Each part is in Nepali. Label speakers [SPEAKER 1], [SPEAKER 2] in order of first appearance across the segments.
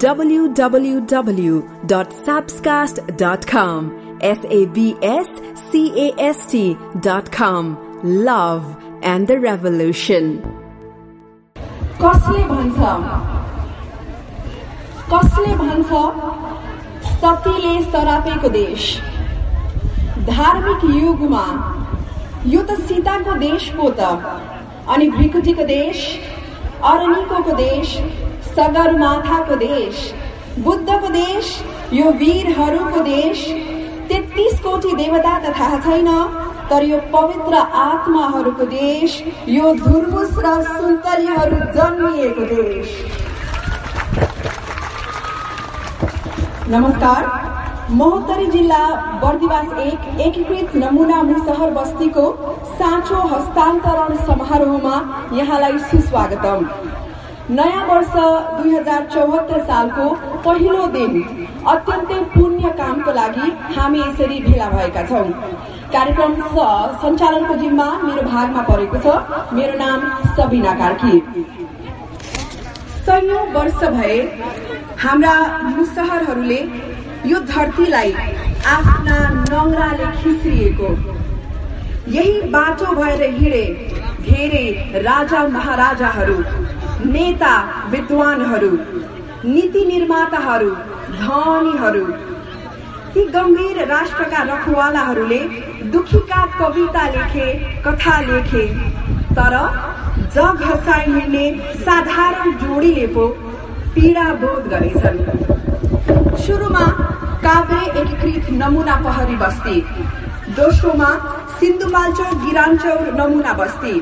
[SPEAKER 1] www.sabscast.com. S A B S C A S T.com. Love and the Revolution.
[SPEAKER 2] कसले भन्छ कसले भन्छ सतीले सरापेको देश धार्मिक युगमा यो त सीताको देश पो त अनि भ्रिकुटीको देश अरनिकोको देश सगरमाथाको देश बुद्धको देश यो वीरहरूको देश तेत्तिस कोटी देवता त थाहा छैन तर यो पवित्र आत्माहरूको देश यो धुर्मुस र सुन्तलीहरू जन्मिएको देश। नमस्कार महोत्तरी जिल्ला बर्दिवास एक एकीकृत नमुना मुसहर बस्तीको साँचो हस्तान्तरण समारोहमा यहाँलाई सुस्वागतम। नयाँ वर्ष दुई हजार चौहत्तर सालको पहिलो दिन अत्यन्तै पुण्य कामको लागि हामी यसरी भेला भएका छौँ। कार्यक्रम सञ्चालनको जिम्मा मेरो भागमा परेको छ। मेरो नाम सबिना कार्की। सयौं वर्ष भए हाम्रा मुसहरहरूले यो धरतीलाई आफ्ना नङ्राले खिच्रिएको यही बाटो भएर हिँडे धेरै राजा महाराजाहरू नेता विद्वानहरू नीति निर्माताहरू धनीहरू ती गम्भीर राष्ट्रका रखवालाहरूले दुखीका कविता लेखे कथा लेखे तर जग हसाइ हिँड्ने साधारण जोडीले पो पीडा बोध गरेछन्। सुरुमा काभ्रे एकीकृत नमुना पहरी बस्ती दोस्रोमा सिन्धुपाल्चोक गिरान्चौर नमुना बस्ती।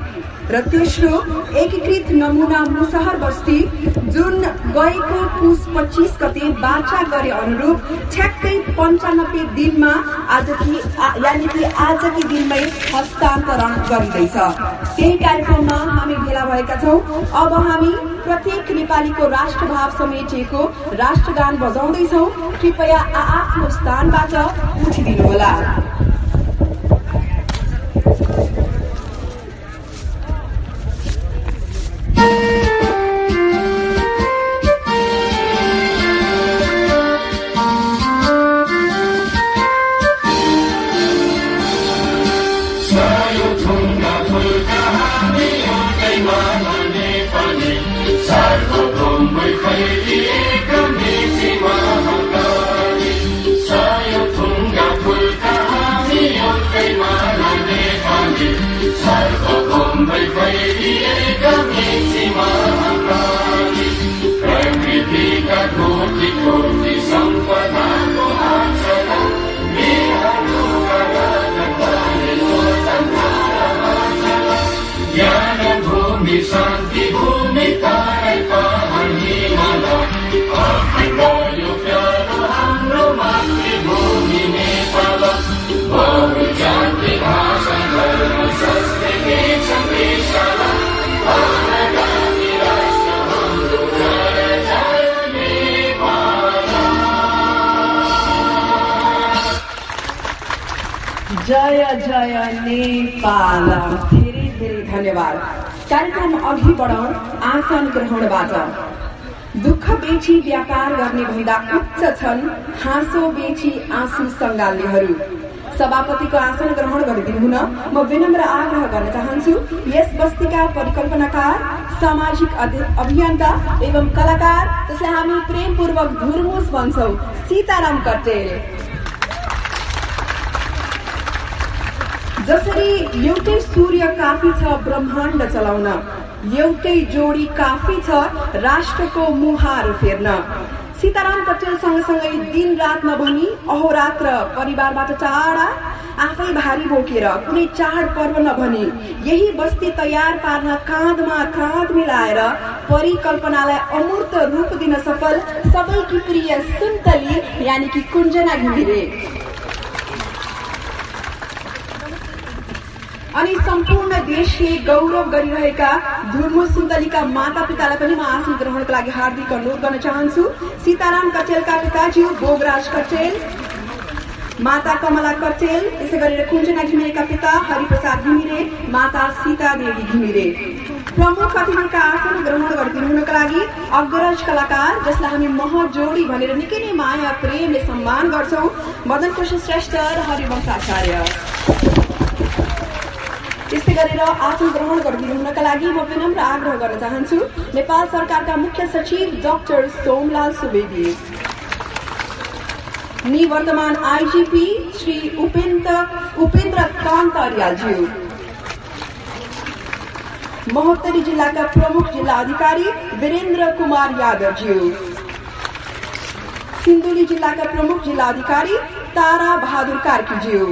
[SPEAKER 2] र तेस्रो एकीकृत नमुना मुसहर बस्ती जुन गएको पुस पच्चिस गते बाचा गरे अनुरूप ठ्याक्कै पन्चानब्बे दिनमा आज कि यानि कि आजकै दिनमै हस्तान्तरण गरिँदैछ। त्यही कार्यक्रममा हामी भेला भएका छौँ। अब हामी प्रत्येक नेपालीको राष्ट्रभाव समेटिएको राष्ट्रगान बजाउँदैछौ। कृपया आफ्नो स्थानबाट उठिदिनुहोला। जय नेपाल धेरै धेरै धन्यवाद। कार्यक्रम अघि बढाउँ आसन ग्रहणबाट। दुःख बेची व्यापार गर्ने भन्दा उच्च छन् हाँसो बेची आँसु सङ्गाल्नेहरू सभापतिको आसन ग्रहण गरिदिनु हुन म विनम्र आग्रह गर्न चाहन्छु। यस बस्तीका परिकल्पनाकार सामाजिक अभियन्ता एवं कलाकार जसलाई हामी प्रेमपूर्वक धुर्मुस भन्छौ सीताराम कटेल। जसरी एउटै सूर्य काफी छ ब्रह्माण्ड चलाउन एउटै जोडी काफी छ राष्ट्रको मुहार फेर्न। सीताराम कटेल सँगसँगै दिन रात नभनी अहोरात्र परिवारबाट टाढा आफै भारी बोकेर कुनै चाड पर्व नभनी यही बस्ती तयार पार्न काँधमा काँध मिलाएर परिकल्पनालाई अमूर्त रूप दिन सफल सबैकी प्रिय सुन्तली यानि कि कुञ्जना घिमिरे। अनि सम्पूर्ण देशले गौरव गरिरहेका धुर्मु सुन्दलीका माता पितालाई पनि म आसन ग्रहणको लागि हार्दिक अनुरोध गर्न चाहन्छु। सीताराम कटेलका पिताज्यू बोगराज कटेल माता कमला कटेल त्यसै गरेर कुञ्जना घिमिरेका पिता हरिप्रसाद घिमिरे माता सीता देवी घिमिरे। प्रमुख अतिथिका आसन ग्रहण गरिदिनु हुनका लागि अग्रज कलाकार जसलाई हामी महजोडी भनेर निकै नै माया प्रेमले सम्मान गर्छौँ मदन कृष्ण श्रेष्ठ र हरिवंश आचार्य त्यस्तै गरेर आसन ग्रहण गरिदिनु हुनका लागि म विनम्र आग्रह गर्न चाहन्छु। नेपाल सरकारका मुख्य सचिव डाक्टर सोमलाल सुवेदी निवर्तमान आइजिपी श्री उपेन्द्र उपेन्द्र कान्त अर्यालज्यू महोत्तरी जिल्लाका प्रमुख जिल्ला अधिकारी वीरेन्द्र कुमार यादवज्यू। सिन्धुली जिल्लाका प्रमुख जिल्ला अधिकारी Tara Bahadur कार्कीज्यू।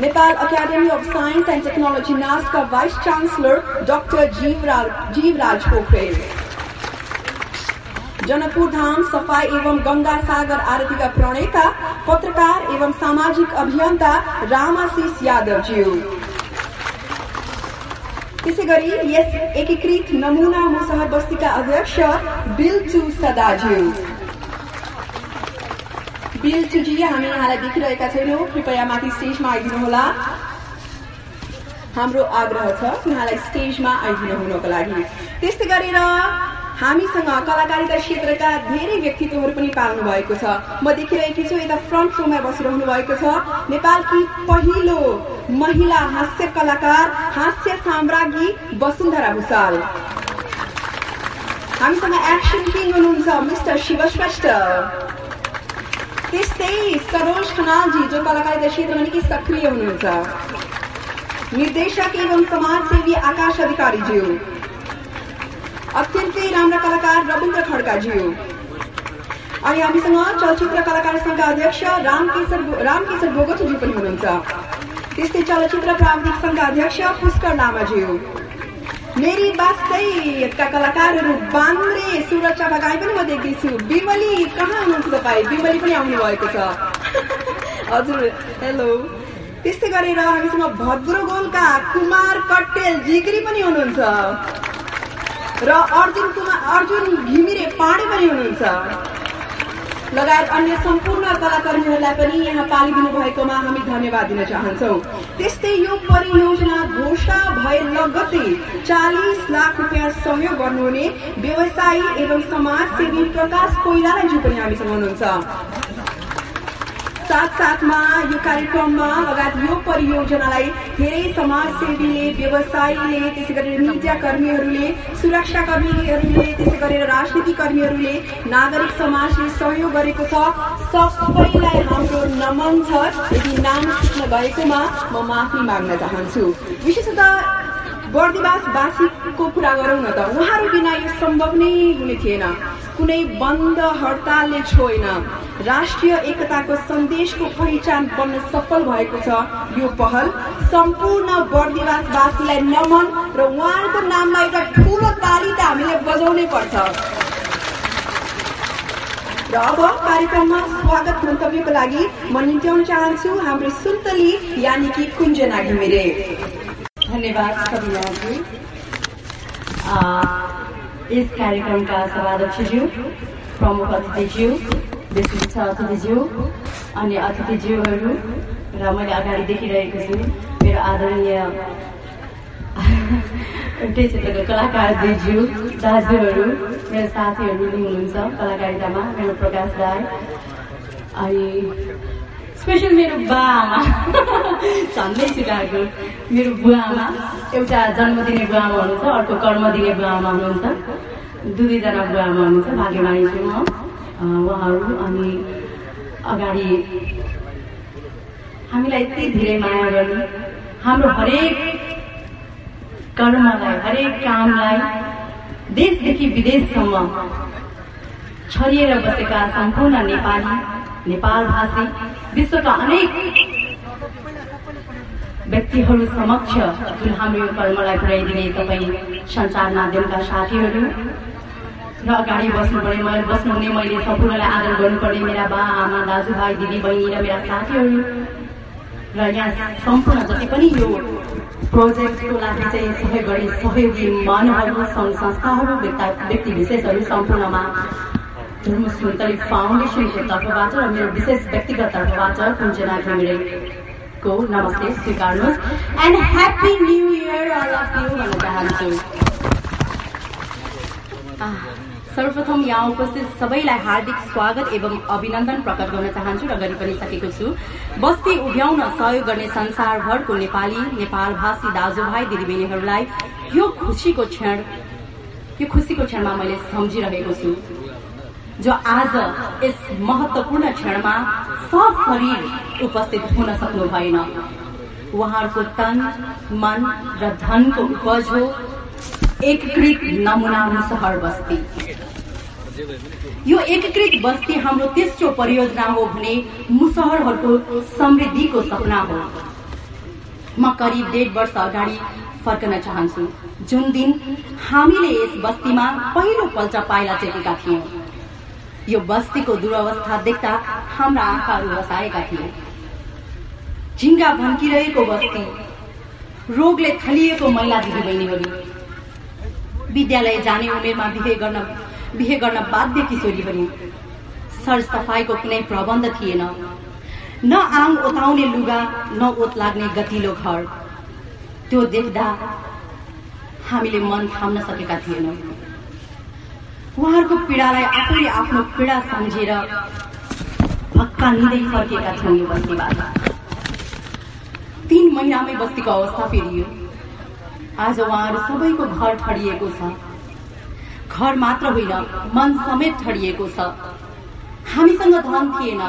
[SPEAKER 2] Nepal academy of science and technology नासका vice chancellor doctor Jivraj Jivraj Pokharel Janakpur Dham सफ़ाई एवं गंगा सागर आरती का प्रणेता पत्रकार एवं सामाजिक अभियन्ता रामाशिष यादवज्यू त्यसै गरी यस एकीकृत नमुना मुसहर बस्तीका अध्यक्ष बिल्चु सदाज्यू बिल्चुजी हामी यहाँलाई देखिरहेका छैनौँ। कृपया माथि स्टेजमा आइदिनुहोला। हाम्रो आग्रह छ उहाँलाई स्टेजमा आइदिनु हुनको लागि। त्यस्तै गरेर हामीसँग कलाकारिता क्षेत्रका धेरै व्यक्तित्वहरू पनि पाल्नु भएको छ। म देखिरहेकी छु यता फ्रन्ट रोमा बसिरहनु भएको छ। नेपालकी पहिलो महिला हास्य कलाकार हास्य साम्राज्ञी वसुन्धरा भूषाल हामीसँग एक्सन किङ हुनुहुन्छ मिस्टर शिव श्रेष्ठ त्यस्तै सरोज खनालजी जो कलाकारिता क्षेत्रमा निकै सक्रिय हुनुहुन्छ निर्देशक एवं समाजसेवी आकाश अधिकारीज्यू अत्यन्तै राम्रा कलाकार रविन्द्र खड्काज्यू अनि हामीसँग चलचित्र कलाकार संघका अध्यक्ष रामकेशर रामकेशर बोगटज्यू पनि हुनुहुन्छ त्यस्तै चलचित्र प्राविधिक संघका अध्यक्ष पुष्कर लामाज्यू मेरी वास्तैका कलाकारहरू बान्द्रे सुरक्षा बगाई पनि म देख्दैछु बिमली कहाँ हुनुहुन्छ तपाईँ बिमली पनि आउनु भएको छ हजुर हेलो त्यस्तै गरेर हामीसँग भद्रगोलका कुमार कट्टेल जिग्री पनि हुनुहुन्छ। र अर्जुन कुमार अर्जुन घिमिरे पाँडे पनि हुनुहुन्छ। लगायत अन्य सम्पूर्ण कलाकर्मीहरूलाई पनि यहाँ पालिदिनु भएकोमा हामी धन्यवाद दिन चाहन्छौ। त्यस्तै यो परियोजना घोषणा भए लगतै चालिस लाख रुपियाँ सहयोग गर्नुहुने व्यवसायी एवं समाजसेवी प्रकाश कोइरालाजी पनि हामीसँग हुनुहुन्छ। साथसाथमा यो कार्यक्रममा लगायत यो परियोजनालाई धेरै समाजसेवीले व्यवसायीले त्यसै गरेर मिडिया कर्मीहरूले सुरक्षा कर्मीहरूले त्यसै गरेर राजनीति कर्मीहरूले नागरिक समाजले सहयोग गरेको छ। सबैलाई हाम्रो नमन छ। यदि नाम गएकोमा म माफी माग्न चाहन्छु। विशेषतः बर्दिवासवासीको कुरा गरौँ न त। उहाँहरू बिना यो सम्भव नै हुने थिएन। कुनै बन्द हडतालले छोएन। राष्ट्रिय एकताको सन्देशको पहिचान बन्न सफल भएको छ। यो पहल सम्पूर्ण बर्दिवासवासीलाई नमन र उहाँहरूको नाममा एउटा ठुलो ताली त हामीले बजाउनै पर्छ। र अब कार्यक्रममा स्वागत मन्तव्यको लागि म निम्त्याउन चाहन्छु हाम्रो सुन्तली यानि कि कुञ्जना घिमिरे
[SPEAKER 3] धन्यवाद सभी यस कार्यक्रमका सभाध्यक्षज्यू प्रमुख अतिथिज्यू विशिष्ट अतिथिज्यू अन्य अतिथिज्यूहरू र मैले अगाडि देखिरहेको छु मेरो आदरणीय एउटै क्षेत्रको कलाकार दिज्यू दाजुहरू मेरो साथीहरू पनि हुनुहुन्छ कलाकारितामा मेरो प्रकाश राई अनि स्पेसल मेरो बा। आमा झन्डै सिकाएको मेरो बुवा आमा एउटा जन्म दिने बुवा आमा हुनुहुन्छ अर्को कर्म दिने बुवा आमा हुनुहुन्छ। दुई दुईजना बुवा आमा हुनुहुन्छ भाग्यमानी छु म। उहाँहरू अनि अगाडि हामीलाई यति धेरै माया गर्ने हाम्रो हरेक कर्मलाई हरेक कामलाई देशदेखि विदेशसम्म छरिएर बसेका सम्पूर्ण नेपाली नेपाल भाषी विश्वका अनेक व्यक्तिहरू समक्ष जुन हाम्रो यो कर्मलाई पुर्याइदिने तपाईँ सञ्चार माध्यमका साथीहरू र अगाडि बस्नु पर्ने मैले बस्नुहुने मैले सम्पूर्णलाई आदर गर्नुपर्ने मेरा बा आमा दाजुभाइ दिदी बहिनी र मेरा साथीहरू र यहाँ सम्पूर्ण जति पनि यो प्रोजेक्टको लागि चाहिँ सहयोग गर्ने सहयोगी मनहरू सङ्घ संस्थाहरू व्यक्ति विशेषहरू सम्पूर्णमा धर्म सुन्तली फाउन्डेसनको तर्फबाट र मेरो विशेष व्यक्तिगत तर्फबाट कुञ्जना घिमिरे को नमस्ते स्वीकार्नुहोस्। एन्ड ह्याप्पी न्यु इयर भन्न चाहन्छु। सर्वप्रथम यहाँ उपस्थित सबैलाई हार्दिक स्वागत एवं अभिनन्दन प्रकट गर्न चाहन्छु र गरि पनि सकेको छु। बस्ती उभ्याउन सहयोग गर्ने संसारभरको नेपाली नेपाल भाषी दाजुभाइ दिदीबहिनीहरूलाई यो खुसीको क्षण यो खुसीको क्षणमा मैले सम्झिरहेको छु। जो आज यस महत्वपूर्ण क्षणमा सब शरीर उपस्थित हुन सक्नु भएन। उहाँहरूको तन मन र धनको उपज हो। एकीकृत नमुना मुसहर बस्ती। यो एकीकृत बस्ती हाम्रो तेस्रो परियोजना हो भने मुसहरहरूको समृद्धिको सपना हो। म करिब डेढ वर्ष अगाडि फर्कन चाहन्छु। जुन दिन हामीले यस बस्तीमा पहिलो पल्ट पाइला टेकेका थियौँ। यो बस्तीको दुरवस्था देख्दा हाम्रा आँखाहरू बसाएका थिए। झिङ्गा भन्किरहेको बस्ती रोगले थलिएको महिला दिदीबहिनीहरू। विद्यालय जाने उमेरमा बिहे गर्न बिहे गर्न बाध्य किशोरीहरू सरसफाइको कुनै प्रबन्ध थिएन। न आङ ओताउने लुगा न ओत लाग्ने गतिलो घर। त्यो देख्दा हामीले मन थाम्न सकेका थिएनौँ। उहाँहरूको पीडालाई आफैले आफ्नो पीडा सम्झेर हक्का निँदै फर्किएका छौँ यो बस्तीबाट। तीन महिनामै बस्तीको अवस्था फेरियो आज उहाँहरू सबैको घर ठडिएको छ। घर मात्र होइन मन समेत ठडिएको छ। हामीसँग धन थिएन।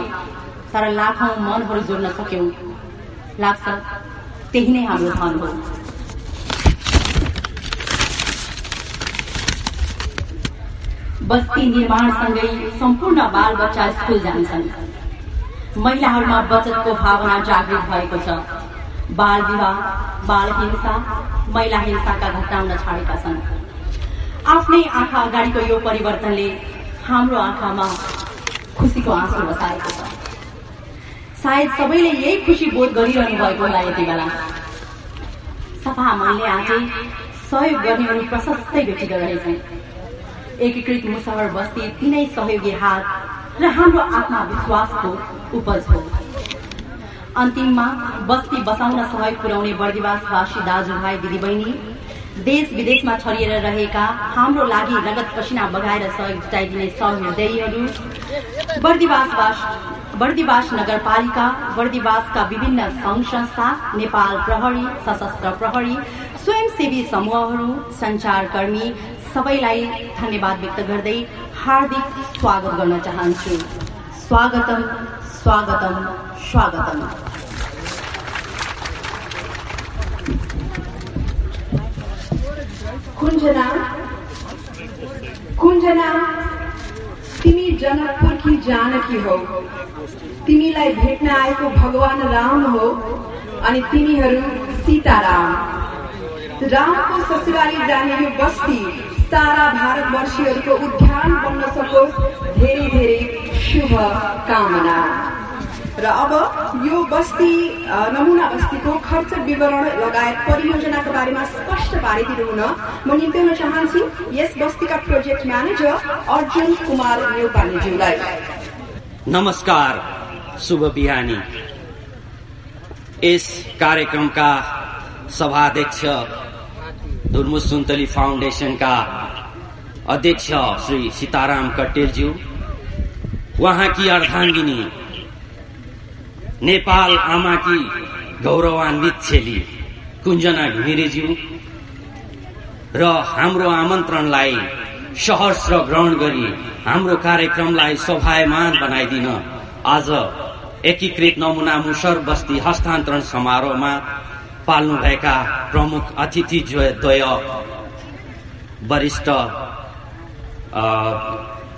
[SPEAKER 3] तर लाखौं मनहरू जोड्न सक्यौं। लाग्छ त्यही नै हाम्रो धन हो। बस्ती निर्माणसँगै सम्पूर्ण बाल बच्चा स्कुल जान्छन्। महिलाहरूमा बचतको भावना जागृत भएको छ। बाल विवाह बाल हिंसा महिला हिंसाका घटना हुन छाडेका छन्। आफ्नै आँखा अगाडिको यो परिवर्तनले हाम्रो आँखामा खुसीको आँसु बसाएको छ। सायद सबैले यही खुसी बोध गरिरहनु भएको होला यति बेला। सफा मनले आँटे सहयोग गर्नेहरू प्रशस्तै भेटिँदो रहेछन्। एकीकृत मुसहर बस्ती तिनै सहयोगी हात र हाम्रो आत्मविश्वासको उपज हो। अन्तिममा बस्ती बसाउन सहयोग पुर्याउने बर्दिवासवासी दाजुभाइ दिदीबहिनी देश विदेशमा छरिएर रहेका हाम्रो लागि रगत पसिना बगाएर सहयोग जुटाइदिने सहृदयहरू बर्दिवासवास बर्दिवास नगरपालिका बर्दिवासका विभिन्न सङ्घ संस्था नेपाल प्रहरी सशस्त्र प्रहरी स्वयंसेवी समूहहरू सञ्चारकर्मी सबैलाई धन्यवाद व्यक्त गर्दै हार्दिक स्वागत गर्न चाहन्छु। स्वागतम स्वागतम स्वागतम।
[SPEAKER 2] कुञ्जना कुञ्जना तिमी जनकपुरकी जानकी हौ। तिमीलाई भेट्न आएको भगवान राम हो अनि तिमीहरू सीताराम। रामको ससुराली जाने बस्ती सारा भारतवर्षीहरूको उद्यान बन्न सकोस् धेरै धेरै शुभ कामना। र अब यो बस्ती नमुना बस्तीको खर्च विवरण लगायत परियोजनाको बारेमा स्पष्ट पारिदिनु हुन म निम्त्याउन चाहन्छु यस बस्तीका प्रोजेक्ट म्यानेजर अर्जुन कुमार नेपालीज्यूलाई
[SPEAKER 4] नमस्कार शुभ बिहानी। यस कार्यक्रमका सभाध्यक्ष धुर्मु सुन्तली फाउन्डेसनका अध्यक्ष श्री सीताराम कटेलज्यू उहाँकी अर्धाङ्गिनी नेपाल आमाकी गौरवान्वित छेली कुञ्जना घिमिरेज्यू र हाम्रो आमन्त्रणलाई सहर्ष ग्रहण गरी हाम्रो कार्यक्रमलाई शोभायमान बनाइदिन आज एकीकृत नमुना मुसर बस्ती हस्तान्तरण समारोहमा पाल्नुभएका प्रमुख अतिथि द्वय वरिष्ठ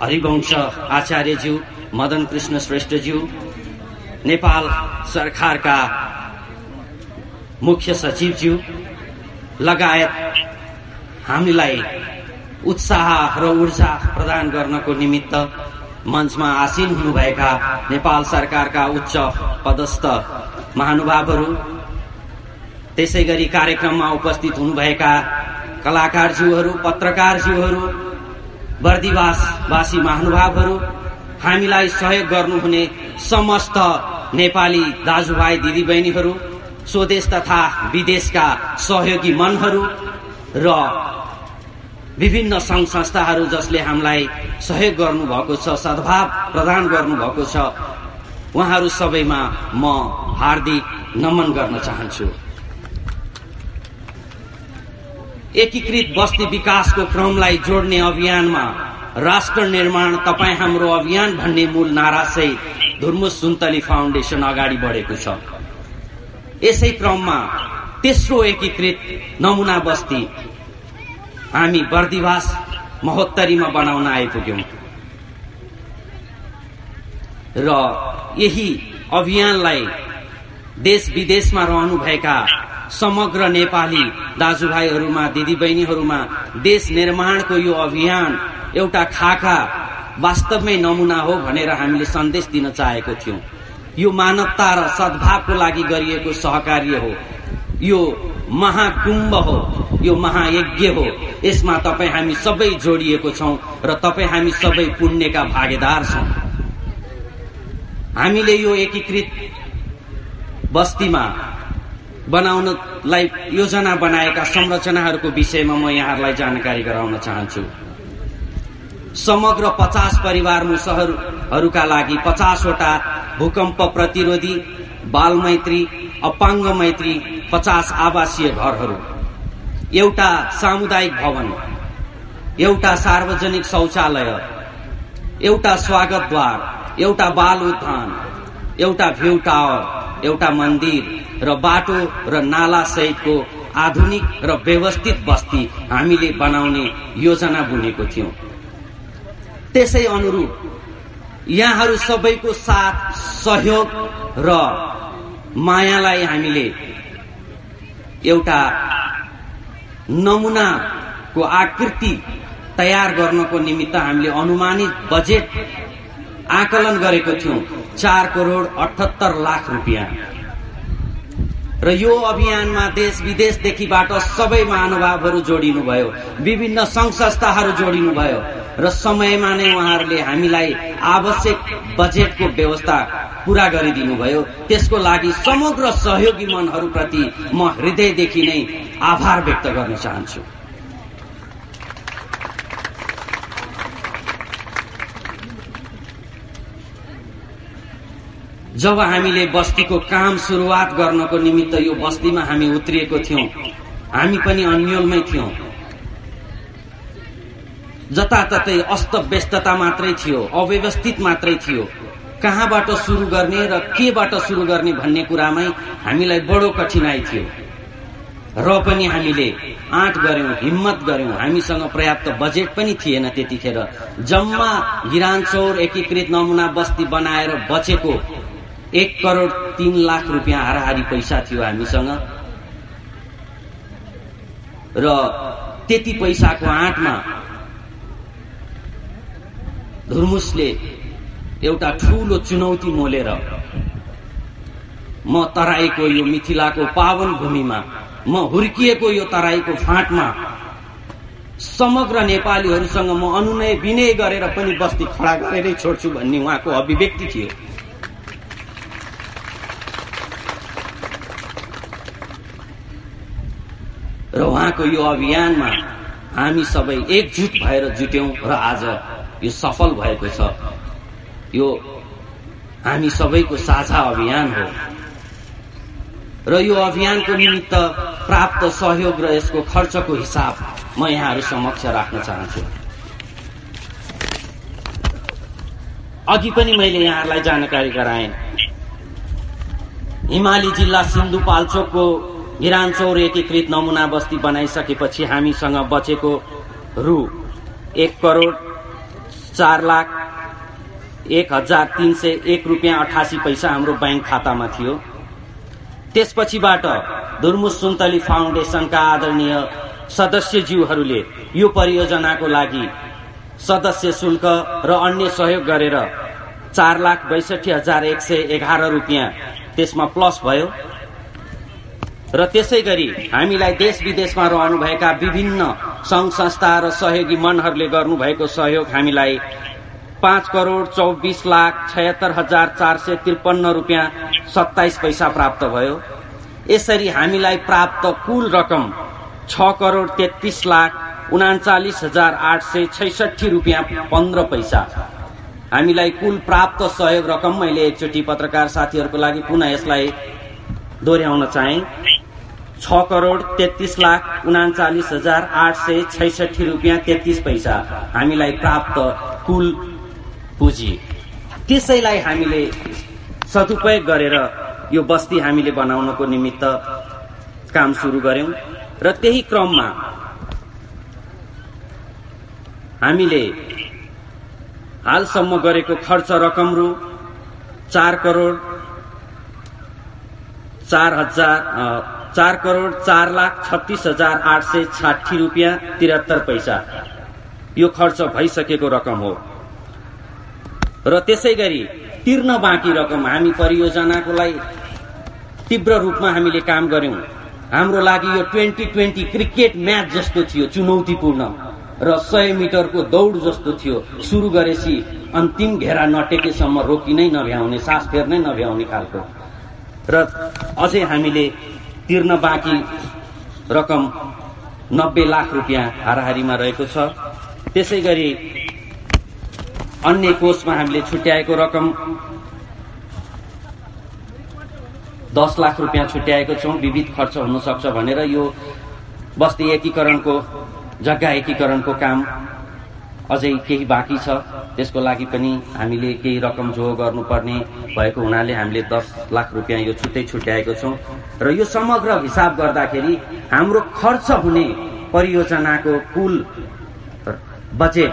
[SPEAKER 4] हरिवंश आचार्यज्यू मदन कृष्ण श्रेष्ठज्यू नेपाल सरकारका मुख्य सचिवज्यू लगायत हामीलाई उत्साह र ऊर्जा प्रदान गर्नको निमित्त मञ्चमा आसीन हुनुभएका नेपाल सरकारका उच्च पदस्थ महानुभावहरू त्यसै गरी कार्यक्रममा उपस्थित हुनुभएका कलाकारज्यूहरू पत्रकारज्यूहरू बर्दिवासवासी महानुभावहरू हामीलाई सहयोग गर्नुहुने समस्त नेपाली दाजुभाइ दिदीबहिनीहरू स्वदेश तथा विदेशका सहयोगी मनहरू र विभिन्न सङ्घ संस्थाहरू जसले हामीलाई सहयोग गर्नुभएको छ सद्भाव प्रदान गर्नुभएको छ उहाँहरू सबैमा म हार्दिक नमन गर्न चाहन्छु। एकीकृत बस्ती विकासको क्रमलाई जोड्ने अभियानमा राष्ट्र निर्माण तपाईँ हाम्रो अभियान भन्ने मूल नारासहित धुर्मुस सुन्तली फाउन्डेसन अगाडि बढेको छ। यसै क्रममा तेस्रो एकीकृत नमुना बस्ती हामी बर्दिवास महोत्तरीमा बनाउन आइपुग्यौं। र यही अभियानलाई देश विदेशमा रहनुभएका समग्र नेपाली दाजुभाइहरूमा दिदीबहिनीहरूमा देश निर्माणको यो अभियान एउटा खाका वास्तवमै नमुना हो भनेर हामीले सन्देश दिन चाहेको थियौं। यो मानवता र सद्भावको लागि गरिएको सहकार्य हो। यो महाकुम्भ हो यो महायज्ञ हो। यसमा तपाईँ हामी सबै जोडिएको छौं र तपाईँ हामी सबै पुण्यका भागेदार छौं। हामीले यो एकीकृत बस्तीमा बनाउनलाई योजना बनाएका संरचनाहरूको विषयमा म यहाँहरूलाई जानकारी गराउन चाहन्छु। समग्र पचास परिवार मुसहरूका लागि पचासवटा भूकम्प प्रतिरोधी बाल मैत्री अपाङ्ग मैत्री पचास आवासीय घरहरू। एउटा सामुदायिक भवन एउटा सार्वजनिक शौचालय एउटा स्वागतद्वार एउटा बाल उद्यान एउटा भ्यू टावर एउटा मन्दिर र बाटो र नाला सहितको आधुनिक र व्यवस्थित बस्ती हामीले बनाउने योजना बुनेको थियौं। त्यसै अनुरूप यहाँहरू सबैको साथ सहयोग र मायालाई हामीले एउटा नमुनाको आकृति तयार गर्नको निमित्त हामीले अनुमानित बजेट आकलन गरेको थियौं चार करोड अठहत्तर लाख रुपियाँ। र यो अभियानमा देश विदेशदेखिबाट सबै महानुभावहरू जोडिनुभयो विभिन्न संघ संस्थाहरू जोडिनुभयो र समयमा नै उहाँहरूले हामीलाई आवश्यक बजेटको व्यवस्था पूरा गरिदिनुभयो। त्यसको लागि समग्र सहयोगी मनहरूप्रति म हृदयदेखि नै आभार व्यक्त गर्न चाहन्छु। जब हामीले बस्तीको काम सुरुवात गर्नको निमित्त यो बस्तीमा हामी उत्रिएको थियौं हामी पनि अन्यलमै थियौं। जताततै अस्त व्यस्तता मात्रै थियो अव्यवस्थित मात्रै थियो। कहाँबाट सुरु गर्ने र केबाट सुरु गर्ने भन्ने कुरामै हामीलाई बडो कठिनाई थियो। र पनि हामीले आँट गर्यौं हिम्मत गर्यौं हामीसँग पर्याप्त बजेट पनि थिएन त्यतिखेर। जम्मा गिरानचौर एकीकृत नमुना बस्ती बनाएर बचेको एक करोड तीन लाख रुपियाँ हाराहारी पैसा थियो हामीसँग। र त्यति पैसाको आँटमा धुर्मुसले एउटा ठूलो चुनौती मोलेर म तराईको यो मिथिलाको पावन भूमिमा म हुर्किएको यो तराईको फाँटमा समग्र नेपालीहरूसँग म अनुनय विनय गरेर पनि बस्ती खडा गरेरै छोड्छु भन्ने उहाँको अभिव्यक्ति थियो र उहाँको यो अभियानमा हामी सबै एकजुट भएर जुट्यौं र आज यो सफल भएको छ। यो हामी सबैको साझा अभियान हो। र यो अभियानको निमित्त प्राप्त सहयोग र यसको खर्चको हिसाब म यहाँहरू समक्ष राख्न चाहन्छु। अघि पनि मैले यहाँहरूलाई जानकारी गराएँ। हिमाली जिल्ला सिन्धुपाल्चोकको गिरानचौर एकीकृत नमुना बस्ती बनाइसकेपछि हामीसँग बचेको रु एक करोड चार लाख एक हजार तीन सय एक रुपियाँ अठासी पैसा हाम्रो ब्याङ्क खातामा थियो। त्यसपछिबाट धुर्मुस सुन्तली फाउन्डेसनका आदरणीय सदस्यज्यूहरूले यो परियोजनाको लागि सदस्य शुल्क र अन्य सहयोग गरेर चार लाख बैसठी हजार एक सय एघार रुपियाँ त्यसमा प्लस भयो। र त्यसै गरी हामीलाई देश विदेशमा रहनुभएका विभिन्न संघ संस्था र सहयोगी मनहरूले गर्नुभएको सहयोग हामीलाई पाँच करोड चौबिस लाख छयत्तर हजार चार सय त्रिपन्न रुपियाँ सत्ताइस पैसा प्राप्त भयो। यसरी हामीलाई प्राप्त कुल रकम छ करोड तेत्तिस लाख उनाचालिस हजार आठ सय छैसठी रुपियाँ पन्ध्र पैसा। हामीलाई कुल प्राप्त सहयोग रकम मैले एकचोटि पत्रकार साथीहरूको लागि पुनः यसलाई दोहोऱ्याउन चाहे। छ करोड तेत्तिस लाख उनाचालिस हजार आठ सय छैसठी रुपियाँ तेत्तिस पैसा हामीलाई प्राप्त कुल पुँजी। त्यसैलाई हामीले सदुपयोग गरेर यो बस्ती हामीले बनाउनको निमित्त काम सुरु गर्यौं र त्यही क्रममा हामीले हालसम्म गरेको खर्च रकम रु चार करोड चार हजार चार करोड चार लाख छत्तिस हजार आठ सय साठी रुपियाँ त्रिहत्तर पैसा। यो खर्च भइसकेको रकम हो। र त्यसै गरी तिर्न बाँकी रकम हामी परियोजनाको लागि तीव्र रूपमा हामीले काम गर्यौं हाम्रो लागि यो ट्वेन्टी ट्वेन्टी क्रिकेट म्याच जस्तो थियो चुनौतीपूर्ण। र सय मिटरको दौड जस्तो थियो। सुरु गरेपछि अन्तिम घेरा नटेकेसम्म रोकी नै नभ्याउने सास फेर्नै नभ्याउने खालको। र अझै हामीले तिर्न बाँकी रकम नब्बे लाख रुपियाँ हाराहारीमा रहेको छ। त्यसै गरी अन्य कोषमा हामीले छुट्याएको रकम दस लाख रुपियाँ छुट्याएको छौँ। विविध खर्च हुन सक्छ भनेर यो बस्ती एकीकरणको जग्गा एकीकरणको काम अझै केही बाँकी छ। त्यसको लागि पनि हामीले केही रकम जो गर्नुपर्ने भएको हुनाले हामीले दस लाख रुपियाँ यो छुट्टै छुट्याएको छौँ। र यो समग्र हिसाब गर्दाखेरि हाम्रो खर्च हुने परियोजनाको कुल बजेट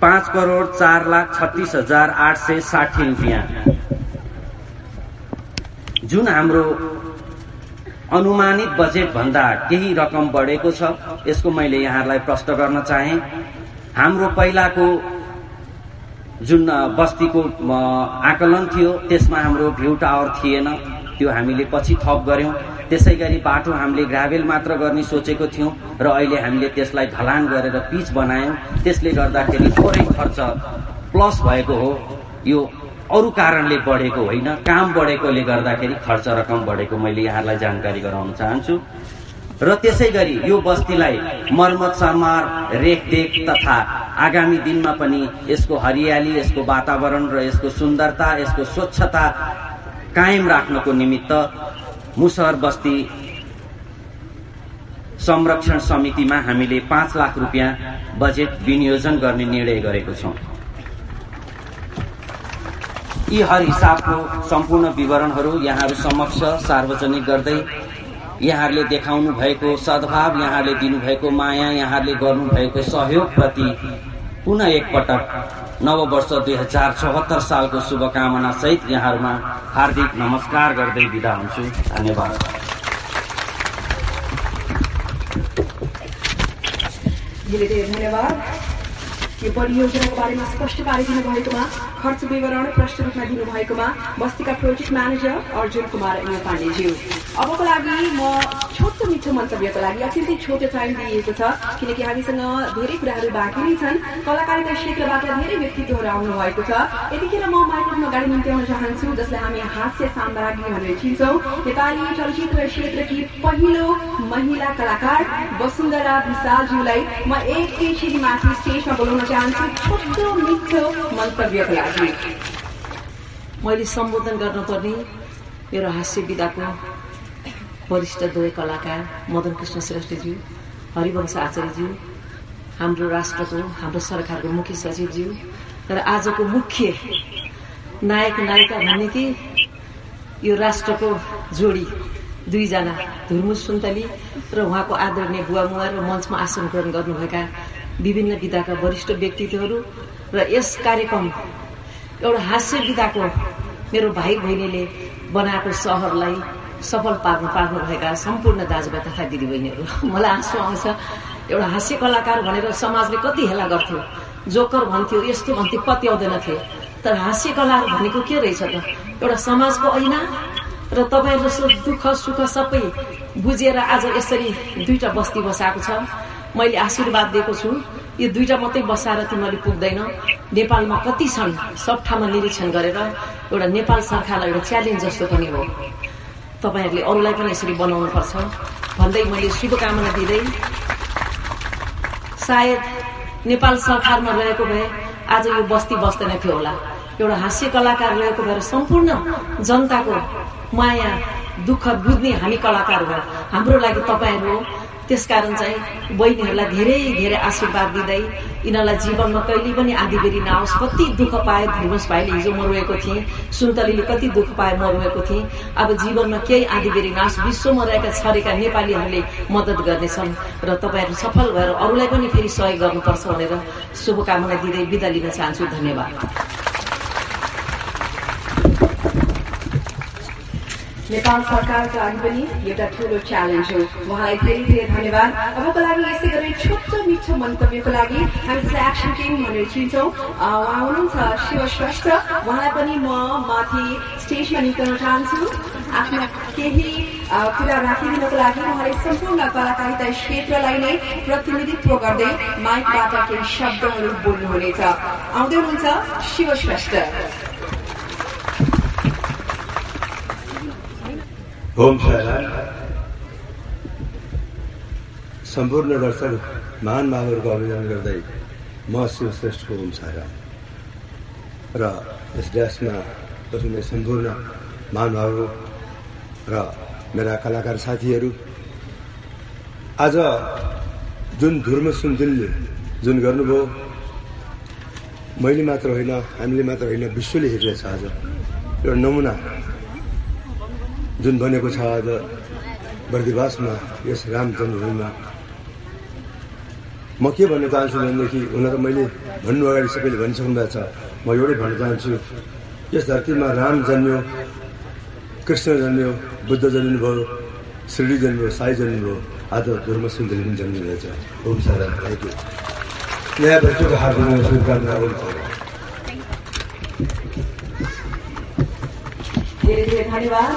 [SPEAKER 4] पाँच करोड चार लाख छत्तिस हजार आठ सय साठी रुपियाँ। जुन हाम्रो अनुमानित बजेट भन्दा केही रकम बढेको छ यसको मैले यहाँहरूलाई प्रश्न गर्न चाहे। हाम्रो पहिलाको जुन बस्तीको आकलन थियो त्यसमा हाम्रो भ्यू टावर थिएन। त्यो हामीले पछि थप गर्यौं त्यसै गरी बाटो हामीले ग्राभेल मात्र गर्ने सोचेको थियौं र अहिले हामीले त्यसलाई ढलान गरेर पिच बनायौं। त्यसले गर्दाखेरि थोरै खर्च प्लस भएको हो। यो अरू कारणले बढेको होइन। काम बढेकोले गर्दाखेरि खर्च रकम बढेको मैले यहाँलाई जानकारी गराउन चाहन्छु। र त्यसै गरी यो बस्तीलाई मर्मत समार रेखदेख तथा आगामी दिनमा पनि यसको हरियाली यसको वातावरण र यसको सुन्दरता यसको स्वच्छता कायम राख्नको निमित्त मुसहर बस्ती संरक्षण समितिमा हामीले पाँच लाख रुपियाँ बजेट विनियोजन गर्ने निर्णय गरेको छौँ। यी हर हिसाबको सम्पूर्ण विवरणहरू यहाँहरू समक्ष सार्वजनिक गर्दै यहाँहरूले देखाउनु भएको सद्भाव यहाँहरूले दिनुभएको माया यहाँहरूले गर्नुभएको सहयोगप्रति पुनः एकपटक नव वर्ष दुई हजार चौहत्तर सालको शुभकामना सहित यहाँहरूमा हार्दिक नमस्कार गर्दै विदा हुन्छु। धन्यवाद।
[SPEAKER 2] धन्यवाद। यो परियोजनाको बारेमा स्पष्ट पारिदिनु भएकोमा खर्च विवरण प्रष्ट रूपमा दिनुभएकोमा बस्तीका प्रोजेक्ट म्यानेजर अर्जुन कुमार नेपाण्डेज्यू अबको लागि म छोटो मिठो मन्तव्यको लागि अत्यन्तै छोटो टाइम दिइएको छ किनकि हामीसँग धेरै कुराहरू बाँकी नै छन्। कलाकारिता क्षेत्रबाट धेरै व्यक्तित्वहरू आउनु भएको छ। यतिखेर म माइक्रोफोन अगाडि निम्त्याउन चाहन्छु जसलाई हामी हास्य साम्राज्ञी भनेर चिन्छौँ। नेपाली चलचित्र क्षेत्रकी पहिलो महिला कलाकार वसुन्धरा विशालज्यूलाई म एकैछिन माथि स्टेजमा बोलाउन चाहन्छु। छोटो मिठो मन्तव्यको लागि।
[SPEAKER 5] मैले सम्बोधन गर्नुपर्ने मेरो हास्य विधाको वरिष्ठ दुवै कलाकार मदन कृष्ण श्रेष्ठज्यू हरिवंश आचार्यज्यू हाम्रो राष्ट्रको हाम्रो सरकारको मुख्य सचिवज्यू र आजको मुख्य नायक नायिका भन्ने कि? यो राष्ट्रको जोडी दुईजना धुर्मु सुन्तली र उहाँको आदरणीय बुवा मुवा र मञ्चमा आसन ग्रहण गर्नुभएका विभिन्न विधाका वरिष्ठ व्यक्तित्वहरू र यस कार्यक्रम एउटा हास्य विधाको मेरो भाइ बहिनीले बनाएको सहरलाई सफल पार्नु पार्नुभएका सम्पूर्ण दाजुभाइ तथा दिदीबहिनीहरू। मलाई आँसु आउँछ एउटा हास्य कलाकार भनेर समाजले कति हेला गर्थ्यो। जोकर भन्थ्यो यस्तो भन्थ्यो पत्याउँदैनथे तर हास्य कला भनेको के रहेछ त? एउटा समाजको ऐना र तपाईँहरू जस्तो दुःख सुख सबै बुझेर आज यसरी दुईटा बस्ती बसाएको छ। मैले आशीर्वाद दिएको छु। यो दुईटा मात्रै बसाएर तिमीहरूले पुग्दैन। नेपालमा कति छन्? सब ठाउँमा निरीक्षण गरेर एउटा नेपाल सरकारलाई एउटा च्यालेन्ज जस्तो पनि हो। तपाईँहरूले अरूलाई पनि यसरी बनाउनुपर्छ। भन्दै मैले शुभकामना दिँदै सायद नेपाल सरकारमा रहेको भए आज यो बस्ती बस्दैन थियो होला। एउटा हास्य कलाकार रहेको भएर सम्पूर्ण जनताको माया दुःख बुझ्ने हामी कलाकार हो हाम्रो लागि तपाईँहरू हो त्यसकारण चाहिँ बहिनीहरूलाई धेरै धेरै आशीर्वाद दिँदै यिनीहरूलाई जीवनमा कहिले पनि आधीबेरी नआओस्। कति दुःख पाए धुर्मुस भाइले हिजो म रोएको थिएँ। सुन्तलीले कति दुःख पाए म रोएको थिएँ। अब जीवनमा केही आधीबेरी नआओस्। विश्वमा रहेका छरेका नेपालीहरूले मद्दत गर्नेछन् र तपाईँहरू सफल भएर अरूलाई पनि फेरि सहयोग गर्नुपर्छ भनेर शुभकामना दिँदै बिदा लिन चाहन्छु। धन्यवाद।
[SPEAKER 2] नेपाल सरकारको लागि पनि एउटा ठुलो च्यालेन्ज हो। उहाँलाई धेरै धेरै धन्यवाद। अबको लागि यसै गरी छोटो मिठो मन्तव्यको लागि हामी चाहिँ एक्सन टिम भनेर चिन्छौँ। उहाँ हुनुहुन्छ शिव श्रेष्ठ। उहाँलाई पनि म माथि स्टेजमा निकाल्न चाहन्छु। आफ्नो केही कुरा राखिदिनको लागि उहाँले सम्पूर्ण कलाकारिता क्षेत्रलाई नै प्रतिनिधित्व गर्दै माइकबाट केही शब्दहरू बोल्नुहुनेछ। आउँदै हुनुहुन्छ शिव श्रेष्ठ।
[SPEAKER 6] साईराम सम्पूर्ण दर्शक महान महावहरूको अभिनन्दन गर्दै म शिव श्रेष्ठको ओम र यस ड्यासमा बस्ने सम्पूर्ण महानुभावहरू र मेरा कलाकार साथीहरू आज जुन धुर्म सुन्दुलले जुन गर्नुभयो मैले मात्र होइन हामीले मात्र होइन विश्वले हेरिरहेछ आज एउटा नमुना जुन बनेको छ आज बर्दिवासमा यस राम जन्मभूमिमा म के भन्न चाहन्छु भनेदेखि हुन त मैले भन्नु अगाडि सबैले भनिसक्नु भएको छ। म एउटै भन्न चाहन्छु यस धरतीमा राम जन्म्यो कृष्ण जन्म्यो बुद्ध जन्मिनुभयो श्रीडी जन्म्यो साई जन्मिनुभयो आज धर्म सुन्दरी पनि जन्मिरहेछ। ओम सारा। थ्याङ्क यू
[SPEAKER 2] धन्यवाद।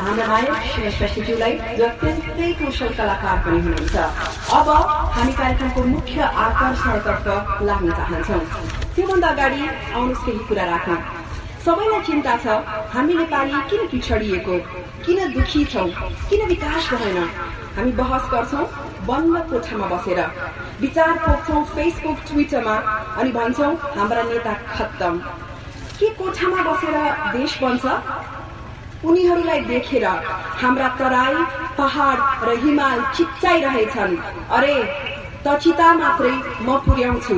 [SPEAKER 2] हाम्रा नायक श्री शशीज्यूलाई जो अत्यन्तै कुशल कलाकार पनि हुनुहुन्छ। अब हामी कार्यक्रमको मुख्य आकर्षणतर्फ लाग्न चाहन्छौँ। त्योभन्दा अगाडि आउनुहोस् केही कुरा राखौँ सबैलाई चिन्ता छ हामी नेपाली किन पिछडिएको किन दुखी छौँ किन विकास भएन? हामी बहस गर्छौँ बन्द कोठामा बसेर। विचार पोख्छौँ फेसबुक ट्विटरमा अनि भन्छौँ हाम्रा नेता खत्तम। के कोठामा बसेर देश बन्छ? उनीहरूलाई देखेर हाम्रा तराई पहाड र हिमाल चिच्चाइरहेछन् अरे त चिता मात्रै म पुर्याउँछु।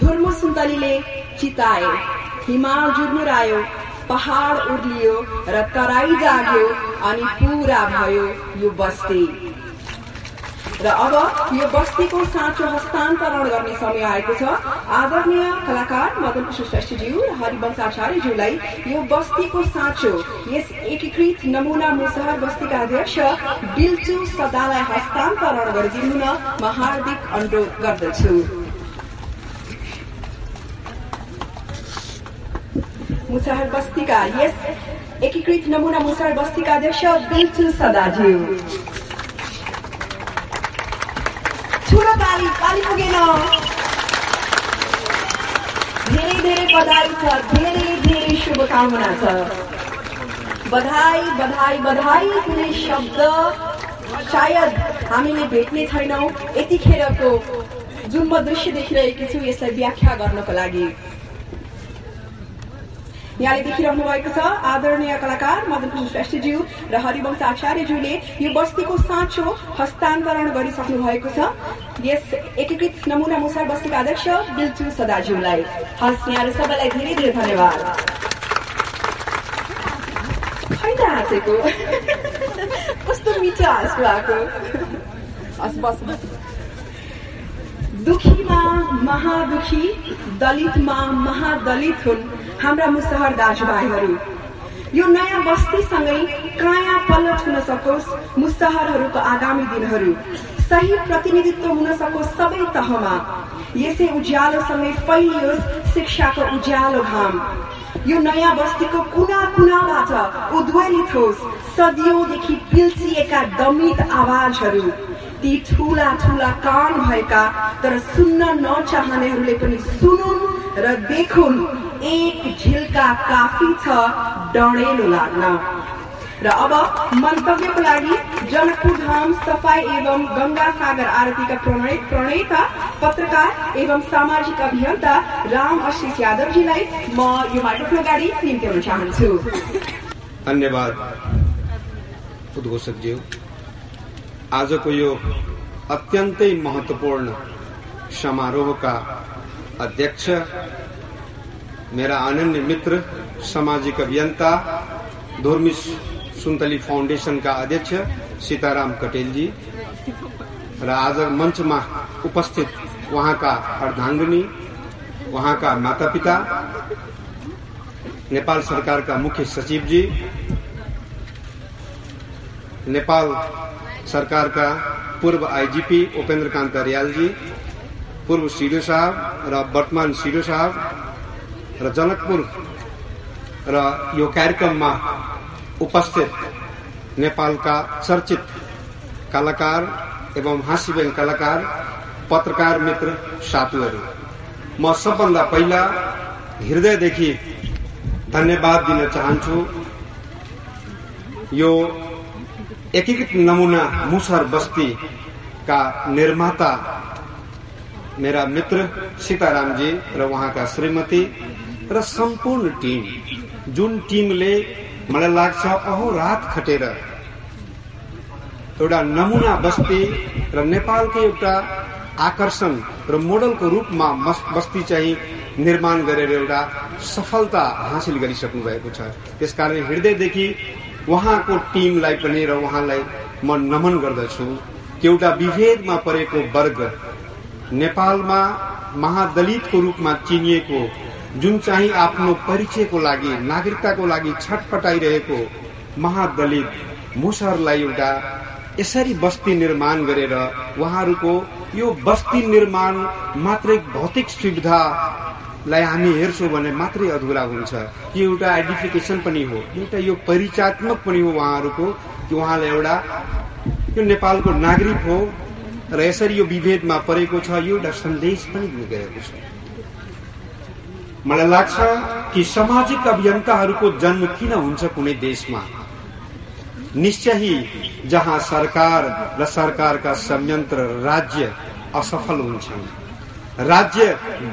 [SPEAKER 2] धुर्म सुन्तलीले चिताए हिमाल जुर्मुरायो पहाड उर्लियो र तराई जाग्यो अनि पुरा भयो यो बस्ती। र अब यो बस्तीको साँचो हस्तान्तरण गर्ने समय आएको छ। आदरणीय कलाकार मदन कृष्ण श्रेष्ठज्यू र हरिवंश आचार्यज्यूलाई यो बस्तीको साँचो यस एकीकृत नमुना मुसहर बस्तीका अध्यक्ष बिल्चु सदालाई हस्तान्तरण गरिदिनु म हार्दिक अनुरोध गर्दछु। मुसहर बस्तीका यस एकीकृत नमुना मुसहर बस्तीका अध्यक्ष बिल्चु सदाज्यू। ठुलो पाली पाली पुगेन। धेरै धेरै बधाई छ धेरै धेरै शुभकामना छ। बधाई बधाई बधाई कुनै शब्द। सायद हामीले भेट्ने छैनौँ। यतिखेरको जुन म दृश्य देखिरहेकी छु यसलाई व्याख्या गर्नको लागि। यहाँले देखिरहनु भएको छ। आदरणीय कलाकार मदन श्रेष्ठज्यू र हरिवंश आचार्यज्यूले यो बस्तीको साँचो हस्तान्तरण गरिसक्नु भएको छ। यस एकीकृत नमुना मुसार बस्तीका अध्यक्ष बिल्चु सदाज्यूलाई। हस् यहाँहरू सबैलाई धेरै धेरै धन्यवाद। कस्तो मिठो हाँसको आएको हस् बस बस। दुखीमा महादुखी दलितमा महादलित हुन् हाम्रा मुसहर दाजुभाइहरू। यो नयाँ बस्तीसँगै काया पलट हुन सकोस् मुसहरहरूको आगामी दिनहरू। सही प्रतिनिधित्व हुन सकोस् सबै तहमा। यसै उज्यालोसँगै फैलियोस् शिक्षाको उज्यालो घाम। यो नयाँ बस्तीको कुना कुनाबाट उद्वेलित होस्। सदियौंदेखि पिल्सिएका दमित आवाजहरू। ती ठुला ठुला कान भएका तर सुन्न नचाहनेहरूले पनि सुनुन् र देखुन् एक झिल्का काफी छ डढेलो लाग्न। र अब मन्तव्यको लागि जनकपुर धाम सफाई एवं गंगा सागर आरतीका प्रणय प्रणेता पत्रकार एवं सामाजिक अभियन्ता राम आशिष यादवजीलाई म यो माइक्रोफोन अगाडि निम्त्याउन चाहन्छु।
[SPEAKER 7] धन्यवाद। उद्घोषकज्यू। आजको यो अत्यन्तै महत्वपूर्ण समारोहका अध्यक्ष, मेरा अनन्य मित्र, सामाजिक अभियन्ता धोर्मिस सुन्तली फाउन्डेसनका अध्यक्ष, सीताराम कटेलजी र आज मञ्चमा उपस्थित उहाँका अर्धाङ्गिनी उहाँका मातापिता, नेपाल सरकारका मुख्य सचिवजी नेपाल सरकारका पूर्व आइजिपी उपेन्द्र कान्त रियालजी पूर्व सिडो साहब र वर्तमान सिडो साहब र जनकपुर र यो कार्यक्रममा उपस्थित नेपालका चर्चित कलाकार एवं हाँसीबेन कलाकार पत्रकार मित्र साथीहरू म सबभन्दा पहिला हृदयदेखि धन्यवाद दिन चाहन्छु। यो एकीकृत नमुना मुसर बस्तीका निर्माता मेरा मित्र सीतारामजी र उहाँका श्रीमती र सम्पूर्ण टिम जुन टिमले मलाई लाग्छ अहोरात खटेर एउटा नमुना बस्ती र नेपालको एउटा आकर्षण र मोडलको रूपमा बस्ती चाहिँ निर्माण गरेर एउटा सफलता हासिल गरिसक्नु भएको छ त्यसकारण हृदयदेखि उहाँको टिमलाई पनि र उहाँलाई म नमन गर्दछु। एउटा विभेदमा परेको वर्ग नेपालमा महादलितको रूपमा चिनिएको जुन चाहिँ आफ्नो परिचयको लागि नागरिकताको लागि छटपटाइरहेको महादलित मुसरलाई एउटा यसरी बस्ती निर्माण गरेर उहाँहरूको यो बस्ती निर्माण मात्रै भौतिक सुविधालाई हामी हेर्छौँ भने मात्रै अधुरा हुन्छ। यो एउटा आइडेन्टिफिकेसन पनि हो। एउटा यो परिचयात्मक पनि हो उहाँहरूको। कि उहाँलाई एउटा यो नेपालको नागरिक हो र यसरी यो विभेदमा परेको छ यो एउटा सन्देश पनि गएको छ। मलाई लाग्छ कि सामाजिक अभियन्ताहरूको जन्म किन हुन्छ कुनै देशमा? निश्चय जहाँ सरकार र सरकारका संयन्त्र राज्य असफल हुन्छन्। राज्य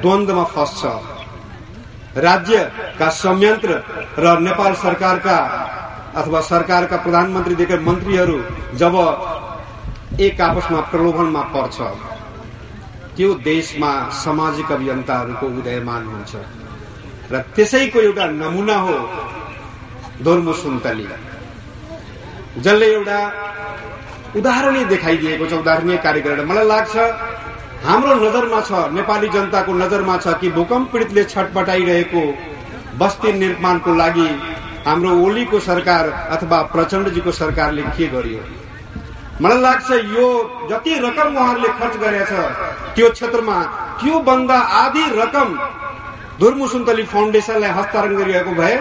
[SPEAKER 7] द्वन्द्वमा फस्छ। राज्यका संयन्त्र र नेपाल सरकारका अथवा सरकारका प्रधानमन्त्रीदेखि मन्त्रीहरू जब एक आपसमा प्रलोभनमा पर्छ त्यो देशमा सामाजिक अभियन्ताहरूको उदयमान हुन्छ र त्यसैको एउटा नमुना हो धोर्मो सुन्तली। जसले एउटा उदाहरणीय देखाइदिएको छ उदाहरणीय कार्य गरेर मलाई लाग्छ हाम्रो नजरमा छ नेपाली जनताको नजरमा छ कि भूकम्प पीडितले छटपटाइरहेको बस्ती निर्माणको लागि हाम्रो ओलीको सरकार अथवा प्रचण्डजीको सरकारले के गर्यो? मलाई लाग्छ यो जति रकम उहाँहरूले खर्च गरेछ त्यो क्षेत्रमा त्यो भन्दा आधी रकम धुर्मु सुन्तली फाउन्डेसनलाई हस्तान्तरण गरिएको भए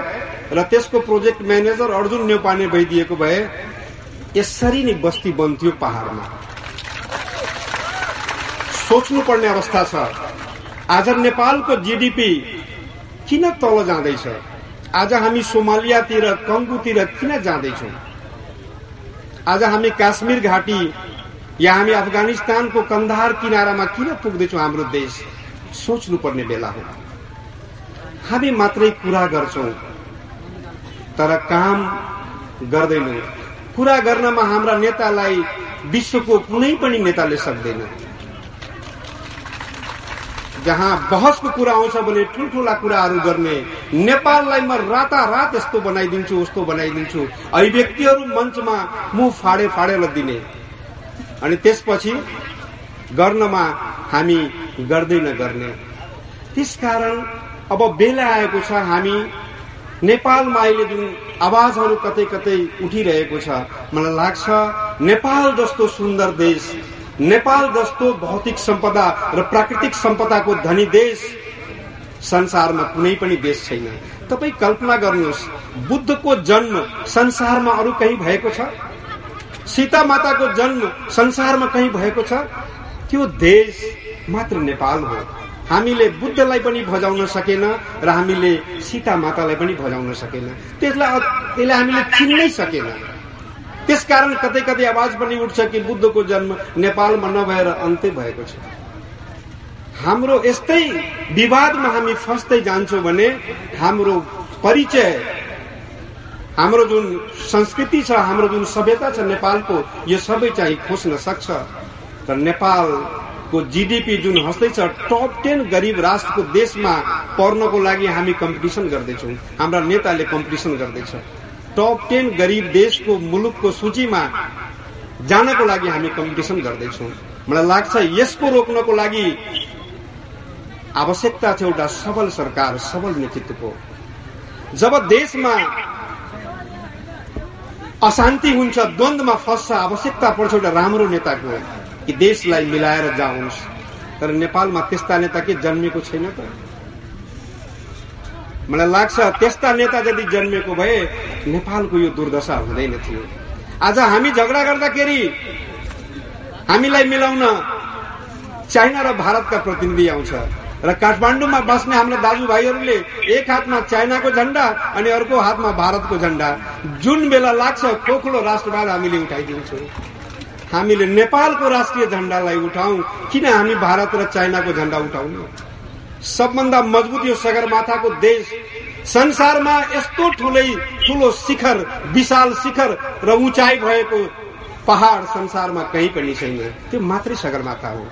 [SPEAKER 7] र त्यसको प्रोजेक्ट म्यानेजर अर्जुन नेउपाने भइदिएको भए यसरी नै बस्ती बन्थ्यो पहाड़मा। सोच्नुपर्ने अवस्था छ। आज नेपालको जीडीपी किन तल जाँदैछ? आज हामी सोमालियातिर कङ्गुतिर किन जाँदैछौँ? आज हामी काश्मीर घाटी या हामी अफगानिस्तानको कन्धार किनारामा किन पुग्दैछौँ हाम्रो देश? सोच्नुपर्ने बेला हो। हामी मात्रै कुरा गर्छौँ तर काम गर्दैनौँ। कुरा गर्नमा हाम्रा नेतालाई विश्वको कुनै पनि नेताले सक्दैन। जहाँ बहसको कुरा आउँछ भने ठुल्ठुला कुराहरू गर्ने। नेपाललाई म रातारात यस्तो बनाइदिन्छु उस्तो बनाइदिन्छु। अभिव्यक्तिहरू मञ्चमा मुख फाडे फाडेर दिने। अनि त्यसपछि गर्नमा हामी गर्दैन गर्ने त्यसकारण अब बेला आएको छ हामी नेपालमा अहिले जुन आवाजहरू कतै कतै उठिरहेको छ मलाई लाग्छ नेपाल जस्तो सुन्दर देश नेपाल जस्तो भौतिक सम्पदा र प्राकृतिक सम्पदाको धनी देश संसारमा कुनै पनि देश छैन। तपाईँ कल्पना गर्नुहोस् बुद्धको जन्म संसारमा अरू कहीँ भएको छ? सीता माताको जन्म संसारमा कहीँ भएको छ? त्यो देश मात्र नेपाल हो। हामीले बुद्धलाई पनि भजाउन सकेन र हामीले सीता मातालाई पनि भजाउन सकेन। त्यसलाई त्यसलाई हामीले चिन्नै सकेन। त्यसकारण कतै कतै आवाज पनि उठ्छ कि बुद्धको जन्म नेपालमा नभएर अन्त्य भएको छ। हाम्रो यस्तै विवादमा हामी फस्दै जान्छौँ भने हाम्रो परिचय हाम्रो जुन संस्कृति छ हाम्रो जुन सभ्यता छ नेपालको यो सबै चाहिँ खोज्न सक्छ। तर नेपालको जिडिपी जुन हस्दैछ टप टेन गरिब राष्ट्रको देशमा पर्नको लागि हामी कम्पिटिसन गर्दैछौँ। हाम्रा नेताले कम्पिटिसन गर्दैछ। टप टेन गरिब देशको मुलुकको सूचीमा जानको लागि हामी कम्पिटिसन गर्दैछौँ। मलाई लाग्छ यसको रोक्नको लागि आवश्यकता छ एउटा सबल सरकार सबल नेतृत्वको जब देशमा अशान्ति हुन्छ द्वन्द्वमा फस्छ आवश्यकता पर्छ एउटा राम्रो नेताको कि देशलाई मिलाएर जाओस्। तर नेपालमा त्यस्ता नेता के जन्मेको छैन त? मलाई लाग्छ त्यस्ता नेता यदि जन्मेको भए नेपालको यो दुर्दशा हुँदैन थियो। आज हामी झगडा गर्दाखेरि हामीलाई मिलाउन चाइना र भारतका प्रतिनिधि आउँछ र काठमाडौँमा बस्ने हाम्रो दाजुभाइहरूले एक हातमा चाइनाको झण्डा अनि अर्को हातमा भारतको झण्डा जुन बेला लाग्छ खोखलो राष्ट्रवाद हामीले उठाइदिन्छौँ। हामीले नेपालको राष्ट्रिय झण्डालाई उठाउँ। किन हामी भारत र चाइनाको झण्डा उठाउनु? सबभन्दा मजबुत यो सगरमाथाको देश संसारमा यस्तो ठुलै ठुलो शिखर विशाल शिखर र उचाइ भएको पहाड संसारमा कहीँ पनि छैन। त्यो मात्रै सगरमाथा हो।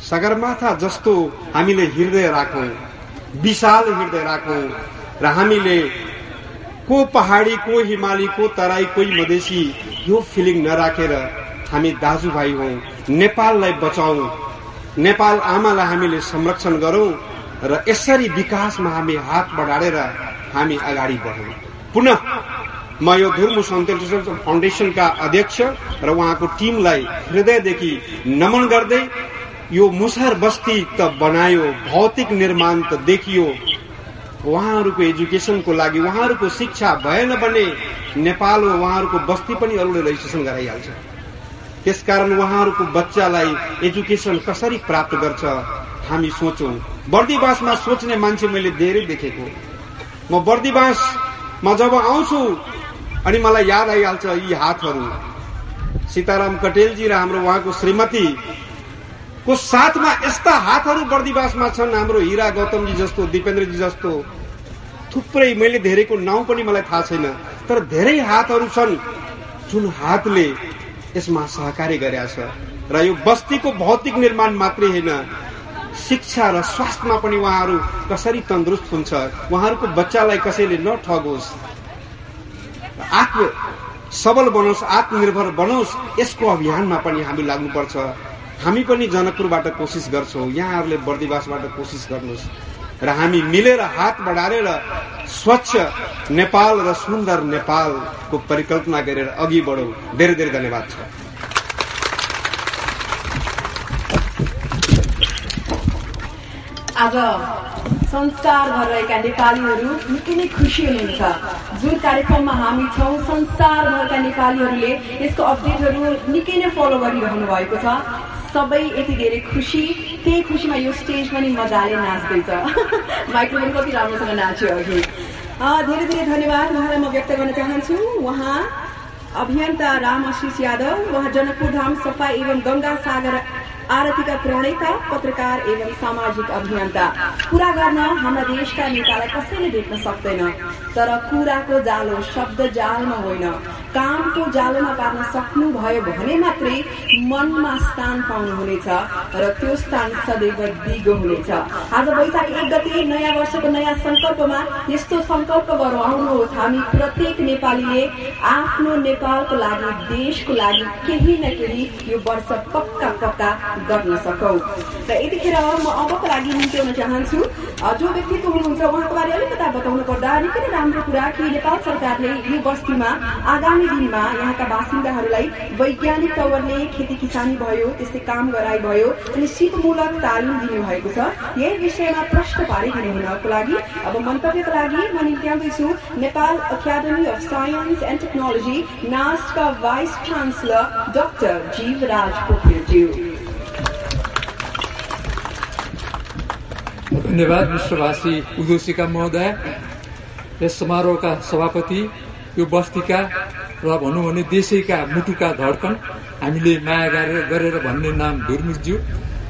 [SPEAKER 7] सगरमाथा जस्तो हामीले हृदय राखौँ विशाल हृदय राखौँ र हामीले को पहाडी को हिमाली को तराई कोही मधेसी यो फिलिङ नराखेर हामी दाजुभाइ हौ नेपाललाई बचाउँ नेपाल आमालाई हामीले संरक्षण गरौँ र यसरी विकासमा हामी हात बढाडेर हामी अगाडि बढौँ। पुनः म यो धुर्मु सन्तेश्वर फाउन्डेसनका अध्यक्ष र उहाँको टिमलाई हृदयदेखि नमन गर्दै यो मुसहर बस्ती त बनायो भौतिक निर्माण त देखियो। उहाँहरूको एजुकेसनको लागि उहाँहरूको शिक्षा भएन भने नेपाल वा उहाँहरूको बस्ती पनि अरूले रेजिस्ट्रेसन गराइहाल्छ। त्यसकारण उहाँहरूको बच्चालाई एजुकेसन कसरी प्राप्त गर्छ हामी सोचौँ। बर्दिवासमा सोच्ने मान्छे मैले धेरै देखेको। म बर्दिवासमा जब आउँछु अनि मलाई याद आइहाल्छ यी हातहरू। सीताराम कटेलजी र हाम्रो उहाँको श्रीमती को साथमा यस्ता हातहरू बर्दिवासमा छन् हाम्रो हिरा गौतमजी जस्तो दिपेन्द्रजी जस्तो। थुप्रै मैले धेरैको नाउँ पनि मलाई थाहा छैन तर धेरै हातहरू छन् जुन हातले यसमा सहकारी गरेका छ। र यो बस्तीको भौतिक निर्माण मात्रै होइन शिक्षा र स्वास्थ्यमा पनि उहाँहरू कसरी तन्दुरुस्त हुन्छ उहाँहरूको बच्चालाई कसैले नठगोस्। आत्म सबल बनोस् आत्मनिर्भर बनोस् यसको अभियानमा पनि हामी लाग्नुपर्छ। हामी पनि जनकपुरबाट कोसिस गर्छौँ यहाँहरूले बर्दिवासबाट कोसिस गर्नुहोस्। र हामी मिलेर हात बढारेर स्वच्छ नेपाल र सुन्दर नेपालको परिकल्पना गरेर अघि बढौँ। धेरै धेरै धन्यवाद छ।
[SPEAKER 2] आज संस्कार भइरहेका नेपालीहरू निकै नै खुसी हुनुहुन्छ। जुन कार्यक्रममा हामी छौँ संसारभरका नेपालीहरूले यसको अपडेटहरू निकै नै फलो गरिरहनु भएको छ। सबै यति धेरै खुसी त्यही खुसीमा यो स्टेज पनि मजाले नाच्दैछ। माइक्रोफोन कति राम्रोसँग नाच्यो अघि धेरै धेरै धन्यवाद। उहाँलाई म व्यक्त गर्न चाहन्छु। उहाँ अभियन्ता राम आशिष यादव उहाँ जनकपुर धाम सफाई एवं गङ्गा सागर आरतीका प्रणेता पत्रकार एवं सामाजिक अभियन्ता। कुरा गर्न हाम्रा देशका नेतालाई कसैले भेट्न सक्दैन। तर कुराको जालो शब्द जालमा होइन। कामको जालोमा पार्न सक्नु भयो भने मात्रै मनमा स्थान पाउनुहुनेछ र त्यो स्थान सदैव दिगो हुनेछ। आज वैशाख एक गते नयाँ वर्षको नयाँ संकल्पमा यस्तो संकल्प गरौँ आउनुहोस् हामी प्रत्येक नेपालीले आफ्नो नेपालको लागि देशको लागि केही न केही यो वर्ष पक्का पक्का गर्न सकौँ र यतिखेर म अबको लागि निम्त्याउन चाहन्छु। जो व्यक्तित्व हुनुहुन्छ उहाँको बारे अलिकता बताउनु पर्दा निकै राम्रो कुरा कि नेपाल सरकारले यो बस्तीमा आगामी दिनमा यहाँका बासिन्दाहरूलाई वैज्ञानिक तवरले खेती किसानी भयो त्यस्तै काम गराइ भयो अनि सिपमूलक तालिम दिनुभएको छ। यही विषयमा प्रश्न पारिदिनु हुनको लागि अब मन्तव्यको लागि म निम्त्याउँदैछु Nepal academy of science and technology नास्टका vice chancellor doctor Jivraj पोखरेलज्यू।
[SPEAKER 8] धन्यवाद मिश्रभाषी उदोषिका महोदय यस समारोहका सभापति यो बस्तीका र भनौँ भने देशैका मुटुका धड्कन हामीले माया गरेर गरेर भन्ने नाम धुर्मुज्यू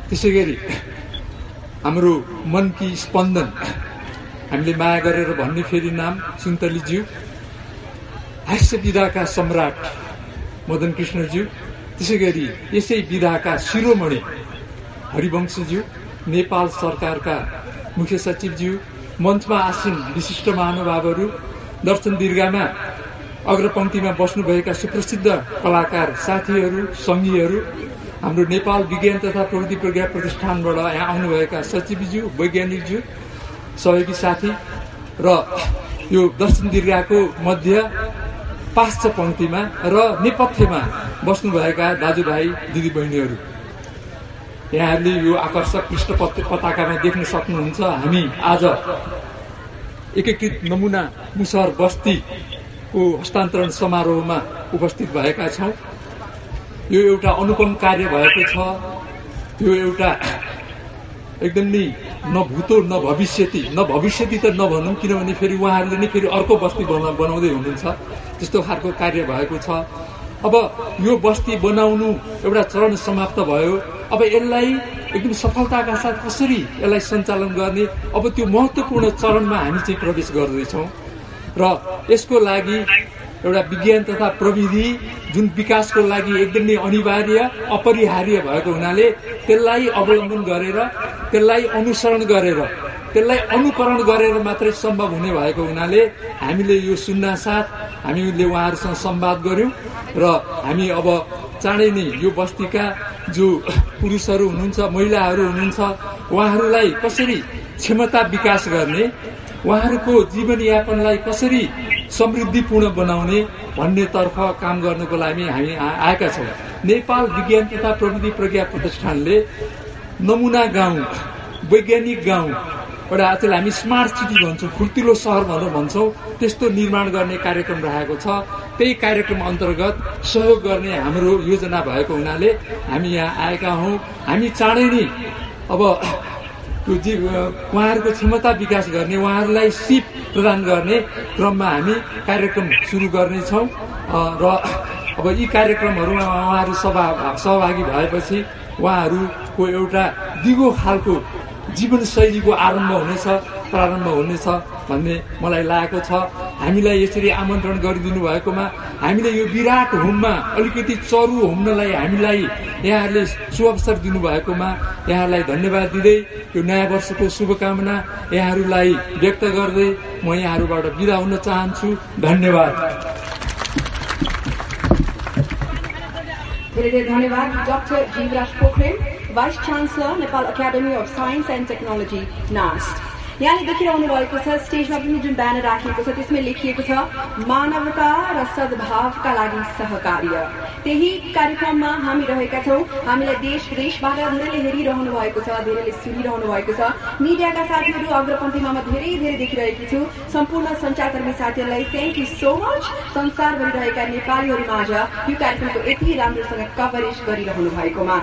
[SPEAKER 8] त्यसै गरी हाम्रो मनकी स्पन्दन हामीले माया गरेर भन्ने फेरि नाम सुन्तलीज्यू हास्य विधाका सम्राट मदन कृष्णज्यू त्यसै गरी यसै विधाका शिरोमणि हरिवंशज्यू नेपाल सरकारका मुख्य सचिवज्यू मञ्चमा आसीन विशिष्ट महानुभावहरू दर्शन दीर्घामा अग्रपङ्क्तिमा बस्नुभएका सुप्रसिद्ध कलाकार साथीहरू सङ्घीयहरू हाम्रो नेपाल विज्ञान तथा प्रविधि प्रज्ञा प्रतिष्ठानबाट यहाँ आउनुभएका सचिवज्यू वैज्ञानिकज्यू सहयोगी साथी र यो दर्शन दीर्घाको मध्य पाश्च पङ्क्तिमा र नेपथ्यमा बस्नुभएका दाजुभाइ दिदीबहिनीहरू। यहाँहरूले यो आकर्षक पृष्ठ पत- पताकामा देख्न सक्नुहुन्छ। हामी आज एकीकृत नमुना मुसहर बस्तीको हस्तान्तरण समारोहमा उपस्थित भएका छौँ। यो एउटा अनुपम कार्य भएको छ। यो एउटा एकदमै न न भविष्यति न भविष्यति त नभनौँ किनभने फेरि उहाँहरूले नै फेरि अर्को बस्ती बना बनाउँदै हुनुहुन्छ। त्यस्तो खालको कार्य भएको छ। अब यो बस्ती बनाउनु एउटा चरण समाप्त भयो। अब यसलाई एकदम सफलताका साथ कसरी यसलाई सञ्चालन गर्ने? अब त्यो महत्त्वपूर्ण चरणमा हामी चाहिँ प्रवेश गर्दैछौँ। र यसको लागि एउटा विज्ञान तथा प्रविधि जुन विकासको लागि एकदमै अनिवार्य अपरिहार्य भएको हुनाले त्यसलाई अवलम्बन गरेर त्यसलाई अनुसरण गरेर त्यसलाई अनुकरण गरेर मात्रै सम्भव हुने भएको हुनाले हामीले यो सुन्नासाथ हामीले उहाँहरूसँग संवाद गर्यौँ र हामी अब चाँडै नै यो बस्तीका जो पुरुषहरू हुनुहुन्छ महिलाहरू हुनुहुन्छ उहाँहरूलाई कसरी क्षमता विकास गर्ने उहाँहरूको जीवनयापनलाई कसरी समृद्धिपूर्ण बनाउने भन्नेतर्फ काम गर्नको लागि हामी आएका छौँ। नेपाल विज्ञान तथा प्रविधि प्रज्ञा प्रतिष्ठानले नमुना गाउँ वैज्ञानिक गाउँ एउटा त्यसलाई हामी स्मार्ट सिटी भन्छौँ फुर्तिलो सहर भनेर भन्छौँ त्यस्तो निर्माण गर्ने कार्यक्रम राखेको छ। त्यही कार्यक्रम अन्तर्गत सहयोग गर्ने हाम्रो योजना भएको हुनाले हामी यहाँ आएका हौँ। हामी चाँडै नै अब त्यो उहाँहरूको क्षमता विकास गर्ने उहाँहरूलाई सिप प्रदान गर्ने क्रममा हामी कार्यक्रम सुरु गर्नेछौँ। र अब यी कार्यक्रमहरूमा उहाँहरू सभा सहभागी भएपछि उहाँहरूको एउटा दिगो खालको जीवनशैलीको आरम्भ हुनेछ प्रारम्भ हुनेछ भन्ने मलाई लागेको छ। हामीलाई यसरी आमन्त्रण गरिदिनु भएकोमा हामीले यो विराट होममा अलिकति चरु होम्नलाई हामीलाई यहाँहरूले सुअवसर दिनुभएकोमा यहाँहरूलाई धन्यवाद दिँदै यो नयाँ वर्षको शुभकामना यहाँहरूलाई व्यक्त गर्दै म यहाँहरूबाट बिदा हुन चाहन्छु। धन्यवाद।
[SPEAKER 2] धेरै धेरै धन्यवाद doctor Jivraj Pokharel vice chancellor Nepal academy of science and technology NAST. यहाँले देखिरहनु भएको छ। स्टेजमा पनि जुन ब्यानर राखिएको छ त्यसमा लेखिएको छ मानवता र सद्भावका लागि सहकार्य। त्यही कार्यक्रममा हामी रहेका छौँ। हामीलाई देश विदेशबाट धेरैले हेरिरहनु भएको छ धेरैले सुनिरहनु भएको छ। मिडियाका साथीहरू अग्रपन्थीमा म धेरै धेरै देखिरहेकी छु। सम्पूर्ण सञ्चारकर्मी साथीहरूलाई थ्याङ्क यू सो मच संसारभरि रहेका नेपालीहरू माझ यो कार्यक्रमको यति राम्रोसँग कभरेज गरिरहनु भएकोमा।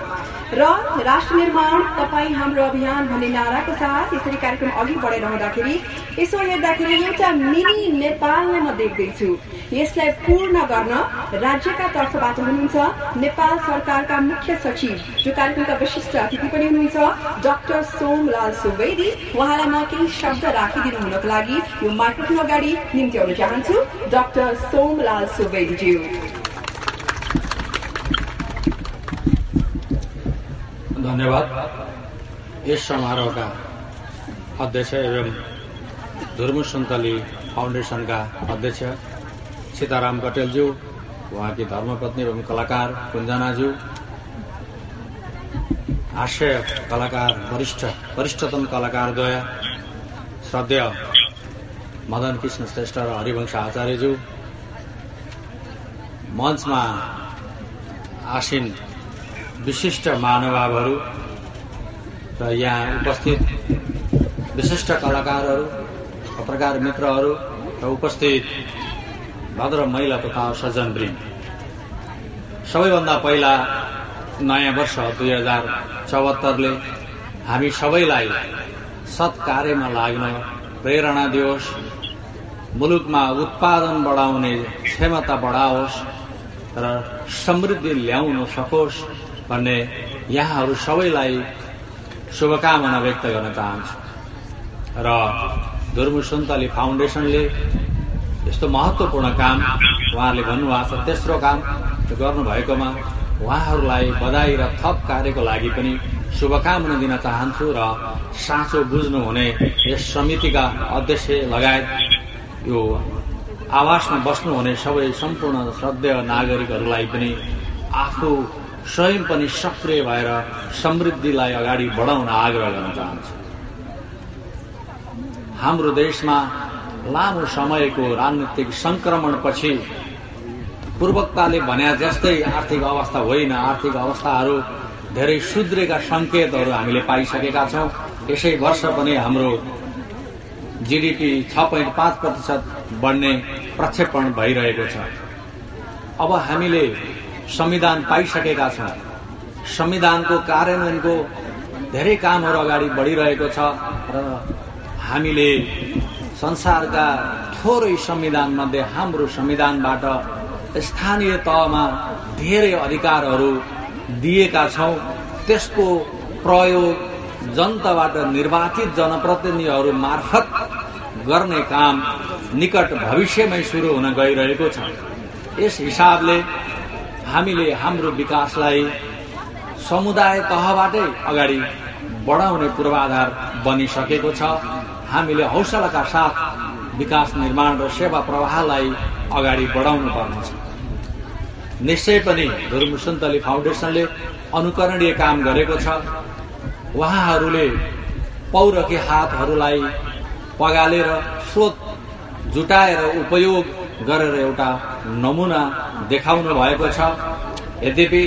[SPEAKER 2] र राष्ट्र निर्माण तपाईँ हाम्रो अभियान भन्ने नाराको साथ यसरी कार्यक्रम अघि बढाइरहँदाखेरि यसो हेर्दाखेरि एउटा मिनी नेपाल नै म देख्दैछु। यसलाई पूर्ण गर्न राज्यका तर्फबाट हुनुहुन्छ नेपाल सरकारका मुख्य सचिव जो कार्यक्रमका विशिष्ट अतिथि पनि हुनुहुन्छ डाक्टर सोमलाल सुवेदी। उहाँलाई म केही शब्द राखिदिनु हुनको लागि यो माइक्रोफोन अगाडि निम्त्याउन चाहन्छु डाक्टर सोमलाल सुवेदीज्यू।
[SPEAKER 4] धन्यवाद। यस समारोहका अध्यक्ष एवं धुर्मु सन्तली फाउन्डेसनका अध्यक्ष सीताराम कटेलज्यू उहाँकी धर्मपत्नी एवं कलाकार कुञ्जनाज्यू
[SPEAKER 9] हास्य कलाकार वरिष्ठ वरिष्ठतम कलाकारद्वय श्रद्धेय मदन कृष्ण श्रेष्ठ र हरिवंश आचार्यज्यू मञ्चमा आसीन विशिष्ट महानुभावहरू र यहाँ उपस्थित विशिष्ट कलाकारहरू पत्रकार मित्रहरू र उपस्थित भद्र महिला तथा सज्जनवृन्द सबैभन्दा पहिला नयाँ वर्ष दुई हजार चौहत्तरले हामी सबैलाई सत्कार्यमा लाग्न प्रेरणा दियोस् मुलुकमा उत्पादन बढाउने क्षमता बढाओस् र समृद्धि ल्याउन सकोस् भन्ने यहाँहरू सबैलाई शुभकामना व्यक्त गर्न चाहन्छु। र धुर्मु सुन्तली फाउन्डेसनले यस्तो महत्वपूर्ण काम उहाँहरूले भन्नुभएको छ तेस्रो काम गर्नुभएकोमा उहाँहरूलाई बधाई र थप कार्यको लागि पनि शुभकामना दिन चाहन्छु र साँचो बुझ्नुहुने यस समितिका अध्यक्ष लगायत यो आवासमा बस्नुहुने सबै सम्पूर्ण श्रद्धेय नागरिकहरूलाई पनि आफू स्वयं पनि सक्रिय भएर समृद्धिलाई अगाडि बढाउन आग्रह गर्न चाहन्छु। हाम्रो देशमा लामो समयको राजनीतिक संक्रमणपछि पूर्वक्ताले भने जस्तै आर्थिक अवस्था होइन। आर्थिक अवस्थाहरू धेरै सुध्रेका संकेतहरू हामीले पाइसकेका छौं। यसै वर्ष पनि हाम्रो जीडीपी छ पोइन्ट पाँच प्रतिशत बढ्ने प्रक्षेपण भइरहेको छ। अब हामीले संविधान पाइसकेका छौँ। संविधानको कार्यान्वयनको धेरै कामहरू अगाडि बढिरहेको छ र हामीले संसारका थोरै संविधान मध्ये हाम्रो संविधानबाट स्थानीय तहमा धेरै अधिकारहरू दिएका छौँ। त्यसको प्रयोग जनताबाट निर्वाचित जनप्रतिनिधिहरू मार्फत गर्ने काम निकट भविष्यमै सुरु हुन गइरहेको छ। यस हिसाबले हामीले हाम्रो विकासलाई समुदाय तहबाटै अगाडि बढाउने पूर्वाधार बनिसकेको छ। हामीले हौसलाका साथ विकास निर्माण र सेवा प्रवाहलाई अगाडि बढाउनु पर्नेछ। निश्चय पनि धुर्म सुन्तली फाउन्डेसनले अनुकरणीय काम गरेको छ। उहाँहरूले पौरखी हातहरूलाई पगालेर स्रोत जुटाएर उपयोग गरेर एउटा नमुना देखाउनु भएको छ। यद्यपि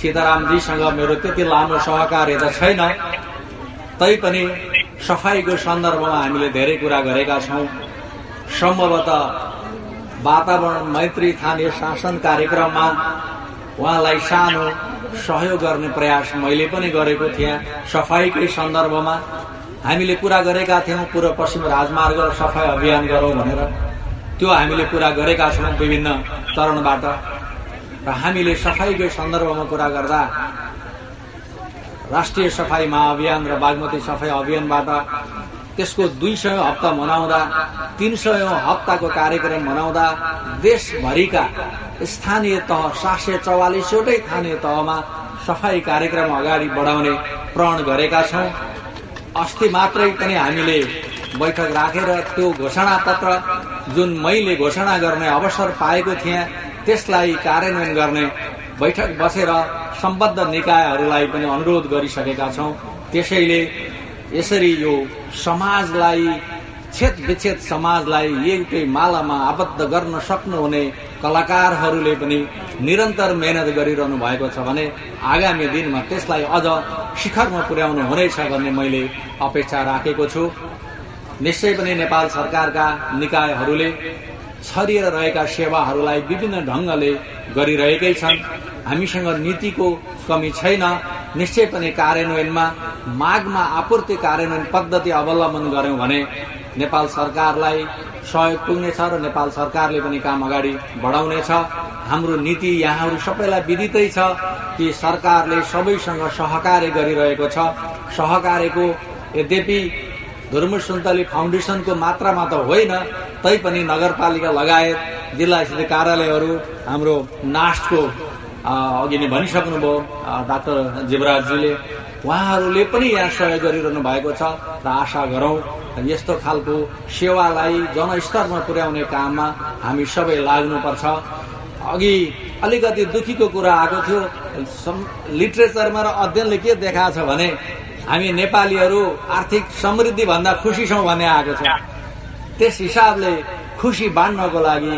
[SPEAKER 9] सीतारामजीसँग मेरो त्यति लामो सहकार्य त छैन तैपनि सफाईको सन्दर्भमा हामीले धेरै कुरा गरेका छौँ। सम्भवत वातावरण मैत्री थानीय शासन कार्यक्रममा उहाँलाई सानो सहयोग गर्ने प्रयास मैले पनि गरेको थिएँ। सफाईकै सन्दर्भमा हामीले कुरा गरेका थियौँ पूर्व पश्चिम राजमार्ग सफाई अभियान गरौँ भनेर। त्यो हामीले कुरा गरेका छौँ विभिन्न चरणबाट। र हामीले सफाईकै सन्दर्भमा कुरा गर्दा राष्ट्रिय सफाई महाअभियान र बागमती सफाई अभियानबाट त्यसको दुई सय हप्ता मनाउँदा तीन सय हप्ताको कार्यक्रम मनाउँदा देशभरिका स्थानीय तह सात सय चौवालिसवटै स्थानीय तहमा सफाई कार्यक्रम अगाडि बढाउने प्रण गरेका छौँ। अस्ति मात्रै पनि हामीले बैठक राखेर त्यो घोषणा पत्र जुन मैले घोषणा गर्ने अवसर पाएको थिएँ त्यसलाई कार्यान्वयन गर्ने बैठक बसेर सम्बद्ध निकायहरूलाई पनि अनुरोध गरिसकेका छौँ। त्यसैले यसरी यो समाजलाई छेद विच्छेद समाजलाई एउटै मालामा आबद्ध गर्न सक्नुहुने कलाकारहरूले पनि निरन्तर मेहनत गरिरहनु भएको छ भने आगामी दिनमा त्यसलाई अझ शिखरमा पुर्याउनु हुनेछ भन्ने मैले अपेक्षा राखेको छु। निश्चय पनि नेपाल सरकारका निकायहरूले छरिएर रहेका सेवाहरूलाई विभिन्न ढंगले गरिरहेकै छन्। हामीसँग नीतिको कमी छैन। निश्चय पनि कार्यान्वयनमा मागमा आपूर्ति कार्यान्वयन पद्धति अवलम्बन गर्यौं भने नेपाल सरकारलाई सहयोग पुग्नेछ र नेपाल सरकारले पनि काम अगाडि बढाउनेछ। हाम्रो नीति यहाँहरू सबैलाई विदितै छ कि सरकारले सबैसँग सहकार्य गरिरहेको छ। सहकार्यको यद्यपि धुर्म सुन्तली फाउन्डेसनको मात्रामा त होइन तैपनि नगरपालिका लगायत जिल्ला स्थित कार्यालयहरू हाम्रो नास्टको अघि नै भनिसक्नुभयो डाक्टर जीवराजजीले। उहाँहरूले पनि यहाँ सहयोग गरिरहनु भएको छ र आशा गरौं यस्तो खालको सेवालाई जनस्तरमा पुर्याउने काममा हामी सबै लाग्नुपर्छ। अघि अलिकति दुखीको कुरा आएको थियो लिटरेचरमा र अध्ययनले के देखाएको छ भने हामी नेपालीहरू आर्थिक समृद्धि भन्दा खुसी छौँ भन्ने आएको छ। त्यस हिसाबले खुसी बाँड्नको लागि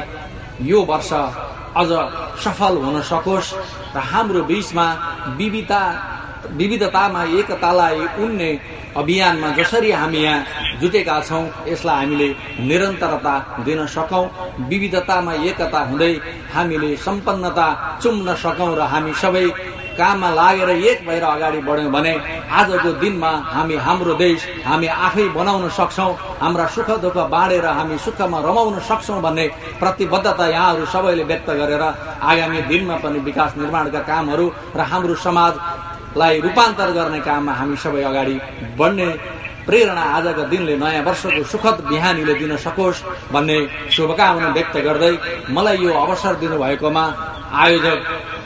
[SPEAKER 9] यो वर्ष अझ सफल हुन सकोस् र हाम्रो बीचमा विविधता विविधतामा एकतालाई उन्ने अभियानमा जसरी हामी यहाँ जुटेका छौँ यसलाई हामीले निरन्तरता दिन सकौँ विविधतामा एकता हुँदै हामीले सम्पन्नता चुम्न सकौँ र हामी सबै काममा लागेर एक भएर अगाडि बढ्यौँ भने आजको दिनमा हामी हाम्रो देश हामी आफै बनाउन सक्छौँ हाम्रा सुख दुःख बाँडेर हामी सुखमा रमाउन सक्छौँ भन्ने प्रतिबद्धता यहाँहरू सबैले व्यक्त गरेर आगामी दिनमा पनि विकास निर्माणका कामहरू र हाम्रो समाजलाई रूपान्तर गर्ने काममा हामी सबै अगाडि बढ्ने प्रेरणा आजको दिनले नयाँ वर्षको सुखद बिहानीले दिन सकोस् भन्ने शुभकामना व्यक्त गर्दै मलाई यो अवसर दिनुभएकोमा आयोजक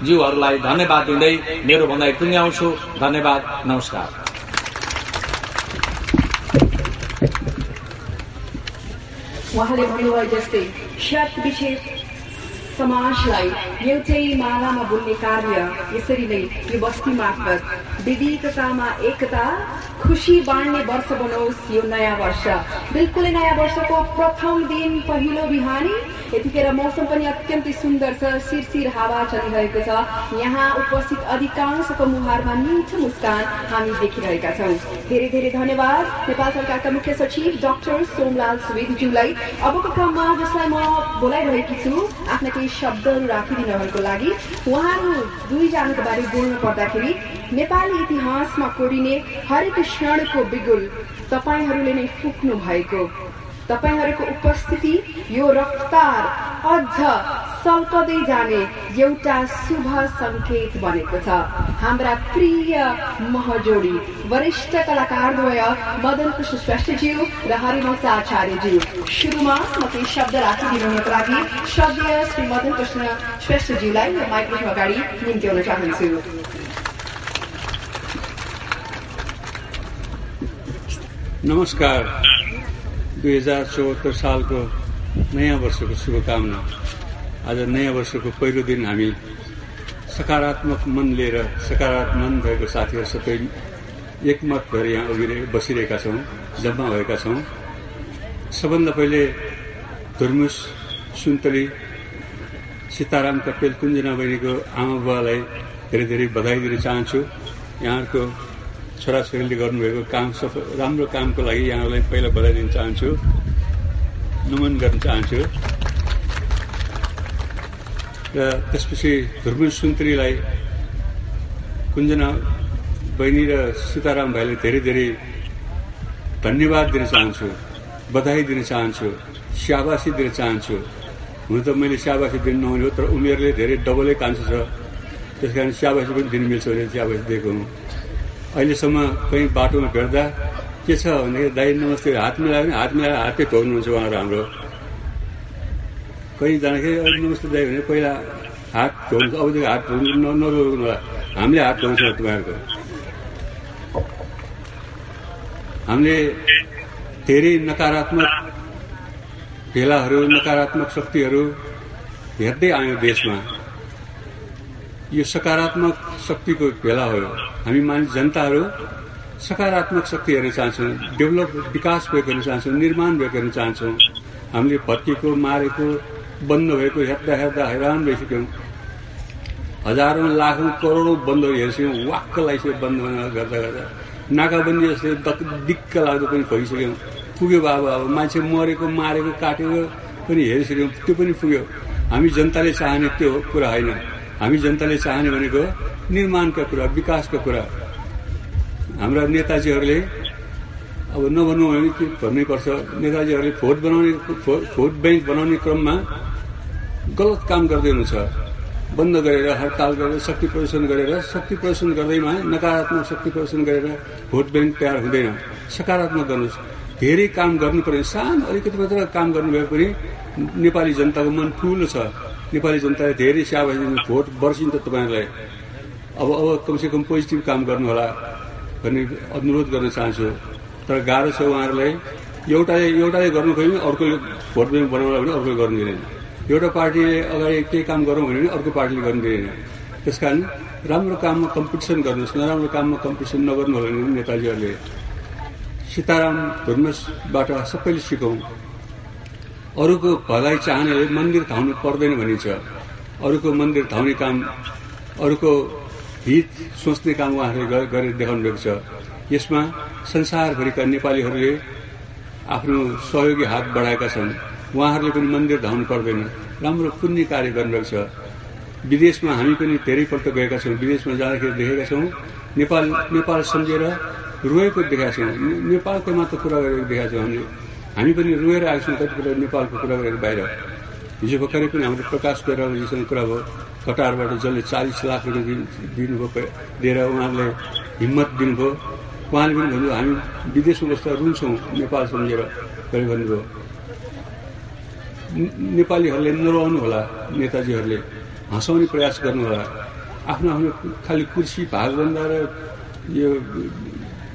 [SPEAKER 9] जीवहरूलाई धन्यवाद दिँदै मेरो भनाइ टुङ्ग्याउँछु धन्यवाद नमस्कार।
[SPEAKER 2] उहाँले भन्नुभयो जस्तै समाजलाई एउटै मालामा बोल्ने कार्य यसरी नै यो बस्ती मार्फत विविधतामा एकता खुसी बाँड्ने वर्ष बनोस् यो नयाँ वर्ष। बिल्कुलै नयाँ वर्षको प्रथम दिन पहिलो बिहानी। यतिखेर मौसम पनि अत्यन्तै सुन्दर छ शिरशिर हावा चलिरहेको छ। यहाँ उपस्थित अधिकांशको मुहारमा मिठो मुस्कान हामी देखिरहेका छौँ। धेरै धेरै धन्यवाद। नेपाल सरकारका मुख्य सचिव डाक्टर सोमलाल सुवेदीज्यूलाई। अबको क्रममा जसलाई म बोलाइरहेकी छु आफ्ना शब्दहरू राखिदिनहरूको लागि उहाँहरू दुईजनाको बारे बोल्नु पर्दाखेरि नेपाली इतिहासमा कोरिने हरेक क्षणको बिगुल तपाईँहरूले नै फुक्नु भएको तपाईँहरूको उपस्थिति यो रफ्तार अझ सल्कदै जाने एउटा शुभ सङ्केत बनेको छ। हाम्रा प्रिय महजोडी वरिष्ठ कलाकारद्वय मदन कृष्ण श्रेष्ठज्यू र हरिवंश आचार्यज्यू। सुरुमा म केही शब्द राखिदिनुको लागि श्रद्धेय श्री मदन कृष्ण श्रेष्ठज्यूलाई माइक्रोफोन अगाडि निम्त्याउन चाहन्छु।
[SPEAKER 10] नमस्कार। दुई हजार चौहत्तर सालको नयाँ वर्षको शुभकामना। आज नयाँ वर्षको पहिलो दिन हामी सकारात्मक मन लिएर सकारात्मक मन भएको साथीहरू सबै एकमत भएर यहाँ उभिरे बसिरहेका छौँ जम्मा भएका छौँ। सबभन्दा पहिले धुर्मुस सुन्तली सीताराम कपेल कुञ्जना बहिनीको आमा बुवालाई धेरै धेरै बधाई दिन चाहन्छु। यहाँहरूको छोराछोरीले गर्नुभएको काम सफल राम्रो कामको लागि यहाँलाई पहिला बधाई दिन चाहन्छु। नमन गर्न चाहन्छु। र त्यसपछि धुर्मुस सुन्तरीलाई कुञ्जना बहिनी र सीताराम भाइले धेरै धेरै धन्यवाद दिन चाहन्छु बधाई दिन चाहन्छु स्याबासी दिन चाहन्छु। हुन त मैले स्याबासी दिन नहुने हो तर उमेरले धेरै डबलै कान्छ छ। त्यस कारण स्याबासी पनि दिन मिल्छ भने स्याबासी दिएको हुँ। अहिलेसम्म कहीँ बाटोमा भेट्दा के छ भने दाइ नमस्ते हात मिलायो भने हात मिलाएर हातै ठोक्नुहुन्छ उहाँहरू हाम्रो। कहीँ जाँदाखेरि अहिले नमस्ते दाइ भने पहिला हात धोउनु अबदेखि हात धोउनु नधोउनु होला। हामीले हात धोउँछ तपाईँहरूको। हामीले धेरै नकारात्मक भेलाहरू नकारात्मक शक्तिहरू हेर्दै आयौँ देशमा। यो सकारात्मक शक्तिको भेला हो हामी मानिस जनताहरू सकारात्मक शक्ति हेर्न चाहन्छौँ डेभलप विकास भएको हेर्न चाहन्छौँ निर्माण भएको हेर्न चाहन्छौँ। हामीले भत्किएको मारेको बन्द भएको हेर्दा हेर्दा हैरान भइसक्यौँ। हजारौँ लाखौँ करोडौँ बन्दहरू हेर्छौँ वाक्क लगाइसक्यो बन्द गर्दा गर्दा। नाकाबन्दी जस्तै दिक्क लाग्दो पनि भइसक्यौँ। पुग्यो बाबा अब मान्छे मरेको मारेको काटेको पनि हेरिसक्यौँ त्यो पनि पुग्यो। हामी जनताले चाहने त्यो कुरा होइन। हामी जनताले चाहने भनेको निर्माणका कुरा विकासका कुरा। हाम्रा नेताजीहरूले अब नभनौँ भने के भन्नै पर्छ नेताजीहरूले भोट बनाउने भोट ब्याङ्क बनाउने क्रममा गलत काम गर्दै हुनुहुन्छ। बन्द गरेर हडताल गरेर शक्ति प्रदर्शन गरेर शक्ति प्रदर्शन गर्दैमा नकारात्मक शक्ति प्रदर्शन गरेर भोट ब्याङ्क तयार हुँदैन। सकारात्मक गर्नुहोस्। धेरै काम गर्नु पर्ने सानो अलिकति मात्र काम गर्नुभयो पनि नेपाली जनताको मन ठुलो छ। नेपाली जनताले धेरै सेवा भोट वर्षिन्छ तपाईँहरूलाई। अब अब कमसेकम पोजिटिभ काम गर्नुहोला भन्ने अनुरोध गर्न चाहन्छु। तर गाह्रो छ उहाँहरूलाई। एउटाले एउटाले गर्नु खोज्यो भने अर्कोले भोट ब्याङ्क बनाउला भने अर्कोले गर्नु दिँदैन एउटा पार्टीले अगाडि केही काम गरौँ भने अर्को पार्टीले गर्नु दिँदैन। त्यस कारण राम्रो काममा कम्पिटिसन गर्नुहोस् नराम्रो काममा कम्पिटिसन नगर्नु होला भने नेताजीहरूले सीताराम धर्मसबाट सबैले सिकौँ। अरूको भलाइ चाहनेले मन्दिर धाउनु पर्दैन भनिन्छ। अरूको मन्दिर धाउने काम अरूको हित सोच्ने काम उहाँहरूले गरेर देखाउनु भएको छ। यसमा संसारभरिका नेपालीहरूले आफ्नो सहयोगी हात बढाएका छन्। उहाँहरूले पनि मन्दिर धाउनु पर्दैन। राम्रो पुण्य कार्य गर्नुभएको छ। विदेशमा हामी पनि धेरैपल्ट गएका छौँ। विदेशमा जाँदाखेरि देखेका छौँ। नेपाल नेपाल सम्झेर रोएको देखाएको छौँ। नेपालकै मात्र कुरा गरेर देखाएको छौँ हामीले। हामी पनि रोएर आएको छौँ कति कुरा नेपालको कुरा गरेर बाहिर हिजो भर्खरै पनि हाम्रो प्रकाश कोइरालाजीसँग कुरा भयो कटारबाट जसले चालिस लाख रुपियाँ दिनुभयो दिएर उहाँले हिम्मत दिनुभयो। उहाँले पनि भन्नुभयो हामी विदेशमा बस्दा रुन्छौँ नेपाल सम्झेर। गरे भन्नुभयो। नेपालीहरूले नरुवाउनु होला नेताजीहरूले हँसाउने प्रयास गर्नु होला आफ्नो आफ्नो खालि कुर्सी भागभन्दा र यो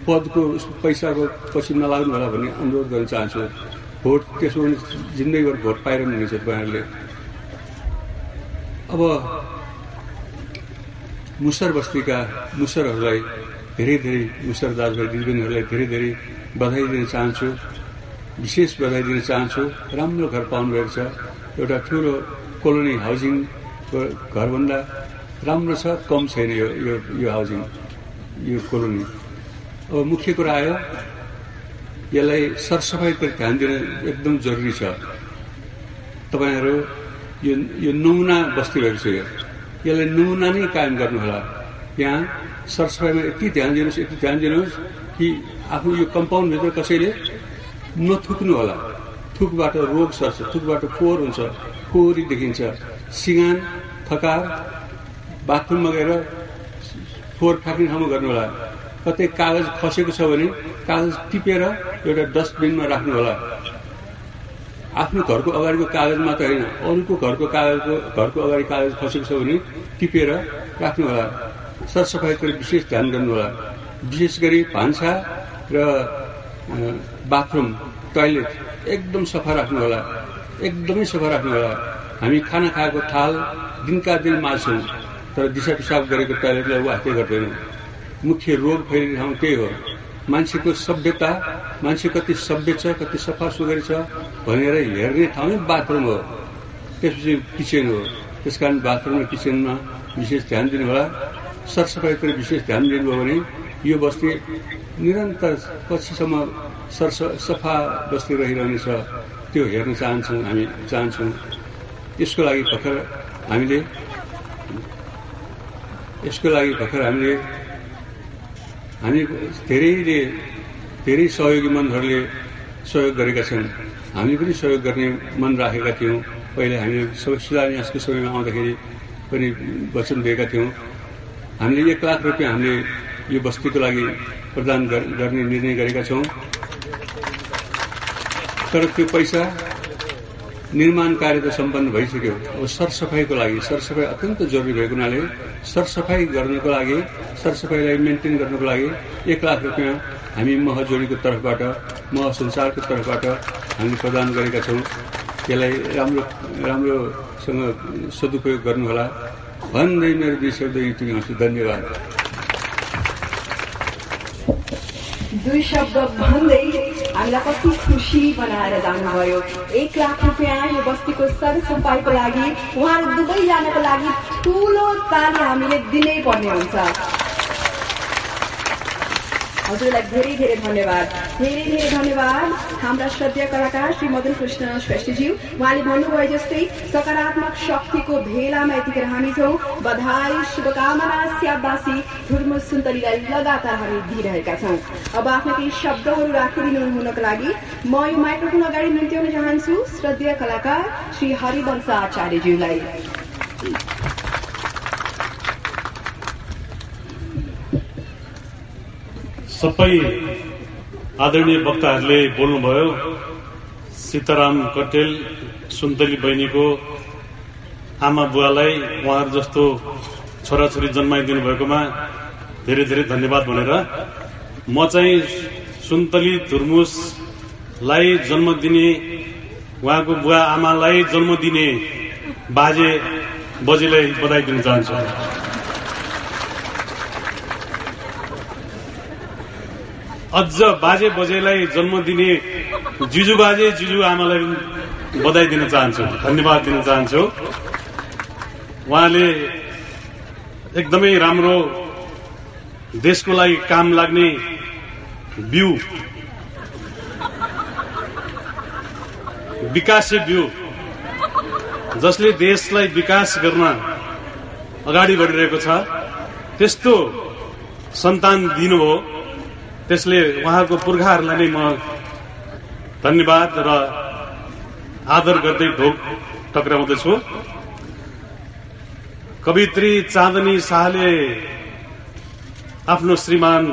[SPEAKER 10] पदको पैसाको पछि नलाग्नु होला भन्ने अनुरोध गर्न चाहन्छु। भोट त्यसो भने जिन्दगीभर भोट पाइरहनु हुनेछ तपाईँहरूले। अब मुसर बस्तीका मुसरहरूलाई धेरै धेरै मुसर दाजुभाइ दिदीबहिनीहरूलाई धेरै धेरै बधाई दिन चाहन्छु। विशेष बधाई दिन चाहन्छु। राम्रो घर पाउनुभएको छ। एउटा ठुलो कोलोनी हाउसिङको घरभन्दा राम्रो छ कम छैन यो यो यो हाउसिङ यो कोलोनी अब मुख्य कुरा आयो यसलाई सरसफाइतिर ध्यान दिन एकदम जरुरी छ। तपाईँहरू यो यो नमुना बस्ती भएको छ यो। यसलाई नमुना नै कायम गर्नुहोला। यहाँ सरसफाइमा यति ध्यान दिनुहोस् यति ध्यान दिनुहोस् कि आफ्नो यो कम्पाउन्डभित्र कसैले नथुक्नु होला। थुकबाट रोग सर्छ थुकबाट फोहोर हुन्छ फोहोरी देखिन्छ। सिँगान थकार बाथरुममा गएर फोहोर फ्याँक्ने ठाउँमा गर्नु होला कतै कागज खसेको छ भने कागज टिपेर एउटा डस्टबिनमा राख्नु होला आफ्नो घरको अगाडिको कागज मात्र होइन अरूको घरको कागजको घरको अगाडि कागज खसेको छ भने टिपेर राख्नु होला सरसफाइतिर विशेष ध्यान गर्नु होला विशेष गरी भान्सा र बाथरुम टोयलेट एकदम सफा राख्नु होला एकदमै सफा राख्नु होला हामी खाना खाएको थाल दिनका दिन माझ्छौँ तर दिसा पिसाब गरेको टोयलेटलाई वास्तै गर्दैनौँ। मुख्य रोग फैलिने ठाउँ त्यही हो। मान्छेको सभ्यता मान्छे कति सभ्य छ कति सफा सुग्घर छ भनेर हेर्ने ठाउँ नै बाथरुम हो। त्यसपछि किचन हो। त्यस कारण बाथरुम र किचनमा विशेष ध्यान दिनु होला सरसफाइतिर विशेष ध्यान दिनुभयो भने यो बस्ती निरन्तर पछिसम्म सर सफा बस्ती रहिरहनेछ। त्यो हेर्न चाहन्छौँ हामी चाहन्छौँ। यसको लागि भर्खर हामीले यसको लागि भर्खर हामीले हामी धेरैले धेरै सहयोगी मनहरूले सहयोग गरेका छन्। हामी पनि सहयोग गर्ने मन राखेका थियौँ। पहिले हामीले सबै शिलान्यासको समयमा आउँदाखेरि पनि वचन दिएका थियौँ। हामीले एक लाख रुपियाँ हामीले यो बस्तीको लागि प्रदान गर्ने निर्णय गरेका छौँ। तर त्यो पैसा निर्माण कार्य त सम्पन्न भइसक्यो। अब सरसफाइको लागि सरसफाइ अत्यन्त जरुरी भएको हुनाले सरसफाइ गर्नको लागि सरसफाइलाई मेन्टेन गर्नको लागि एक लाख रुपियाँ हामी महजोडीको तर्फबाट महसञ्चारको तर्फबाट हामीले प्रदान गरेका छौँ। यसलाई राम्रो राम्रोसँग सदुपयोग गर्नुहोला। भन्दै मेरो दुई शब्द यति धन्यवाद।
[SPEAKER 2] दुई शब्द भन्दै हामीलाई कति खुसी बनाएर जानुभयो एक लाख रुपियाँ यो बस्तीको सरसफाइको लागि उहाँहरू दुवैजनाको लागि ठुलो ताली हामीले दिनै पर्ने हुन्छ. हजुरलाई धेरै धेरै धन्यवाद। धेरै धेरै धन्यवाद। हाम्रा श्रद्धेय कलाकार श्री मदन कृष्ण श्रेष्ठज्यू उहाँले भन्नुभयो जस्तै सकारात्मक शक्तिको भेलामा यतिखेर हामी छौँ। बधाई शुभकामना स्याबासी धुर्म सुन्तलीलाई लगातार हामी दिइरहेका छौँ। अब आफ्ना केही शब्दहरू राखिदिनु हुनको लागि म यो माइक्रोफोन अगाडि निम्त्याउन चाहन्छु। श्रद्धेय कलाकार श्री हरिवंश आचार्यज्यूलाई।
[SPEAKER 11] सबै आदरणीय वक्ताहरूले बोल्नुभयो। सीताराम कटेल सुन्तली बहिनीको आमा बुवालाई उहाँहरू जस्तो छोराछोरी जन्माइदिनु भएकोमा धेरै धेरै धन्यवाद भनेर म चाहिँ सुन्तली धुर्मुसलाई जन्म दिने उहाँको बुवा आमालाई जन्म दिने बाजे बजेलाई बधाई दिन चाहन्छु। अझ बाजे बजेलाई जन्म दिने जिजु बाजे जिजु आमालाई बधाई दिन चाहन्छु धन्यवाद दिन चाहन्छु। उहाँले एकदमै राम्रो देशको लागि काम लाग्ने बिउ विकासे बिउ जसले देशलाई विकास गर्न अगाडि बढिरहेको छ त्यस्तो सन्तान दिनुभयो त्यसले उहाँको पुर्खाहरूलाई नै म धन्यवाद र आदर गर्दै ढोक टक्राउँदछु। कवित्री चाँदनी शाहले आफ्नो श्रीमान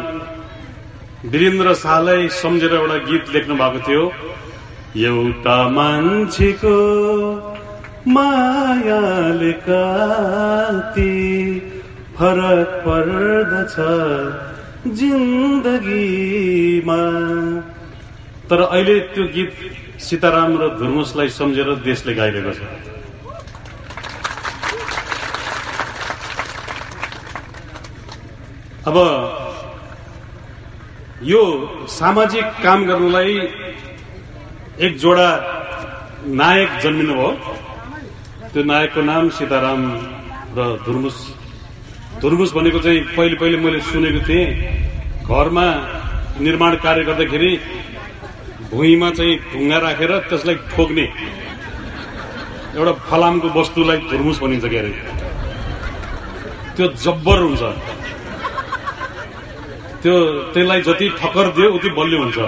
[SPEAKER 11] वीरेन्द्र शाहलाई सम्झेर एउटा गीत लेख्नु भएको थियो एउटा मान्छेको मायाले कति फरक पर्दछ। जिन्दगीमा। तर अहिले त्यो गीत सीताराम र धुर्मुसलाई सम्झेर देशले गाइरहेको छ। अब यो सामाजिक काम गर्नलाई एक जोडा नायक जन्मिनु भयो। त्यो नायकको नाम सीताराम र धुर्मुस धुर्मुस भनेको चाहिँ पहिले पहिले मैले सुनेको थिएँ। घरमा निर्माण कार्य गर्दाखेरि भुइँमा चाहिँ ढुङ्गा राखेर त्यसलाई ठोक्ने। एउटा फलामको वस्तुलाई धुर्मुस भनिन्छ के अरे त्यो जब्बर हुन्छ। त्यो त्यसलाई जति ठक्कर दियो उति बलियो हुन्छ।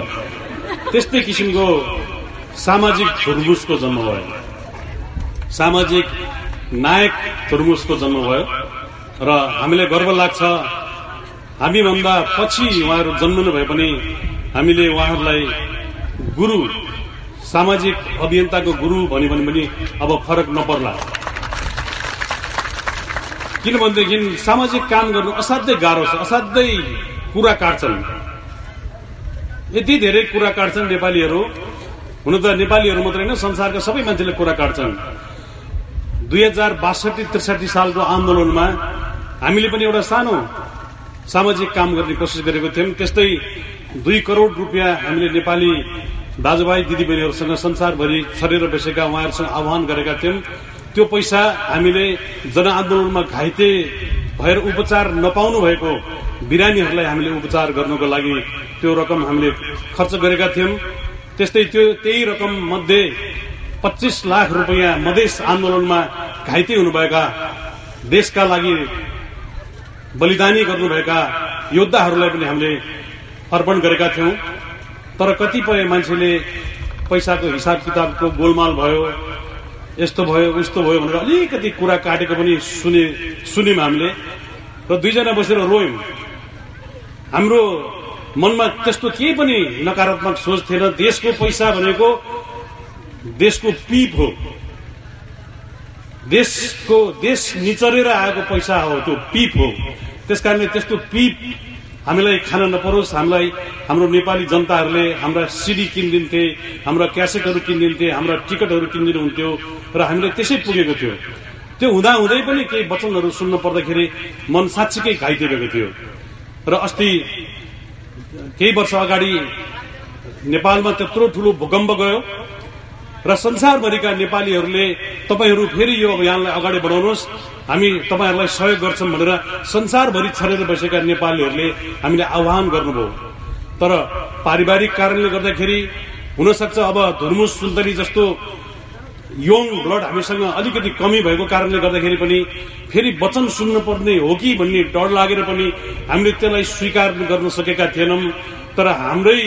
[SPEAKER 11] त्यस्तै किसिमको सामाजिक धुर्मुसको जन्म भयो। सामाजिक नायक धुर्मुसको जन्म भयो। र हामीलाई गर्व लाग्छ। हामीभन्दा पछि उहाँहरू जन्मनु भए पनि हामीले उहाँहरूलाई गुरु सामाजिक अभियन्ताको गुरु भन्यो भने पनि अब फरक नपर्ला। किनभनेदेखि सामाजिक काम गर्नु असाध्यै गाह्रो छ असाध्यै कुरा काट्छन् यति धेरै कुरा काट्छन् नेपालीहरू। हुन त नेपालीहरू मात्रै होइन संसारका सबै मान्छेले कुरा काट्छन् दुई हजार बासठी त्रिसठी सालको आन्दोलनमा हामीले पनि एउटा सानो सामाजिक काम गर्ने कोसिस गरेको थियौँ। त्यस्तै दुई करोड रुपियाँ हामीले नेपाली दाजुभाइ दिदीबहिनीहरूसँग संसारभरि छरेर बसेका उहाँहरूसँग आह्वान गरेका थियौँ। त्यो पैसा हामीले जनआन्दोलनमा घाइते भएर उपचार नपाउनु भएको बिरामीहरूलाई हामीले उपचार गर्नको लागि त्यो रकम हामीले खर्च गरेका थियौँ। त्यस्तै त्यो त्यही रकम मध्ये पच्चिस लाख रुपियाँ मधेस आन्दोलनमा घाइते हुनुभएका देशका लागि बलिदानी गर्नुभएका योद्धाहरूलाई पनि हामीले अर्पण गरेका थियौं। तर कतिपय मान्छेले पैसाको हिसाब किताबको गोलमाल भयो यस्तो भयो उस्तो भयो भनेर अलिकति कुरा काटेको पनि सुने सुन्यौँ हामीले। र दुईजना बसेर रोयौं। हाम्रो मनमा त्यस्तो केही पनि नकारात्मक सोच थिएन। देशको पैसा भनेको देशको पिप हो। देशको देश निचरेर आएको पैसा हो त्यो पिप हो। त्यस कारणले त्यस्तो पिप हामीलाई खान नपरोस् हामीलाई हाम्रो नेपाली जनताहरूले हाम्रा सिडी किनिदिन्थे हाम्रा क्यासेटहरू किनिदिन्थे हाम्रा टिकटहरू किनिदिनुहुन्थ्यो र हामीलाई त्यसै पुगेको थियो। त्यो हुँदा हुँदै पनि केही वचनहरू सुन्न पर्दाखेरि मन साँच्चीकै घाइते भएको थियो। र अस्ति केही वर्ष अगाडि नेपालमा त्यत्रो ठुलो भूकम्प गयो। र संसारभरिका नेपालीहरूले तपाईँहरू फेरि यो अभियानलाई अगाडि बढाउनुहोस्। हामी तपाईँहरूलाई सहयोग गर्छौँ भनेर संसारभरि छरेर बसेका नेपालीहरूले हामीले आह्वान गर्नुभयो। तर पारिवारिक कारणले गर्दाखेरि हुनसक्छ अब धुर्मुस सुन्तली जस्तो यङ ब्लड हामीसँग अलिकति कमी भएको कारणले गर्दाखेरि पनि फेरि वचन सुन्नु पर्ने हो कि भन्ने डर लागेर पनि हामीले त्यसलाई स्वीकार गर्न सकेका थिएनौँ। तर हाम्रै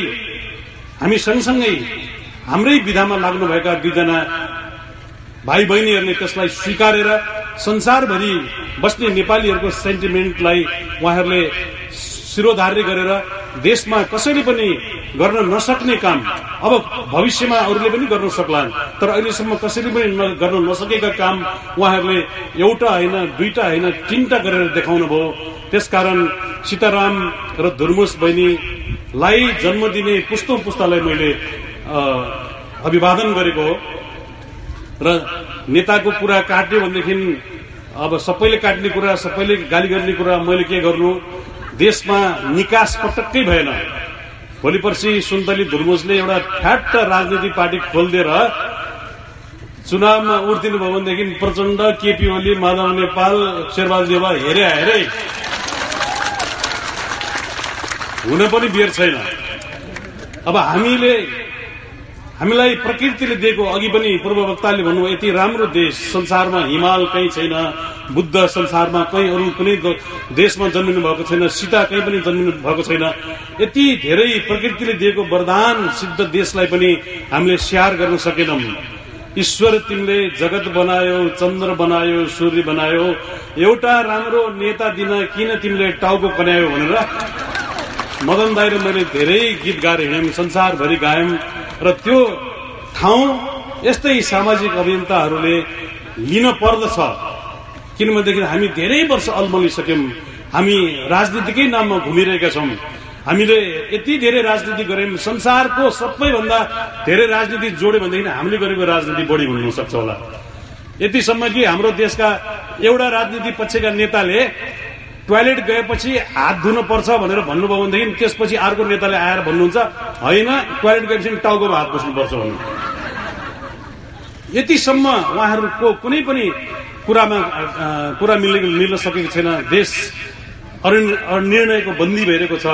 [SPEAKER 11] हामी सँगसँगै हाम्रै विधामा लाग्नुभएका दुईजना भाइ बहिनीहरूले त्यसलाई स्वीकारेर संसारभरि बस्ने नेपालीहरूको सेन्टिमेन्टलाई उहाँहरूले शिरोधार्य गरेर देशमा कसैले पनि गर्न नसक्ने काम अब भविष्यमा अरूले पनि गर्न सक्लान्। तर अहिलेसम्म कसैले पनि गर्न नसकेका काम उहाँहरूले एउटा होइन दुईटा होइन तिनटा गरेर देखाउनु भयो त्यसकारण सीताराम र धुर्मुस बहिनीलाई जन्म दिने पुस्तौँ पुस्तालाई मैले अभिवादन गरेको हो र नेताको कुरा काट्यो भनेदेखि अब सबैले काट्ने कुरा सबैले गाली गर्ने कुरा मैले के गर्नु? देशमा निकास पटक्कै भएन। भोलि पर्सि सुन्तली धुर्मुसले एउटा ठ्याट्ट राजनीतिक पार्टी खोलिदिएर चुनावमा उठिदिनु भयो भनेदेखि प्रचण्ड केपी ओली माधव नेपाल शेरबहादुर देवा हेरे हेरे। हुन पनि बेर छैन। अब हामीले हामीलाई प्रकृतिले दिएको अघि पनि पूर्व वक्ताले भन्नुभयो यति राम्रो देश संसारमा हिमाल कहीँ छैन बुद्ध संसारमा कहीँ अरू कुनै देशमा जन्मिनु भएको छैन सीता कहीँ पनि जन्मिनु भएको छैन। यति धेरै प्रकृतिले दिएको वरदान सिद्ध देशलाई पनि हामीले स्याहार गर्न सकेनौं। ईश्वर तिमीले जगत बनायो चन्द्र बनायो सूर्य बनायो एउटा राम्रो नेता दिन किन तिमीले टाउको बनायो भनेर मदन दाई र मैले धेरै गीत गाएर हिँड्यौँ संसारभरि गायौँ। र त्यो ठाउँ यस्तै सामाजिक अभियन्ताहरूले लिन पर्दछ। किनभनेदेखि हामी धेरै वर्ष अल्मलिसक्यौं हामी राजनीतिकै नाममा घुमिरहेका छौं। हामीले यति धेरै राजनीति गर्यौं संसारको सबैभन्दा धेरै राजनीति जोड्यो भनेदेखि हामीले गरेको राजनीति बढी हुन सक्छ होला। यतिसम्म कि हाम्रो देशका एउटा राजनीति पक्षका नेताले टोयलेट गएपछि हात धुनु पर्छ भनेर भन्नुभयो भनेदेखि त्यसपछि अर्को नेताले आएर भन्नुहुन्छ होइन टोयलेट गएपछि टाउकोमा हात बस्नुपर्छ भन्नु। यतिसम्म उहाँहरूको कुनै पनि कुरामा कुरा मिल्ने मिल्न सकेको छैन। देश निर्णयको बन्दी भइरहेको छ।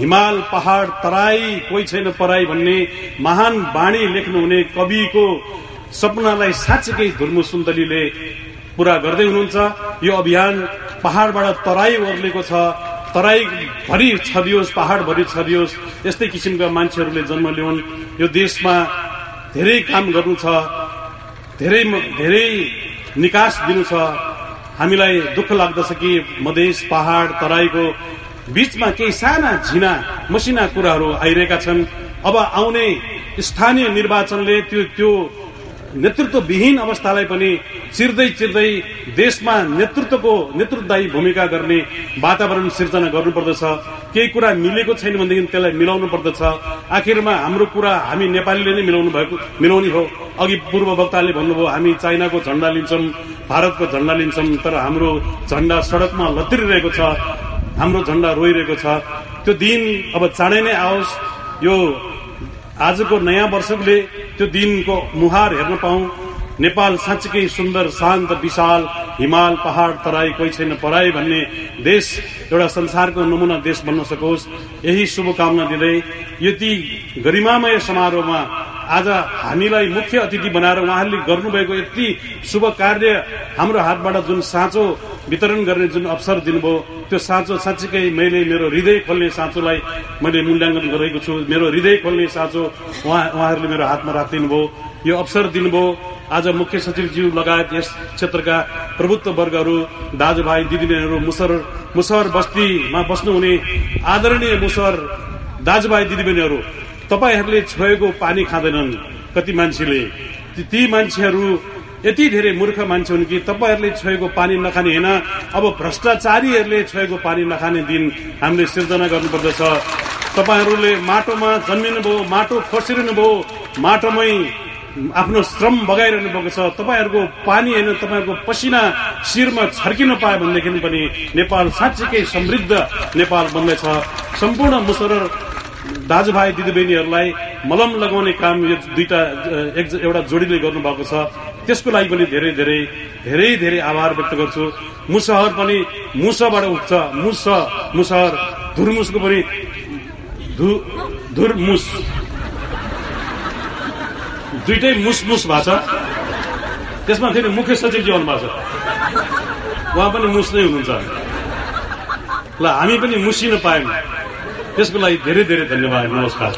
[SPEAKER 11] हिमाल पहाड तराई कोही छैन पराई भन्ने महान बाणी लेख्नुहुने कविको सपनालाई साँच्चीकै धुर्मु सुन्तलीले पूरा गर्दै हुनुहुन्छ। यो अभियान पहाडबाट तराई ओर्लेको छ। तराई भरि छदियोस् पहाड भरि छदियोस् यस्तै किसिमका मान्छेहरूले जन्म ल्याउन्। यो देशमा धेरै काम गर्नु छ। धेरै धेरै निकास दिनु छ। हामीलाई दुःख लाग्दछ कि मधेस पहाड तराईको बीचमा केही साना झिना मसिना कुराहरू आइरहेका छन्। अब आउने स्थानीय निर्वाचनले त्यो त्यो नेतृत्वविहीन अवस्थालाई पनि चिर्दै चिर्दै देशमा नेतृत्वको नेतृत्वदायी भूमिका गर्ने वातावरण सिर्जना गर्नुपर्दछ। केही कुरा मिलेको छैन भनेदेखि त्यसलाई मिलाउनु पर्दछ। आखिरमा हाम्रो कुरा हामी नेपालीले नै मिलाउनु भएको मिलाउने हो। अघि पूर्व वक्ताले भन्नुभयो हामी चाइनाको झण्डा लिन्छौँ भारतको झण्डा लिन्छौँ तर हाम्रो झण्डा सड़कमा लत्रिरहेको छ हाम्रो झण्डा रोइरहेको छ। त्यो दिन अब चाँडै नै आओस्। यो आजको नयाँ वर्षले त्यो दिनको मुहार हेर्न पाऊ। नेपाल साँच्चीकै सुन्दर शान्त विशाल हिमाल पहाड तराई कोही छैन पराई भन्ने देश एउटा संसारको नमुना देश बन्न सकोस्। यही शुभकामना दिँदै यति गरिमामय समारोहमा आज हामीलाई मुख्य अतिथि बनाएर उहाँहरूले गर्नुभएको यति शुभ कार्य हाम्रो हातबाट जुन साँचो वितरण गर्ने जुन अवसर दिनुभयो त्यो साँचो साँच्चीकै मैले मेरो हृदय खोल्ने साँचोलाई मैले मूल्याङ्कन गरेको छु। मेरो हृदय खोल्ने साँचो उहाँ उहाँहरूले मेरो हातमा राखिदिनु भयो यो अवसर दिनुभयो। आज मुख्य सचिवज्यू लगायत यस क्षेत्रका प्रभुत्व वर्गहरू दाजुभाइ दिदीबहिनीहरू मुसर मुसहर बस्तीमा बस्नुहुने आदरणीय मुसहर दाजुभाइ दिदीबहिनीहरू तपाईँहरूले छोएको पानी खाँदैनन्। कति मान्छेले ती मान्छेहरू यति धेरै मूर्ख मान्छे हुन् कि तपाईँहरूले छोएको पानी नखाने होइन। अब भ्रष्टाचारीहरूले छोएको पानी नखाने दिन हामीले सिर्जना गर्नुपर्दछ। तपाईँहरूले माटोमा जन्मिनु भयो माटो खोसिरहनु भयो माटोमै आफ्नो श्रम बगाइरहनु भएको छ। तपाईँहरूको पानी होइन तपाईँहरूको पसिना शिरमा छर्किन पायो भनेदेखि पनि नेपाल साँच्चीकै समृद्ध नेपाल बन्दैछ। सम्पूर्ण मुसरर दाजुभाइ दिदीबहिनीहरूलाई मलम लगाउने काम यो दुईटा एउटा जोडीले गर्नुभएको छ। त्यसको लागि पनि धेरै धेरै धेरै धेरै आभार व्यक्त गर्छु। मुसहर पनि मुसबाट उठ्छ। मुस मुसहर धुरमुसको पनि धुरमुस। दुइटै मुसमुस भएको छ। त्यसमा फेरि मुख्य सचिवजी आउनु भएको छ। उहाँ पनि मुस नै हुनुहुन्छ। ल हामी पनि मुसिन पायौँ। त्यसको लागि धेरै धेरै धन्यवाद नमस्कार।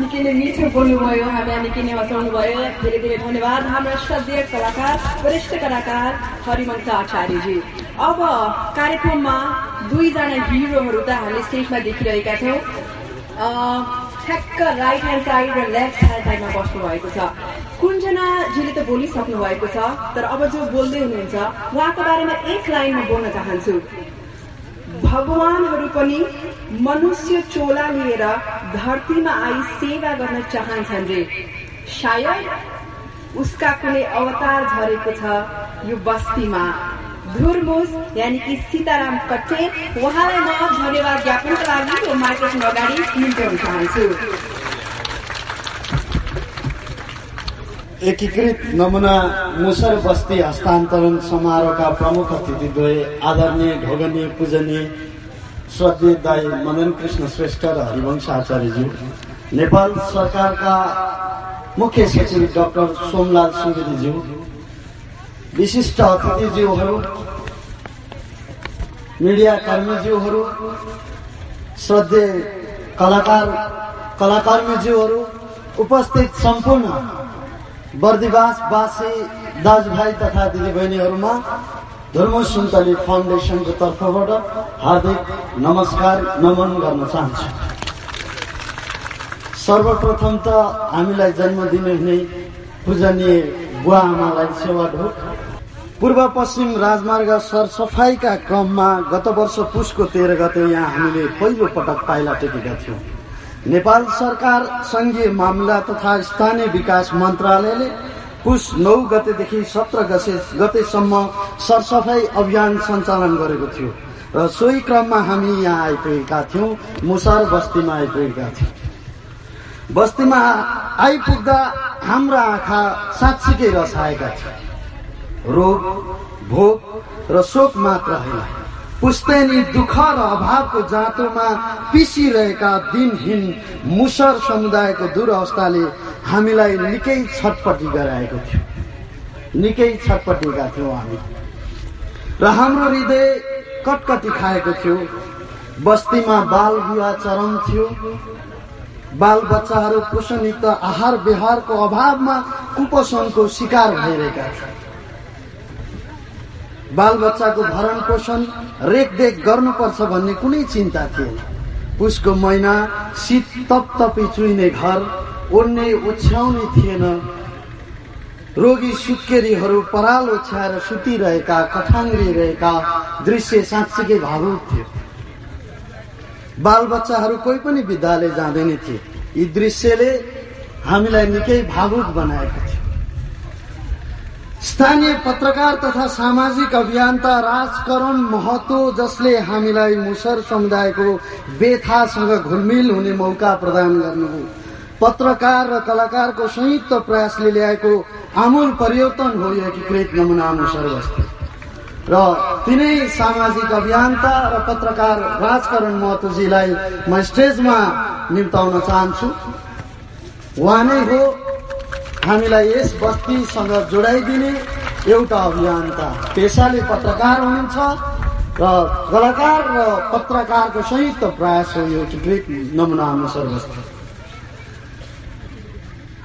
[SPEAKER 2] निकै मिठो बोल्नुभयो हामीलाई निकै नै हँसाउनु भयो धेरै धेरै धन्यवाद। हाम्रा श्रद्धेय कलाकार वरिष्ठ कलाकार हरिवंश आचार्यजी अब कार्यक्रममा दुईजना हिरोहरू त हामी स्टेजमा देखिरहेका छौँ। ठ्याक्क राइट ह्यान्ड साइड र लेफ्ट ह्यान्ड साइडमा बस्नु भएको छ। कुञ्जनाजीले त बोलिसक्नु भएको छ तर अब जो बोल्दै हुनुहुन्छ उहाँको बारेमा एक लाइनमा बोल्न चाहन्छु। भगवानहरू पनि मनुष्य चोला लिएर धरतीमा आई सेवा गर्न चाहन्छन् रे। सायद उसका कुनै अवतार झरेको छ यो बस्तीमा। धुरमुस यानि कि सीताराम कट्टे उहाँलाई म धन्यवाद ज्ञापनका लागि यो माइक्रोफोन अगाडि निम्त्याउन चाहन्छु
[SPEAKER 12] एकीकृत नमुना मुसर बस्ती हस्तान्तरण समारोहका प्रमुख अतिथिद्वय आदरणीय ढोगनीय पूजनीय श्रद्धेय दाई मदन कृष्ण श्रेष्ठ र हरिवंश आचार्यज्यू नेपाल सरकारका मुख्य सचिव डाक्टर सोमलाल सुवेदीज्यू विशिष्ट अतिथिज्यूहरू मिडिया कर्मीज्यूहरू श्रद्धेय कलाकार कलाकर्मीज्यूहरू उपस्थित सम्पूर्ण बर्दिवासवासी दाजुभाइ तथा दिदीबहिनीहरूमा धर्म सुन्तली फाउन्डेसनको तर्फबाट हार्दिक नमस्कार नमन गर्न चाहन्छु। सर्वप्रथम त हामीलाई जन्म दिनुहुने पूजनीय बुवा आमालाई सेवा ढोक पूर्व पश्चिम राजमार्ग सरसफाइका क्रममा गत वर्ष पुसको तेह्र गते यहाँ हामीले पहिलो पटक पाइला टेकेका थियौँ नेपाल सरकार संघीय मामिला तथा स्थानीय विकास मन्त्रालयले पुस नौ गतेदेखि सत्र गते गतेसम्म सरसफाई अभियान सञ्चालन गरेको थियो र सोही क्रममा हामी यहाँ आइपुगेका थियौँ मुसार बस्तीमा आइपुगेका थियौँ। बस्तीमा आइपुग्दा हाम्रा आँखा साँच्चीकै रसाएका थिए। रोग भोग र शोक मात्र होइन। पुस्तैनी दुःख र अभावको जाँतोमा पिसिरहेका दिनहीन मुसर समुदायको दुरवस्थाले हामीलाई निकै छटपटी गराएको थियो। निकै छटपटीका थियौँ हामी। र हाम्रो हृदय कटकटी खाएको थियो। बस्तीमा बाल विवाह चरम थियो। बाल बच्चाहरू पोषणयुक्त आहार व्यवहारको अभावमा कुपोषणको शिकार भइरहेका थिए। बाल बच्चाको भरण पोषण रेखदेख गर्नुपर्छ भन्ने कुनै चिन्ता थिएन। पुसको महिना शीत तप तपी चुइने घर ओड्ने ओछ्याउने थिएन। रोगी सुत्केरीहरू पराल ओछ्याएर सुतिरहेका कठाङ्ग्रिरहेका दृश्य साँच्चीकै भावुक थियो। बाल बच्चाहरू कोही पनि विद्यालय जाँदैन थिए। यी दृश्यले हामीलाई निकै भावुक बनाएको थियो। स्थानीय पत्रकार तथा सामाजिक अभियन्ता राजकरण महतो जसले हामीलाई मुसर समुदायको बेथासँग घुलमिल हुने मौका प्रदान गर्नुभयो। पत्रकार र कलाकारको संयुक्त प्रयासले ल्याएको आमूल परिवर्तन हो एकीकृत नमुना मुसर बस्ती र तिनै सामाजिक अभियन्ता र पत्रकार राजकरण महतोजीलाई म स्टेजमा निम्ताउन चाहन्छु। उहाँ नै हो हामीलाई यस बस्तीसँग जोडाइदिने एउटा अभियन्ता पेसाले पत्रकार हुनुहुन्छ र कलाकार र पत्रकारको संयुक्त प्रयास हो यो एकीकृत नमुना अनुसार बस्ती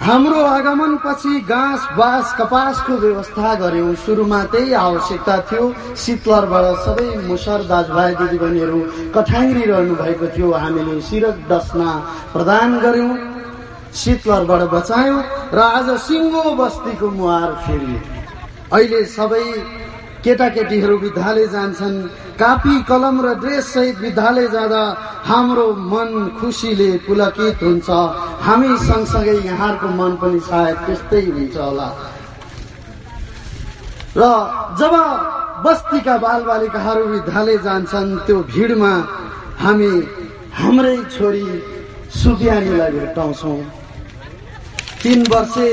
[SPEAKER 12] हाम्रो आगमन पछि घाँस बाँस कपासको व्यवस्था गर्यौं। सुरुमा त्यही आवश्यकता थियो। शीतलरबाट सबै मुसर दाजुभाइ दिदीबहिनीहरू कठाङ्ग्री रहनु भएको थियो। हामीले सिरक डस्ना प्रदान गर्यौं। शीतलरबाट बचायौं र आज सिङ्गो बस्तीको मुहार फेरि अहिले सबै केटाकेटीहरू विद्यालय जान्छन्। कापी कलम र ड्रेस सहित विद्यालय जाँदा हाम्रो मन खुसीले पुलकित हुन्छ। हामी सँगसँगै यहाँहरूको मन पनि सायद त्यस्तै हुन्छ होला। र जब बस्तीका बालबालिकाहरू विद्यालय जान्छन् त्यो भिडमा हामी हाम्रै छोरी सुबियानीलाई भेट्टाउँछौँ। तिन वर्षे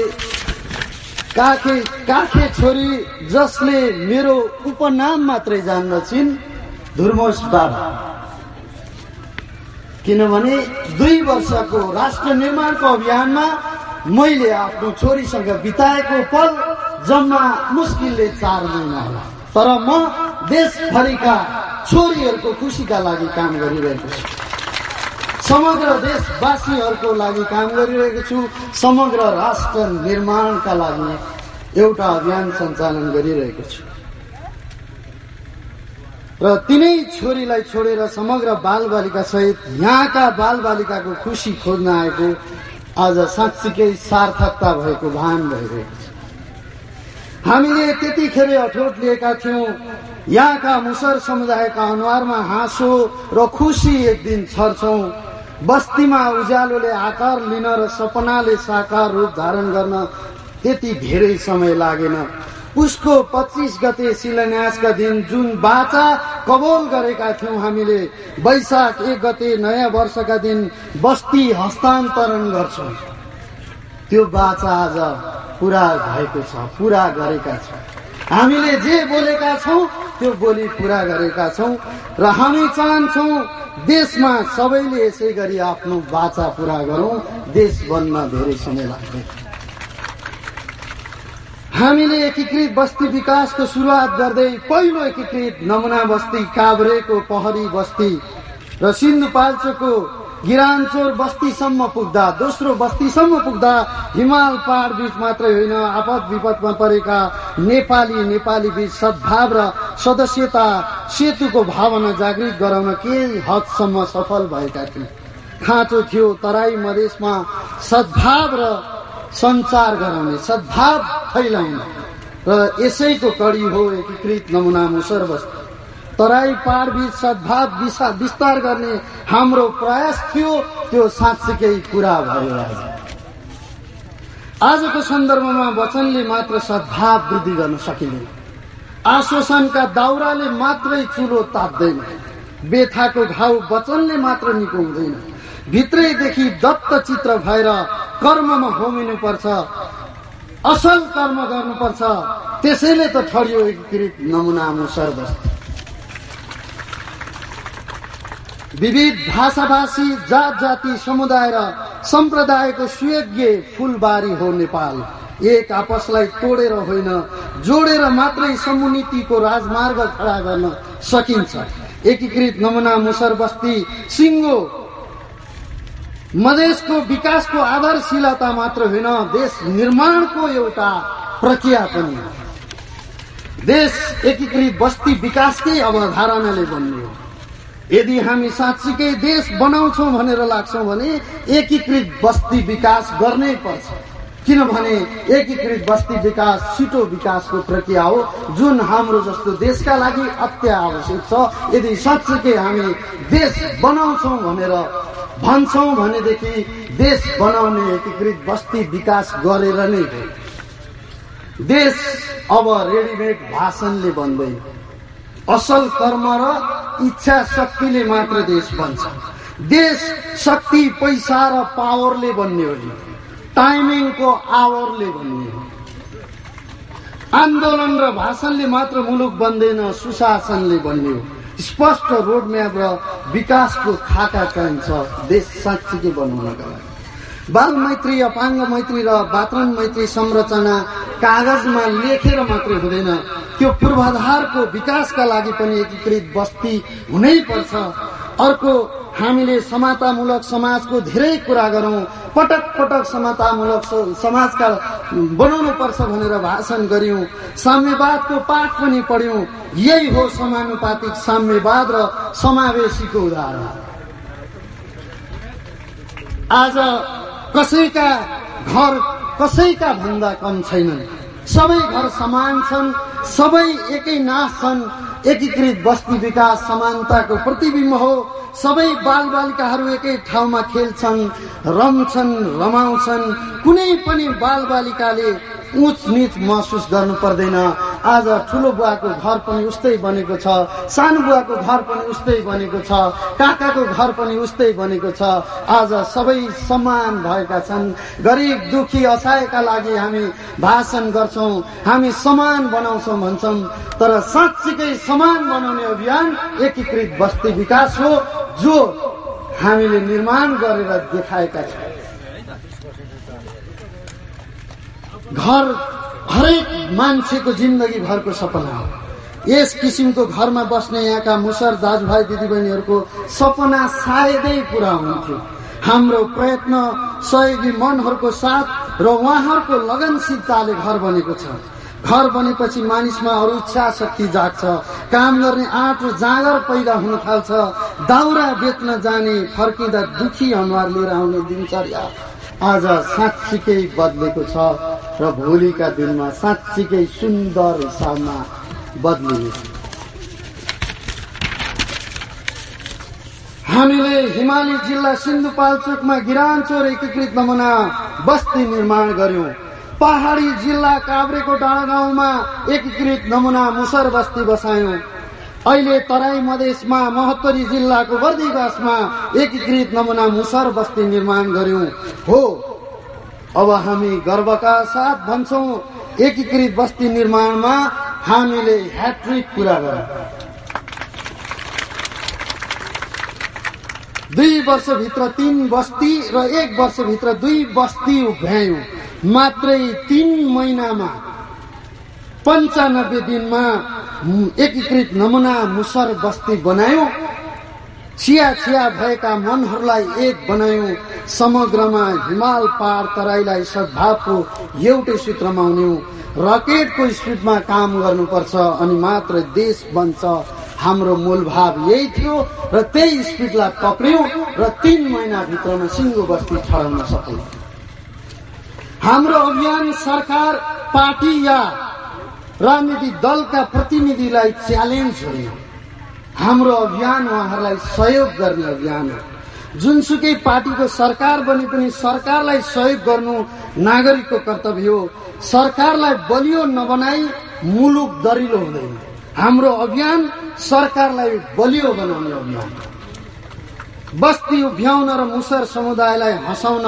[SPEAKER 12] काखे काखे छोरी जसले मेरो उपनाम मात्रै जान्दछिन् धुर्मोस बाबा। किनभने दुई वर्षको राष्ट्र निर्माणको अभियानमा मैले आफ्नो छोरीसँग बिताएको पल जम्मा मुस्किलले चार महिना होला। तर म देशभरिका छोरीहरूको खुसीका लागि काम गरिरहेको छु। समग्र देशवासीहरूको लागि काम गरिरहेको छु। समग्र राष्ट्र निर्माणका लागि एउटा अभियान सञ्चालन गरिरहेको छु। र तिनै छोरीलाई छोडेर समग्र बालबालिका सहित यहाँका बालबालिकाको खुसी खोज्न आएको आज साँच्चीकै सार्थकता भएको भान भइरहेको छ। हामीले त्यतिखेर अठोट लिएका थियौँ। यहाँका मुसर समुदायका अनुहारमा हाँसो र खुसी एक दिन छर्छौँ। बस्तीमा उज्यालोले आकार लिन र सपनाले साकार रूप धारण गर्न त्यति धेरै समय लागेन। उसको पच्चिस गते शिलान्यासका दिन जुन बाचा कबोल गरेका थियौँ हामीले वैशाख एक गते नयाँ वर्षका दिन बस्ती हस्तान्तरण गर्छौँ। त्यो बाचा आज पुरा भएको छ पुरा गरेका छौँ। हामीले जे बोलेका छौँ त्यो बोली पुरा गरेका छौँ र हामी चाहन्छौँ देशमा सबैले यसै गरी आफ्नो बाचा पुरा गरौँ। देश बन्न धेरै समय लाग्दैन हामीले एकीकृत बस्ती विकासको सुरुवात गर्दै पहिलो एकीकृत नमुना बस्ती काभ्रेको पहरी बस्ती र सिन्धुपाल्चोको गिरानचोर बस्तीसम्म पुग्दा दोस्रो बस्तीसम्म पुग्दा हिमाल पहाड बीच मात्रै होइन आपद विपदमा परेका नेपाली नेपाली बीच सद्भाव र सदस्यता सेतुको भावना जागृत गराउन केही हदसम्म सफल भएका थिए। खाँचो थियो तराई मधेसमा सद्भाव र सञ्चार गराउने सद्भाव फैलाउने। र यसैको कडी हो एकीकृत नमुना मुसर बस्ती। तराई पहाड बीच सद्भाव विस्तार गर्ने हाम्रो प्रयास थियो त्यो साँच्चीकै पुरा भयो आज। आजको सन्दर्भमा वचनले मात्र सद्भाव वृद्धि गर्न सकिँदैन। आश्वासनका दाउराले मात्रै चुलो ताप्दैन। बेथाको घाउ वचनले मात्र निको हुँदैन भित्रैदेखि दत्त चित्र भएर कर्ममा होमिनुपर्छ असल कर्म गर्नुपर्छ त्यसैले त ठडियो एकीकृत नमुना मुसर बस्ती विविध भाषाभाषी जात जाति समुदाय र सम्प्रदायको सुयोग्य फुलबारी हो नेपाल। एक आपसलाई तोडेर होइन जोडेर मात्रै समुनीतिको राजमार्ग खडा गर्न सकिन्छ। एकीकृत नमुना मुसर बस्ती सिङ्गो मधेसको विकासको आधारशिलता मात्र होइन देश निर्माणको एउटा प्रक्रिया पनि। देश एकीकृत बस्ती विकासकै अवधारणाले हो यदि हामी साँच्चीकै देश बनाउँछौँ भनेर लाग्छौँ भने एकीकृत बस्ती विकास गर्नै पर्छ। किनभने एकीकृत बस्ती विकास छिटो विकासको प्रक्रिया हो जुन हाम्रो जस्तो देशका लागि अत्यावश्यक छ। यदि साँच्चीकै हामी देश बनाउँछौँ भनेर भन्छौँ भनेदेखि देश बनाउने एकीकृत बस्ती विकास गरेर नै देश अब रेडिमेड भाषणले बन्दैन। असल कर्म र इच्छा शक्तिले मात्र देश बन्छ। देश शक्ति पैसा र पावरले बन्ने हो टाइमिङको आवरले बन्ने हो। आन्दोलन र भाषणले मात्र मुलुक बन्दैन सुशासनले बन्ने हो। स्पष्ट रोडम्याप र विकासको खाका चाहिन्छ। देश साँच्चीकै बनाउनका लागि। बाल मैत्री अपाङ्ग मैत्री र वातावरण मैत्री संरचना कागजमा लेखेर मात्रै हुँदैन। त्यो पूर्वाधारको विकासका लागि पनि एकीकृत बस्ती हुनै पर्छ। अर्को हामीले समतामूलक समाजको धेरै कुरा गरौँ। पटक पटक समतामूलक समाजका बनाउनु पर्छ भनेर भाषण गर्यौं साम्यवादको पाठ पनि पढ्यौं। यही हो समानुपातिक साम्यवाद र समावेशीको उदाहरण। आज कसैका घर कसैका भन्दा कम छैनन्। सबै घर समान छन् सबै एकै नाश छन्। एकीकृत बस्ती विकास समानताको प्रतिबिम्ब हो। सबै बाल बालिकाहरू एकै ठाउँमा खेल्छन् रम्छन् रमाउँछन्। कुनै पनि बाल बालिकाले उच निच महसुस गर्नु पर्दैन। आज ठुलो बुवाको घर पनि उस्तै बनेको छ सानो बुवाको घर पनि उस्तै बनेको छ काकाको घर पनि उस्तै बनेको छ। आज सबै समान भएका छन्। गरिब दुखी असहायका लागि हामी भाषण गर्छौँ हामी समान बनाउँछौँ भन्छौँ। तर साँच्चीकै समान बनाउने अभियान एकीकृत बस्ती विकास हो जो हामीले निर्माण गरेर देखाएका छौँ घर हरेक मान्छेको जिन्दगी भरको सपना हो। यस किसिमको घरमा बस्ने यहाँका मुसर दाजुभाइ दिदीबहिनीहरूको सपना सायदै पुरा हुन्थ्यो। हाम्रो प्रयत्न सहयोगी मनहरूको साथ र उहाँहरूको लगनशीलताले घर बनेको छ। घर बनेपछि मानिसमा अरू इच्छा शक्ति जाग्छ। काम गर्ने आँट र जाँगर पैदा हुन थाल्छ। दाउरा बेच्न जाने फर्किँदा दुखी अनुहार लिएर आउने दिनचर्या। आज साँच्चीकै बदलेको छ र भोलिका दिनमा साँच्चीकै सुन्दर हिसाबमा बदलिनेछ हामीले हिमाली जिल्ला सिन्धुपाल्चोकमा गिरानचोर एकीकृत नमुना बस्ती निर्माण गर्यौं। पहाडी जिल्ला काभ्रेको डाँडा गाउँमा एकीकृत नमुना मुसर बस्ती बसायौं। अहिले तराई मधेसमा महोत्तरी जिल्लाको बर्दिवासमा एकीकृत नमुना मुसर बस्ती निर्माण गर्यौं। हो अब हामी गर्वका साथ भन्छौं एकीकृत बस्ती निर्माणमा हामीले ह्याट्रिक पूरा गर्यौं दुई वर्षभित्र तीन बस्ती र एक वर्षभित्र दुई बस्ती उभ्यायौं। मात्रै तीन महिनामा पन्चानब्बे दिनमा एकीकृत नमुना मुसर बस्ती बनायौं। छिया छिया भएका मनहरूलाई एक बनायौं। समग्रमा हिमाल पार तराईलाई सद्भावको एउटै सूत्रमा उन्यौं रकेटको स्पिडमा काम गर्नुपर्छ अनि मात्र देश बन्छ। हाम्रो मूलभाव यही थियो र त्यही स्पिडलाई पक्रियौं र तीन महिनाभित्रमा सिङ्गो बस्ती ठहराउन सक्यौं हाम्रो अभियान सरकार पार्टी या राजनीतिक दलका प्रतिनिधिलाई च्यालेन्ज होइन हाम्रो अभियान उहाँहरूलाई सहयोग गर्ने अभियान हो। जुनसुकै पार्टीको सरकार बने पनि सरकारलाई सहयोग गर्नु नागरिकको कर्तव्य हो। सरकारलाई बलियो नबनाई मुलुक दरिलो हुँदैन। हाम्रो अभियान सरकारलाई बलियो बनाउने अभियान बस्ती उभ्याउन र मुसर समुदायलाई हँसाउन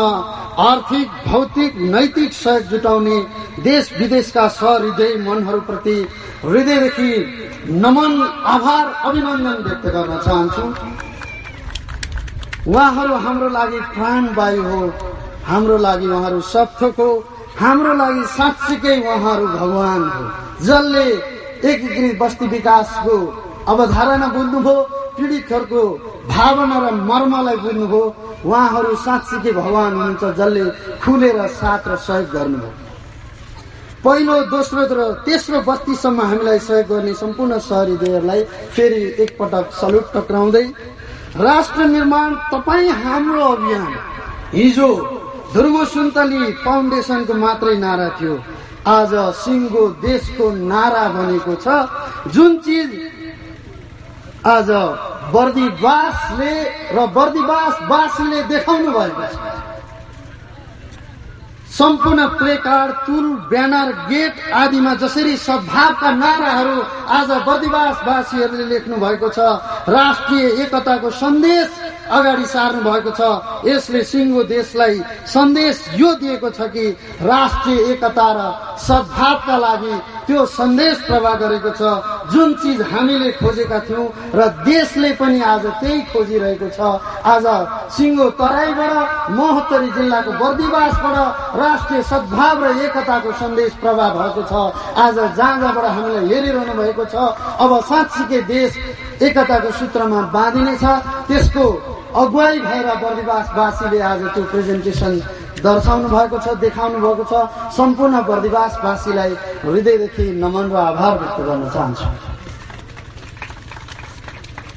[SPEAKER 12] आर्थिक भौतिक नैतिक सहयोग जुटाउने देश विदेशका सहृदय मनहरूप्रति हृदयदेखि नमन आभार अभिनन्दन व्यक्त गर्न चाहन्छु। उहाँहरू हाम्रो लागि प्राणवायु हो हाम्रो लागि उहाँहरू सत्थोक हो हाम्रो लागि साँच्चीकै उहाँहरू भगवान हो जसले एकीकृत बस्ती विकासको अवधारणा बुझ्नुभयो पीडितहरूको भावना र मर्मलाई बुझ्नुभयो। उहाँहरू साँच्चीकै भगवान हुनुहुन्छ जसले खुलेर साथ र सहयोग गर्नुभयो। पहिलो दोस्रो र तेस्रो बस्तीसम्म हामीलाई सहयोग गर्ने सम्पूर्ण सहरीदेहरूलाई फेरि एकपटक सल्युट टक्राउँदै राष्ट्र निर्माण तपाईँ हाम्रो अभियान। हिजो ध्रुव सुन्तली फाउन्डेसनको मात्रै नारा थियो। आज सिङ्गो देशको नारा बनेको छ। जुन चिज आज बर्दीवासले र बर्दीवासवासीले देखाउनु भएको छ। सम्पूर्ण प्ले कार्ड तुल ब्यानर गेट आदिमा जसरी सद्भावका नाराहरू आज बर्दिवासवासीहरूले लेख्नु भएको छ। राष्ट्रिय एकताको सन्देश अगाडि सार्नु भएको छ। यसले सिङ्गो देशलाई सन्देश यो दिएको छ कि राष्ट्रिय एकता र सद्भावका लागि त्यो सन्देश प्रवाह गरेको छ। जुन चिज हामीले खोजेका थियौँ र देशले पनि आज त्यही खोजिरहेको छ। आज सिङ्गो तराईबाट महोत्तरी जिल्लाको बर्दिवासबाट राष्ट्रिय सद्भाव र एकताको सन्देश प्रवाह भएको छ। आज जहाँ जहाँबाट हामीलाई हेरिरहनु भएको छ। अब साँच्चीकै देश एकताको सूत्रमा बाँधिनेछ। त्यसको अगुवाई भएर बर्दिवासवासीले आज त्यो प्रेजेन्टेसन दर्शाउनु भएको छ देखाउनु भएको छ। सम्पूर्ण बर्दिवासवासीलाई हृदयदेखि नमन र आभार व्यक्त गर्न चाहन्छु।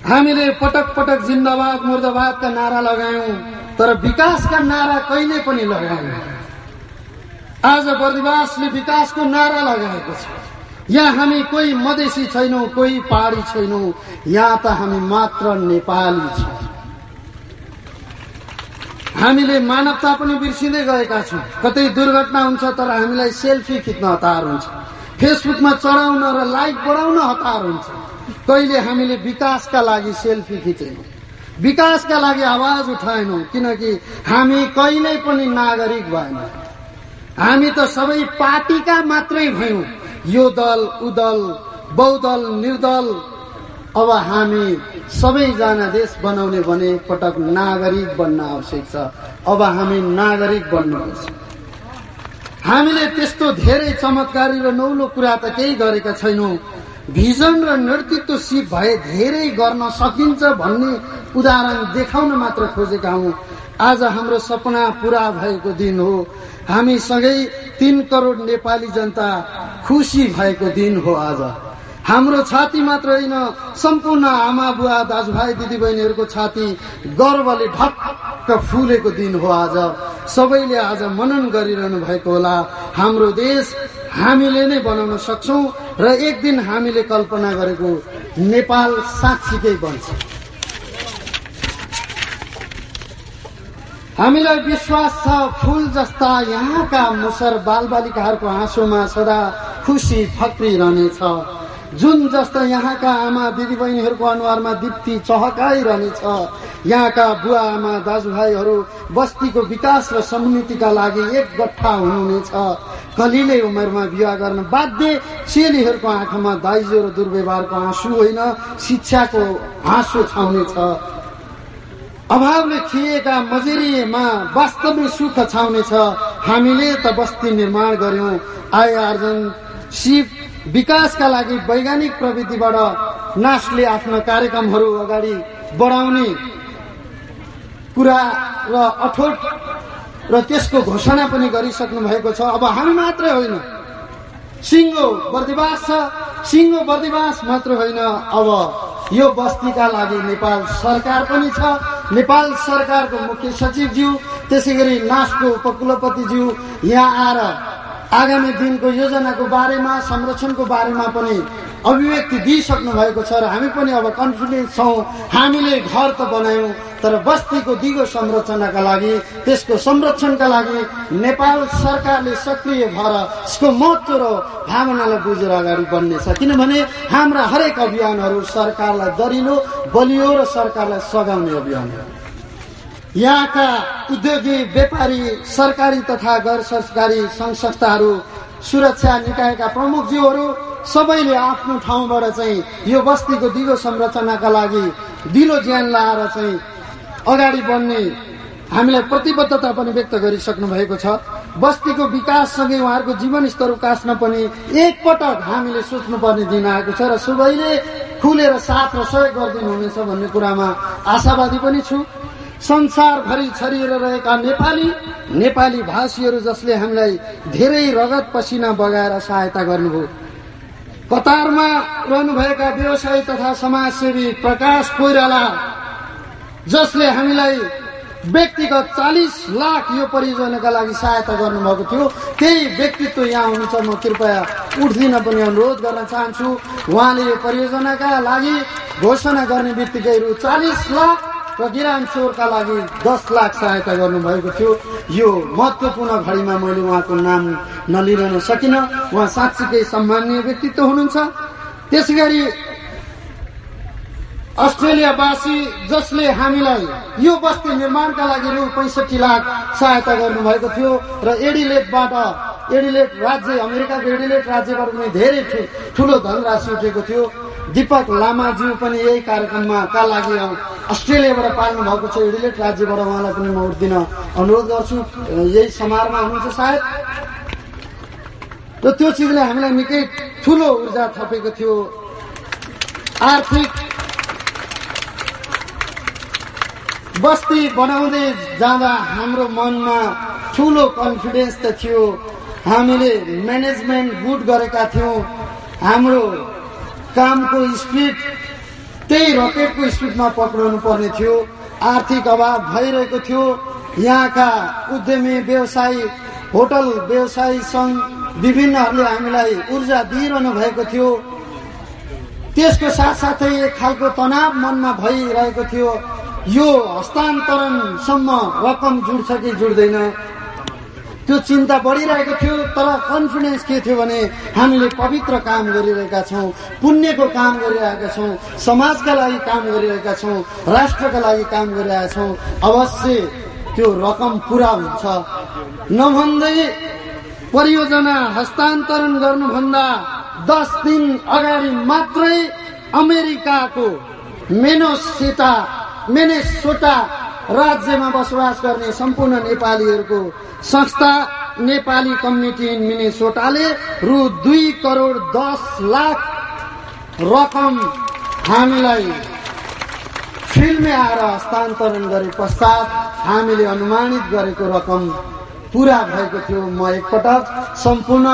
[SPEAKER 12] हामीले पटक पटक जिन्दाबाद मुर्दाबादका नारा लगायौं तर विकासका नारा कहिले पनि लगाएनौँ आज बर्दिवासले विकासको नारा लगाएको छ। यहाँ हामी कोही मधेसी छैनौँ कोही पहाडी छैनौँ। यहाँ त हामी मात्र नेपाली छौँ। हामीले मानवता पनि बिर्सिँदै गएका छौँ। कतै दुर्घटना हुन्छ तर हामीलाई सेल्फी खिच्न हतार हुन्छ। फेसबुकमा चढाउन र लाइक बढाउन हतार हुन्छ। कहिले हामीले विकासका लागि सेल्फी खिचेनौँ। विकासका लागि आवाज उठाएनौँ किनकि हामी कहिल्यै पनि नागरिक भएनौँ। हामी त सबै पार्टीका मात्रै भयौँ। यो दल उदल बहुदल निर्दल। अब हामी सबैजना देश बनाउने भने पटक नागरिक बन्न आवश्यक छ। अब हामी नागरिक बन्नुपर्छ। हामीले त्यस्तो धेरै चमत्कारी र नौलो कुरा त केही गरेका छैनौँ। भिजन र नेतृत्व सिप भए धेरै गर्न सकिन्छ भन्ने उदाहरण देखाउन मात्र खोजेका हौ। आज हाम्रो सपना पूरा भएको दिन हो। हामी सँगै तीन करोड नेपाली जनता खुसी भएको दिन हो आज। हाम्रो छाती मात्र होइन सम्पूर्ण आमा बुवा दाजुभाइ दिदीबहिनीहरूको छाती गर्वले ढक्क फुलेको दिन हो आज। सबैले आज मनन गरिरहनु भएको होला। हाम्रो देश हामीले नै बनाउन सक्छौँ र एक दिन हामीले कल्पना गरेको नेपाल साँच्चीकै बन्छ। हामीलाई विश्वास छ फुल जस्ता यहाँका मुसर बालबालिकाहरूको आँसुमा सदा खुसी फक्रिरहनेछ जुन जस्ता यहाँका आमा दिदीबहिनीहरूको अनुहारमा दीप्ति चहकाइरहनेछ यहाँका बुवा आमा दाजुभाइहरू बस्तीको विकास र समृद्धिका लागि एक गठा हुनुहुनेछ। कलिलै उमेरमा विवाह गर्न बाध्य चेलीहरूको आँखामा दाइजो र दुर्व्यवहारको आँसु होइन शिक्षाको हाँसो छाउनेछ। अभावले थिएका मजेरीमा वास्तविक सुख छाउनेछ हामीले त बस्ती निर्माण गर्यौं। आय आर्जन सिप विकासका लागि वैज्ञानिक प्रविधिबाट नासले आफ्ना कार्यक्रमहरू अगाडि बढाउने कुरा र अठोट र त्यसको घोषणा पनि गरिसक्नु भएको छ। अब हामी मात्रै होइन। सिङ्गो बर्दिवास छ। सिङ्गो बर्दिवास मात्र होइन। अब यो बस्तीका लागि नेपाल सरकार पनि छ। नेपाल सरकारको मुख्य सचिवज्यू त्यसै गरी नासको उपकुलपतिज्यू यहाँ आएर आगामी दिनको योजनाको बारेमा संरक्षणको बारेमा पनि अभिव्यक्ति दिइसक्नु भएको छ र हामी पनि अब कन्फिडेन्स छौँ। हामीले घर त बनायौँ तर बस्तीको दिगो संरचनाका लागि त्यसको संरक्षणका लागि नेपाल सरकारले सक्रिय भएर यसको महत्व र भावनालाई बुझेर अगाडि बढ्नेछ। किनभने हाम्रा हरेक अभियानहरू सरकारलाई दरिलो बलियो र सरकारलाई सघाउने अभियान हो। यहाँका उद्योगी व्यापारी सरकारी तथा गैर सरकारी सङ्घ संस्थाहरू सुरक्षा निकायका प्रमुखज्यूहरू सबैले आफ्नो ठाउँबाट चाहिँ यो बस्तीको दिगो संरचनाका लागि दिलो ज्यान लाएर चाहिँ अगाडि बढ्ने हामीलाई प्रतिबद्धता पनि व्यक्त गरिसक्नु भएको छ। बस्तीको विकाससँगै उहाँहरूको जीवनस्तर उकास्न पनि एकपटक हामीले सोच्नुपर्ने दिन आएको छ र सबैले खुलेर साथ र सहयोग गरिदिनु हुनेछ भन्ने कुरामा आशावादी पनि छु। संसारभरि छरिएर रहेका नेपाली नेपाली भाषीहरू जसले हामीलाई धेरै रगत पसिना बगाएर सहायता गर्नुभयो। कतारमा रहनुभएका व्यवसायी तथा समाजसेवी प्रकाश कोइराला जसले हामीलाई व्यक्तिगत चालिस लाख यो परियोजनाका लागि सहायता गर्नुभएको थियो त्यही व्यक्तित्व यहाँ हुनुहुन्छ। म कृपया उठ्दिन पनि अनुरोध गर्न चाहन्छु उहाँले यो परियोजनाका लागि घोषणा गर्ने बित्तिकै रु चालिस लाख र गिराम चोरका लागि दस लाख सहायता गर्नुभएको थियो। यो महत्वपूर्ण घडीमा मैले उहाँको नाम नलिरहन सकिनँ। उहाँ साँच्चीकै सम्मान्य व्यक्तित्व हुनुहुन्छ। त्यसै गरी अस्ट्रेलियावासी जसले हामीलाई यो बस्ती निर्माणका लागि रु पैँसठी लाख सहायता गर्नुभएको थियो र एडिलेटबाट एडिलेट राज्य अमेरिकाको एडिलेट राज्यबाट पनि धेरै ठुलो धनराशि उठेको थियो। दीपक लामाज्यू पनि यही कार्यक्रममा का लागि अस्ट्रेलियाबाट पाल्नु भएको छ। एडिलेट राज्यबाट उहाँलाई पनि म उठ्दिन अनुरोध गर्छु। यही समारोहमा हुनुहुन्छ सायद। र त्यो चिजले हामीलाई निकै ठुलो ऊर्जा थपेको थियो। आर्थिक बस्ती बनाउँदै जाँदा हाम्रो मनमा ठुलो कन्फिडेन्स त थियो। हामीले म्यानेजमेन्ट गुड गरेका थियौँ। हाम्रो कामको स्पिड त्यही रकेटको स्पिडमा पक्राउनु पर्ने थियो। आर्थिक अभाव भइरहेको थियो। यहाँका उद्यमी व्यवसायी होटल व्यवसायी सङ्घ विभिन्नहरूले हामीलाई ऊर्जा दिइरहनु भएको थियो। त्यसको साथसाथै एक खालको तनाव मनमा भइरहेको थियो। यो हस्तान्तरणसम्म रकम जुड्छ कि जुड्दैन? त्यो चिन्ता बढिरहेको थियो तर कन्फिडेन्स के थियो भने हामीले पवित्र काम गरिरहेका छौँ पुण्यको काम गरिरहेका छौँ समाजका लागि काम गरिरहेका छौँ राष्ट्रका लागि काम गरिरहेका छौँ। अवश्य त्यो रकम पुरा हुन्छ। नभन्दै परियोजना हस्तान्तरण गर्नुभन्दा दस दिन अगाडि मात्रै अमेरिकाको मेनोसेटा मेनेसोटा राज्यमा बसोबास गर्ने सम्पूर्ण नेपालीहरूको संस्था नेपाली कम्युनिटी इन मिनेसोटाले रु दुई करोड दस लाख रकम हामीलाई फिल्मे आएर हस्तान्तरण गरे पश्चात हामीले अनुमानित गरेको रकम पुरा भएको थियो। म एकपटक सम्पूर्ण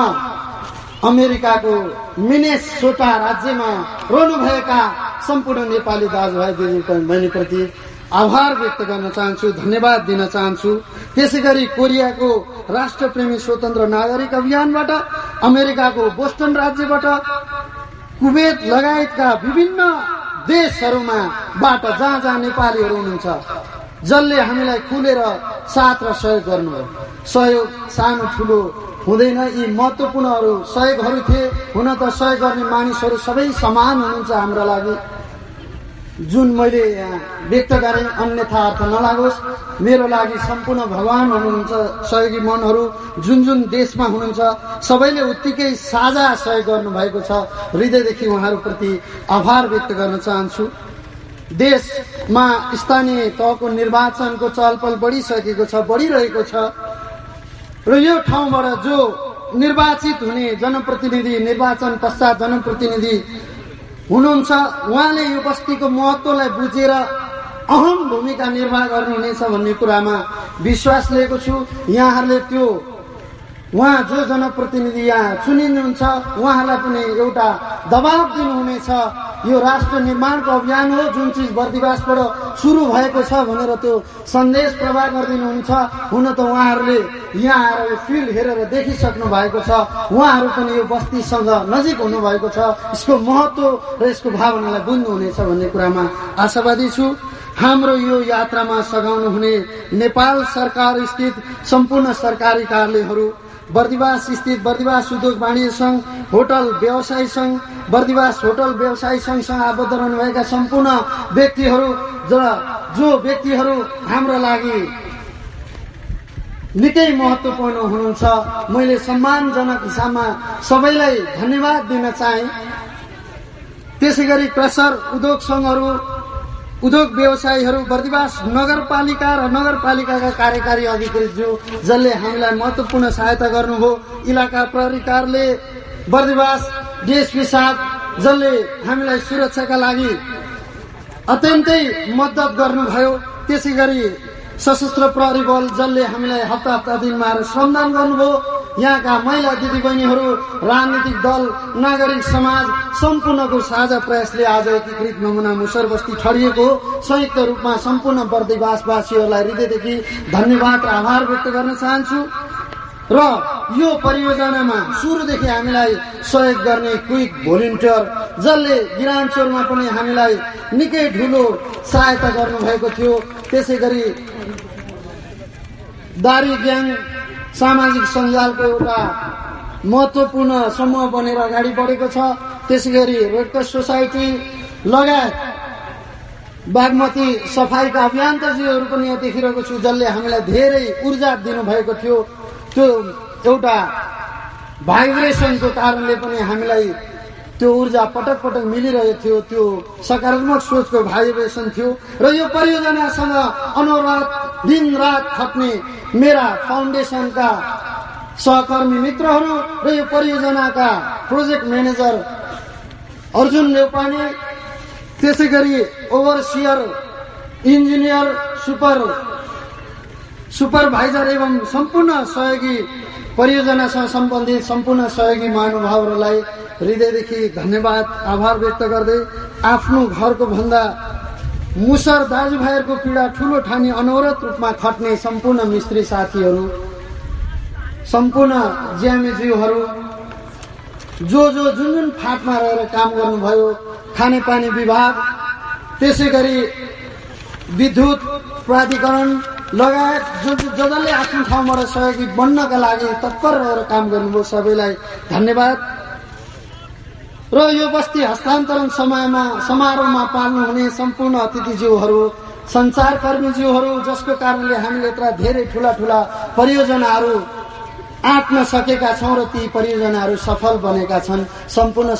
[SPEAKER 12] अमेरिकाको मिनेसोटा राज्यमा रहनुभएका सम्पूर्ण नेपाली दाजुभाइ दिदी बहिनीप्रति आभार व्यक्त गर्न चाहन्छु धन्यवाद दिन चाहन्छु। त्यसै गरी कोरियाको राष्ट्रप्रेमी स्वतन्त्र नागरिक अभियानबाट अमेरिकाको बोस्टन राज्यबाट कुवेत लगायतका विभिन्न देशहरूमा बाट जहाँ जहाँ नेपालीहरू हुनुहुन्छ। जसले हामीलाई खुलेर साथ र सहयोग गर्नुभयो। सहयोग सानो ठुलो हुँदैन। यी महत्वपूर्णहरू सहयोगहरू थिए। हुन त सहयोग गर्ने मानिसहरू सबै समान हुनुहुन्छ हाम्रो लागि। जुन मैले यहाँ व्यक्त गरेँ अन्यथा अर्थ नलागोस्। मेरो लागि सम्पूर्ण भगवान हुनुहुन्छ सहयोगी मनहरू। जुन जुन देशमा हुनुहुन्छ सबैले उत्तिकै साझा सहयोग गर्नुभएको छ। हृदयदेखि उहाँहरूप्रति आभार व्यक्त गर्न चाहन्छु। देशमा स्थानीय तहको निर्वाचनको चलपल बढिसकेको छ बढिरहेको छ। र यो ठाउँबाट जो निर्वाचित हुने जनप्रतिनिधि निर्वाचन पश्चात जनप्रतिनिधि हुनुहुन्छ उहाँले यो बस्तीको महत्वलाई बुझेर अहम भूमिका निर्वाह गर्नुहुनेछ भन्ने कुरामा विश्वास लिएको छु। यहाँहरूले त्यो उहाँ जो जनप्रतिनिधि यहाँ चुनिनुहुन्छ उहाँहरूलाई पनि एउटा दबाब दिनुहुनेछ। यो राष्ट्र निर्माणको अभियान हो जुन चिज बर्दिवासबाट सुरु भएको छ भनेर त्यो सन्देश प्रवाह गरिदिनुहुन्छ। हुन त उहाँहरूले यहाँ आएर यो फिल्ड हेरेर देखिसक्नु भएको छ। उहाँहरू पनि यो बस्तीसँग नजिक हुनुभएको छ। यसको महत्व र यसको भावनालाई बुझ्नुहुनेछ भन्ने कुरामा आशावादी छु। हाम्रो यो यात्रामा सघाउनु हुने नेपाल सरकार स्थित सम्पूर्ण सरकारी कार्यालयहरू बर्दिवास स्थित बर्दिवास उद्योग वाणिज्य सङ्घ होटल व्यवसाय सङ्घ बर्दिवास होटल व्यवसाय सङ्घसँग आबद्ध रहनुभएका सम्पूर्ण व्यक्तिहरू जो व्यक्तिहरू हाम्रो लागि निकै महत्वपूर्ण हुनुहुन्छ। मैले सम्मानजनक हिसाबमा सबैलाई धन्यवाद दिन चाहे। त्यसै गरी क्रसर उद्योग सङ्घहरू उद्योग व्यवसायीहरू बर्दिवास नगरपालिका र नगरपालिकाका कार्यकारी अधिकृतज्यू जसले हामीलाई महत्वपूर्ण सहायता गर्नुभयो इलाका प्रहरी कार्यालय बर्दिवास डिएसपी साहब जसले हामीलाई सुरक्षाका लागि अत्यन्तै मद्दत गर्नुभयो। त्यसै गरी सशस्त्र प्रहरी बल जसले हामीलाई हप्ता हप्ता दिनमा आएर श्रमदान गर्नुभयो। यहाँका महिला दिदीबहिनीहरू राजनीतिक दल नागरिक समाज सम्पूर्णको साझा प्रयासले आज एकीकृत नमुना मुसर बस्ती ठडिएको संयुक्त रूपमा सम्पूर्ण बर्दिवासवासीहरूलाई हृदयदेखि धन्यवाद र आभार व्यक्त गर्न चाहन्छु। र यो परियोजनामा सुरुदेखि हामीलाई सहयोग गर्ने क्विक भोलिन्टियर जसले गिरानचोरमा पनि हामीलाई निकै ठुलो सहायता गर्नुभएको थियो त्यसै गरी दारी ग्याङ सामाजिक सञ्जालको एउटा महत्वपूर्ण समूह बनेर अगाडि बढेको छ। त्यसै गरी रेडक्रस सोसाइटी लगायत बागमती सफाईका अभियन्ताजीहरू पनि यहाँ देखिरहेको छु जसले हामीलाई धेरै ऊर्जा दिनुभएको थियो। त्यो एउटा भाइब्रेसनको कारणले पनि हामीलाई त्यो ऊर्जा पटक पटक मिलिरहेको थियो त्यो सकारात्मक सोचको भाइब्रेसन थियो। र यो परियोजनासँग अनुराध दिन रात खट्ने मेरा फाउन्डेसनका सहकर्मी मित्रहरू र यो परियोजनाका प्रोजेक्ट म्यानेजर अर्जुन नेउपाने त्यसै गरी ओभरसियर इन्जिनियर सुपर सुपरभाइजर एवं सम्पूर्ण सहयोगी परियोजनासँग सम्बन्धित सम्पूर्ण सहयोगी महानुभावहरूलाई हृदयदेखि धन्यवाद आभार व्यक्त गर्दै आफ्नो घरको भन्दा मुसर दाजुभाइहरूको पीडा ठुलो ठानी अनवरत रूपमा खट्ने सम्पूर्ण मिस्त्री साथीहरू सम्पूर्ण ज्यामीज्यूहरू जो जो जुन जुन फाटमा रहेर काम गर्नुभयो खानेपानी विभाग त्यसै गरी विद्युत प्राधिकरण लगायत जो जसले आफ्नो ठाउँबाट सहयोगी बन्नका लागि तत्पर रहेर काम गर्नुभयो सबैलाई धन्यवाद। र यो बस्ती हस्तान्तरण समयमा समारोहमा पाल्नुहुने सम्पूर्ण अतिथिज्यूहरू सञ्चारकर्मीज्यूहरू जसको कारणले हामीले यत्र धेरै ठुला ठुला परियोजनाहरू आँट्न सकेका छौँ र ती परियोजनाहरू सफल बनेका छन्। सम्पूर्ण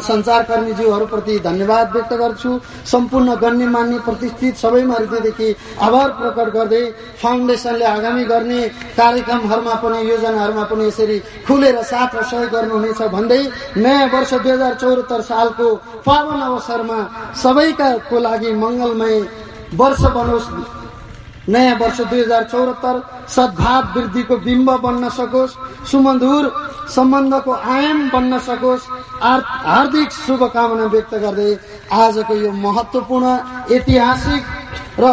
[SPEAKER 12] सञ्चारकर्मीज्यूहरूप्रति धन्यवाद व्यक्त गर्छु। सम्पूर्ण गण्यमान्य प्रतिष्ठित सबैमा हृदयदेखि आभार प्रकट गर्दै फाउन्डेसनले आगामी गर्ने कार्यक्रमहरूमा पनि योजनाहरूमा पनि यसरी खुलेर साथ र सहयोग गर्नुहुनेछ भन्दै नयाँ वर्ष दुई हजार चौहत्तर सालको पावन अवसरमा सबैका लागि मङ्गलमय वर्ष बनोस्। नयाँ वर्ष दुई हजार चौहत्तर सद्भाव वृद्धिको बिम्ब बन्न सकोस् सुमधुर सम्बन्धको आयाम बन्न सकोस् हार्दिक शुभकामना व्यक्त गर्दै आजको यो महत्वपूर्ण ऐतिहासिक र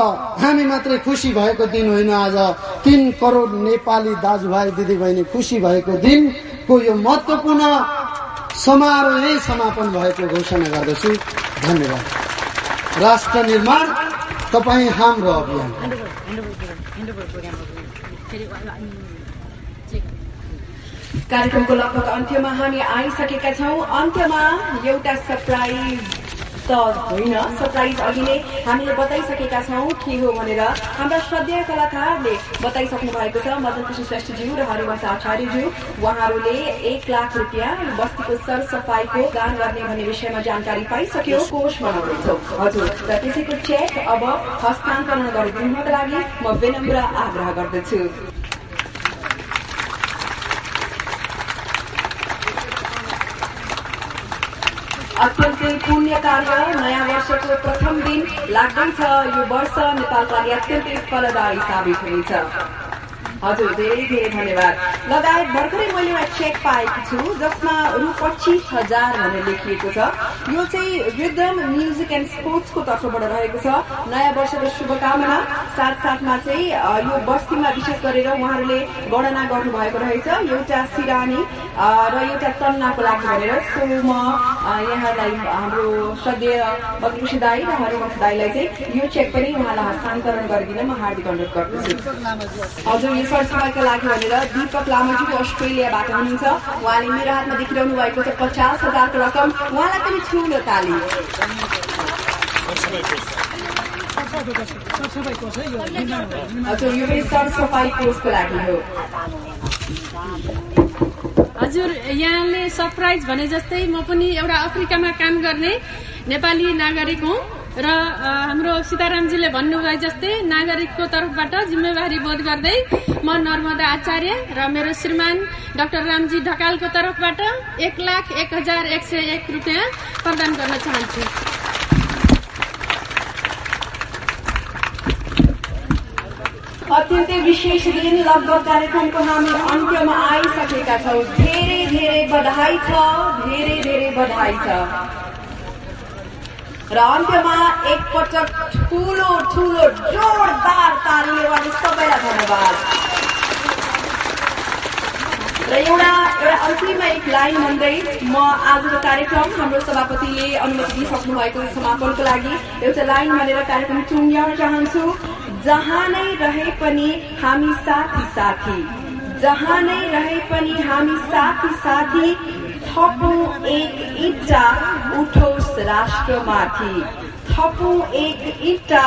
[SPEAKER 12] हामी मात्रै खुसी भएको दिन होइन आज तिन करोड नेपाली दाजुभाइ दिदीबहिनी खुसी भएको दिनको यो महत्वपूर्ण समारोह समापन भएको घोषणा गर्दछु। धन्यवाद। राष्ट्र निर्माण तपाईँ हाम्रो अभियान।
[SPEAKER 2] कार्यक्रमको लगभग अन्त्यमा हामी आइसकेका छौँ। अन्त्यमा एउटा सरप्राइज त होइन। सरप्राइज अघि नै हामीले बताइसकेका छौँ के हो भनेर। हाम्रा श्रद्धेय कलाकारले बताइसक्नु भएको छ। मदन कृष्ण श्रेष्ठज्यू र हरिवंश आचार्यज्यू। उहाँहरूले एक लाख रुपियाँ बस्तीको सरसफाइको दान गर्ने भन्ने विषयमा जानकारी पाइसक्यो। कोष बनाउँदैछौ हजुर र त्यसैको चेक अब हस्तान्तरण गरिदिनुको लागि म विनम्र आग्रह गर्दछु। अत्यन्तै पुण्य कार्य नयाँ वर्षको प्रथम दिन लाग्दैछ। यो वर्ष नेपालका लागि अत्यन्तै फलदायी साबित हुनेछ। हजुर धेरै धेरै धन्यवाद। लगायत भर्खरै मैले एउटा चेक पाएको छु जसमा रु पच्चिस हजार भनेर लेखिएको छ। यो चाहिँ रिदम म्युजिक एन्ड स्पोर्ट्सको तर्फबाट रहेको छ। नयाँ वर्षको शुभकामना। साथ साथमा चाहिँ यो बस्तीमा विशेष गरेर उहाँहरूले गणना गर्नुभएको रहेछ। एउटा सिरानी र एउटा तन्नाको लागि भनेर सो म यहाँलाई हाम्रो श्रद्धेय बद्रुषी दाई र हरिवंश दाईलाई चाहिँ यो चेक पनि उहाँलाई हस्तान्तरण गरिदिन म हार्दिक अनुरोध गर्दछु। हजुर सरसफाइका लागि भनेर दीपक लामाजीको अस्ट्रेलियाबाट हुनुहुन्छ। उहाँले मेरो हातमा देखिरहनु भएको छ पचास हजारको रकम। उहाँलाई पनि ठुलो ताली हजुर
[SPEAKER 13] हजुर यहाँले सरप्राइज भने जस्तै म पनि एउटा अफ्रिकामा काम गर्ने नेपाली नागरिक हुँ। र हाम्रो सीतारामजीले भन्नुभए जस्तै नागरिकको तर्फबाट जिम्मेवारी बोध गर्दै म नर्मदा आचार्य र मेरो श्रीमान डाक्टर रामजी ढकालको तर्फबाट एक लाख एक हजार एक सय एक रुपियाँ प्रदान गर्न चाहन्छु।
[SPEAKER 2] अत्यन्तै विशेष दिन लगभग कार्यक्रमको हामी अन्त्यमा आइसकेका छौँ। धेरै धेरै बधाई छ धेरै धेरै बधाई छ। र अन्त्यमा एकपटक ठुलो ठुलो जोरदार तालीले उहाँले सबैलाई धन्यवाद। र एउटा एउटा अन्तिममा एक लाइन भन्दै म आजको कार्यक्रम हाम्रो सभापतिले अनुमति दिइसक्नु भएको समापनको लागि एउटा लाइन भनेर कार्यक्रम टुङ्ग्याउन चाहन्छु। जहाँ नै रहे पनि हामी साथी साथी। जहाँ नै रहे पनि हामी साथी साथी। थपु एक इट्टा उठोस् राष्ट्रमाथि थपु एक इट्टा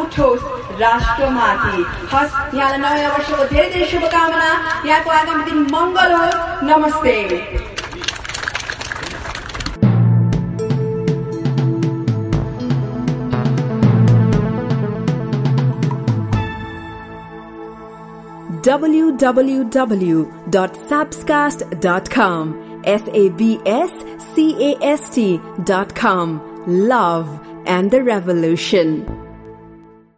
[SPEAKER 2] उठोस् राष्ट्रमाथि हस् यहाँलाई नयाँ वर्षको धेरै धेरै शुभकामना यहाँको आगामी दिन मङ्गल होस् नमस्ते
[SPEAKER 1] www.sabscast.com S-A-B-S-C-A-S-T dot com. Love and the Revolution.